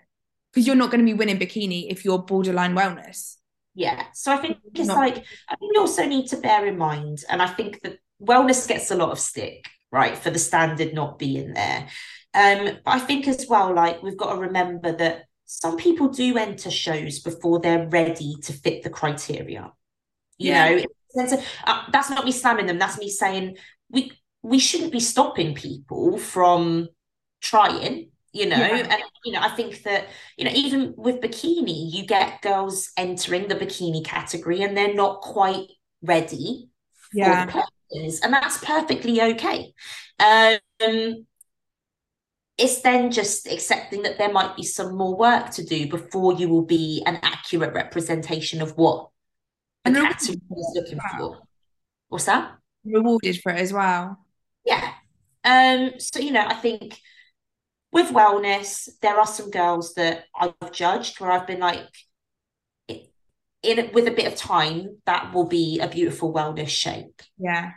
because you're not going to be winning bikini if you're borderline wellness. Yeah. So I think it's not- like I think you also need to bear in mind, and I think that wellness gets a lot of stick, right, for the standard not being there. Um, but I think as well, like we've got to remember that some people do enter shows before they're ready to fit the criteria. You yeah. know, uh, that's not me slamming them. That's me saying we we shouldn't be stopping people from trying. You know, yeah. and you know, I think that you know, even with bikini, you get girls entering the bikini category and they're not quite ready Yeah. for the purposes, and that's perfectly okay. Um, it's then just accepting that there might be some more work to do before you will be an accurate representation of what the And category is looking for. What's that? rewarded for it as well. Yeah. Um, so you know, I think with wellness, there are some girls that I've judged where I've been like, in with a bit of time, that will be a beautiful wellness shape. Yeah.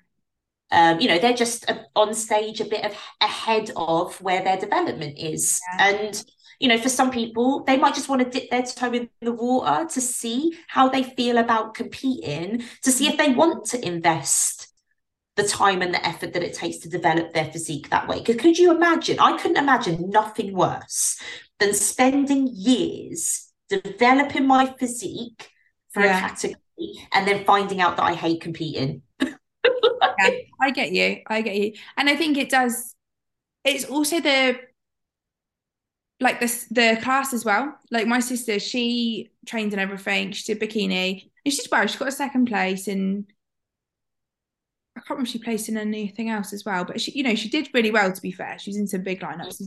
Um, you know, they're just a, on stage a bit of ahead of where their development is, Yeah. and you know, for some people, they might just want to dip their toe in the water to see how they feel about competing, to see if they want to invest the time and the effort that it takes to develop their physique that way. Because could you imagine? I couldn't imagine nothing worse than spending years developing my physique for Yeah. a category and then finding out that I hate competing. I get you. I get you. And I think it does. It's also the like this the class as well. Like my sister, she trained and everything. She did bikini, and she well. She got a second place, and I can't remember she placed in anything else as well. But she, you know, she did really well. To be fair, she was in some big lineups,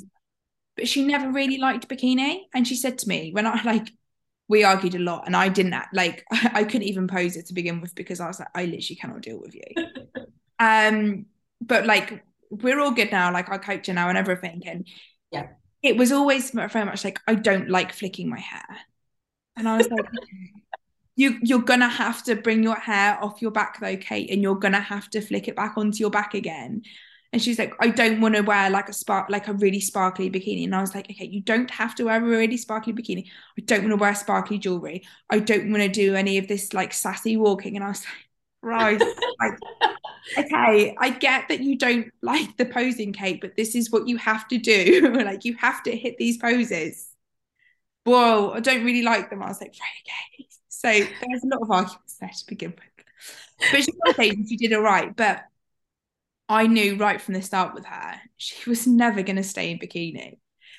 but she never really liked bikini. And she said to me when I like. We argued a lot, and I didn't like. I couldn't even pose it to begin with because I was like, I literally cannot deal with you. Um, but like we're all good now, like our coach now and everything. And Yeah. it was always very much like, I don't like flicking my hair. And I was like, you you're gonna have to bring your hair off your back though, Kate, and you're gonna have to flick it back onto your back again. And she's like, I don't want to wear like a spark, like a really sparkly bikini. And I was like, okay, you don't have to wear a really sparkly bikini. I don't want to wear sparkly jewelry. I don't want to do any of this like sassy walking. And I was like, right, like, okay, I get that you don't like the posing, Kate, but this is what you have to do. like, you have to hit these poses. Whoa, I don't really like them. I was like, right, okay. So there's a lot of arguments there to begin with. But she saying she did all right. But I knew right from the start with her, she was never going to stay in bikini.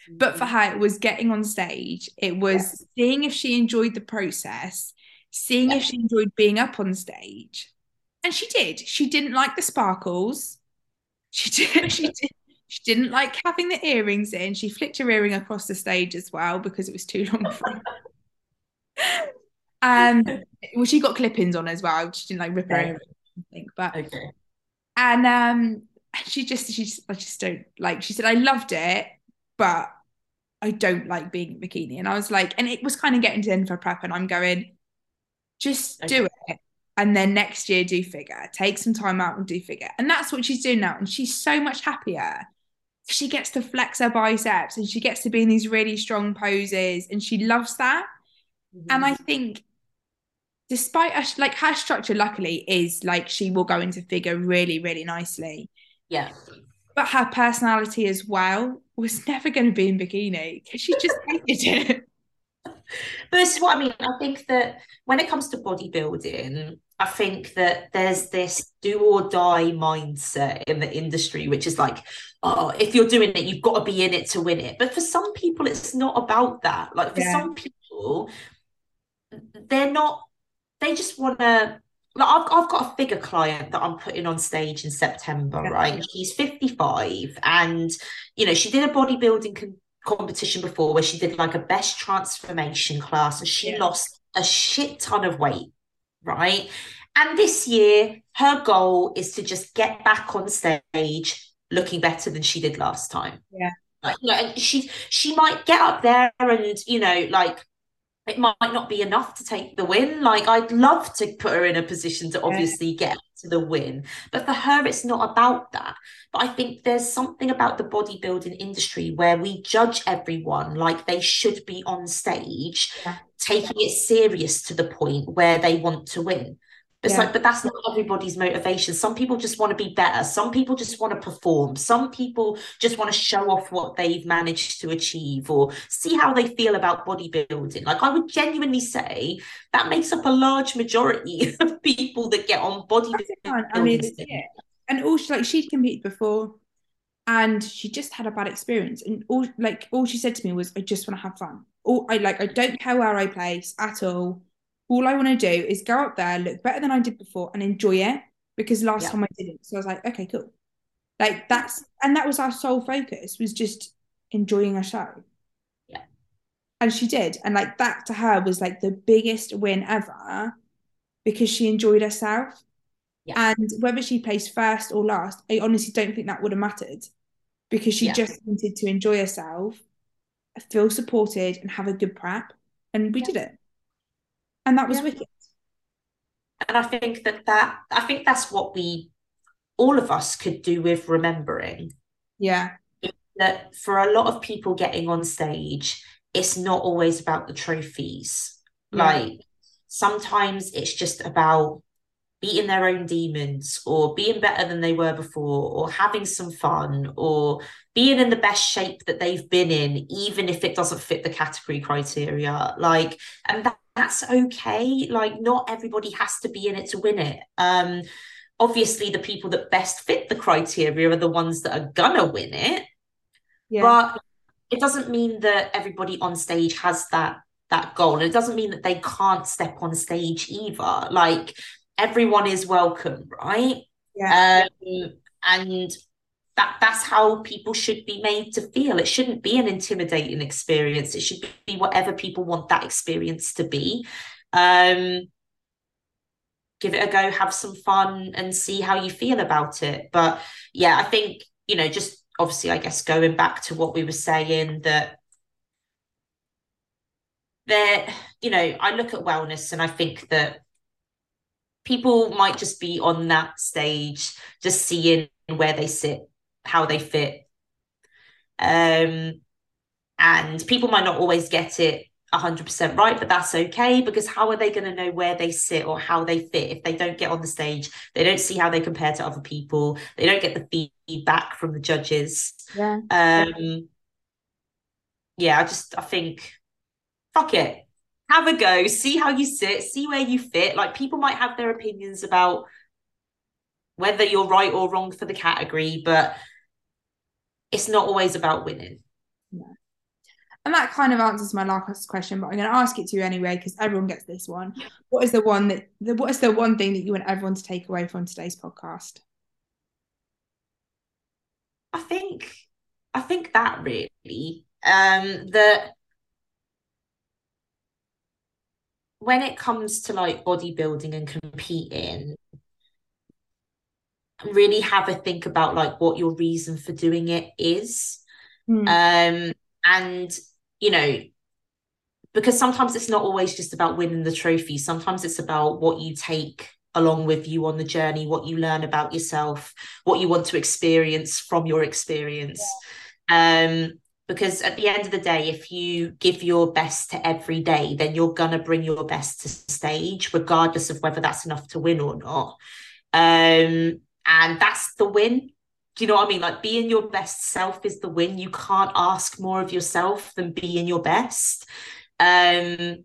But for mm. her, it was getting on stage. It was Yes. seeing if she enjoyed the process, seeing if she enjoyed being up on stage. And she did. She didn't like the sparkles. She did. She did. She didn't like having the earrings in. She flicked her earring across the stage as well because it was too long for her. Um, well, she got clip-ins on as well. She didn't like rip her Okay. earring, I think. But okay. and um, she just she just I just don't like. She said I loved it, but I don't like being in bikini. And I was like, and it was kind of getting to the end of her prep, and I'm going, just do it. And then next year, do figure. Take some time out and do figure. And that's what she's doing now. And she's so much happier. She gets to flex her biceps and she gets to be in these really strong poses. And she loves that. Mm-hmm. And I think, despite her, like her structure, luckily, is like she will go into figure really, really nicely. yeah. But her personality as well was never going to be in bikini because she just hated it. But this is what I mean. I think that when it comes to bodybuilding, I think that there's this do or die mindset in the industry, which is like, oh, if you're doing it, you've got to be in it to win it. But for some people, it's not about that. Like for Yeah. some people, they're not, they just want to. Like I've, I've got a figure client that I'm putting on stage in September, Yeah. right? She's 55 and, you know, she did a bodybuilding competition before where she did like a best transformation class and she Yeah. lost a shit ton of weight, right? And this year, her goal is to just get back on stage looking better than she did last time. Yeah. Like, you know, and she she might get up there and, you know, like it might not be enough to take the win. Like I'd love to put her in a position to obviously get to the win. But for her, it's not about that. But I think there's something about the bodybuilding industry where we judge everyone like they should be on stage, Yeah. taking it serious to the point where they want to win. It's Yeah. like, but that's not everybody's motivation. Some people just want to be better. Some people just want to perform. Some people just want to show off what they've managed to achieve or see how they feel about bodybuilding. Like, I would genuinely say that makes up a large majority of people that get on bodybuilding. I mean, yeah. And also, like, she'd competed before and she just had a bad experience. And all, like, all she said to me was, I just want to have fun. All I like, I don't care where I place at all. All I want to do is go up there, look better than I did before, and enjoy it. because last Yeah. time I didn't. So I was like, okay, cool. Like that's and that was our sole focus was just enjoying a show. Yeah. And she did. And like that to her was like the biggest win ever because she enjoyed herself. Yeah. And whether she placed first or last, I honestly don't think that would have mattered because she Yeah. just wanted to enjoy herself, feel supported, and have a good prep. And we Yeah. did it. And that was Yeah. wicked. and I think that that I think that's what we all of us could do with remembering Yeah. that for a lot of people getting on stage, it's not always about the trophies. Yeah. Like sometimes it's just about beating their own demons or being better than they were before or having some fun or being in the best shape that they've been in, even if it doesn't fit the category criteria. Like, and that, that's okay. Like, not everybody has to be in it to win it. Um, obviously, the people that best fit the criteria are the ones that are gonna win it Yeah. but it doesn't mean that everybody on stage has that that goal and it doesn't mean that they can't step on stage either like everyone is welcome right yeah. um and that that's how people should be made to feel. It shouldn't be an intimidating experience. It should be whatever people want that experience to be. Um give it a go have some fun and see how you feel about it. But yeah i think you know just obviously i guess going back to what we were saying that there you know i look at wellness and i think that people might just be on that stage just seeing where they sit how they fit. Um and people might not always get it 100% right but that's okay because how are they going to know where they sit or how they fit if they don't get on the stage? They don't see how they compare to other people. They don't get the feedback from the judges. Yeah. um yeah i just i think fuck it. Have a go. See how you sit. See where you fit. Like people might have their opinions about whether you're right or wrong for the category but it's not always about winning And that kind of answers my last question, but I'm going to ask it to you anyway because everyone gets this one. What is the one that the, what is the one thing that you want everyone to take away from today's podcast? I think I think that really um that when it comes to like bodybuilding and competing really have a think about like what your reason for doing it is. Hmm. um and you know because sometimes it's not always just about winning the trophy. Sometimes it's about what you take along with you on the journey what you learn about yourself what you want to experience from your experience. Um because at the end of the day if you give your best to every day then you're gonna bring your best to stage regardless of whether that's enough to win or not. Um and that's the win do you know what I mean? Like being your best self is the win. You can't ask more of yourself than being your best. Um,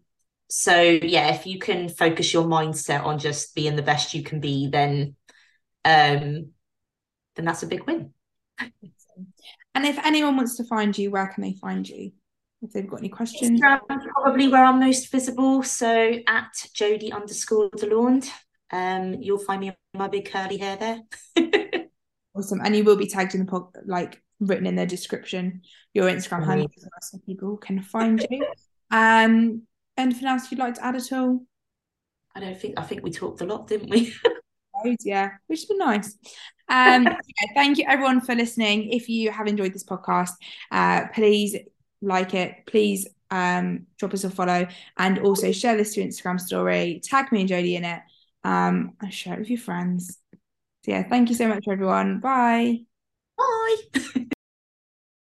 so yeah, if you can focus your mindset on just being the best you can be, then um then that's a big win. And if anyone wants to find you, where can they find you? If they've got any questions. Instagram probably where I'm most visible. So at Jodi underscore Delande. Um, you'll find me my big curly hair there. Awesome. And you will be tagged in the pod, like written in the description, your Instagram handle well, so people can find you. Um, anything else you'd like to add at all? I don't think I think we talked a lot, didn't we? Yeah, which has been nice. Um, yeah, thank you everyone for listening. If you have enjoyed this podcast, uh, please like it. Please um, drop us a follow and also share this to Instagram story. Tag me and Jodi in it. Um, and share it with your friends. So yeah, thank you so much, everyone. Bye. Bye.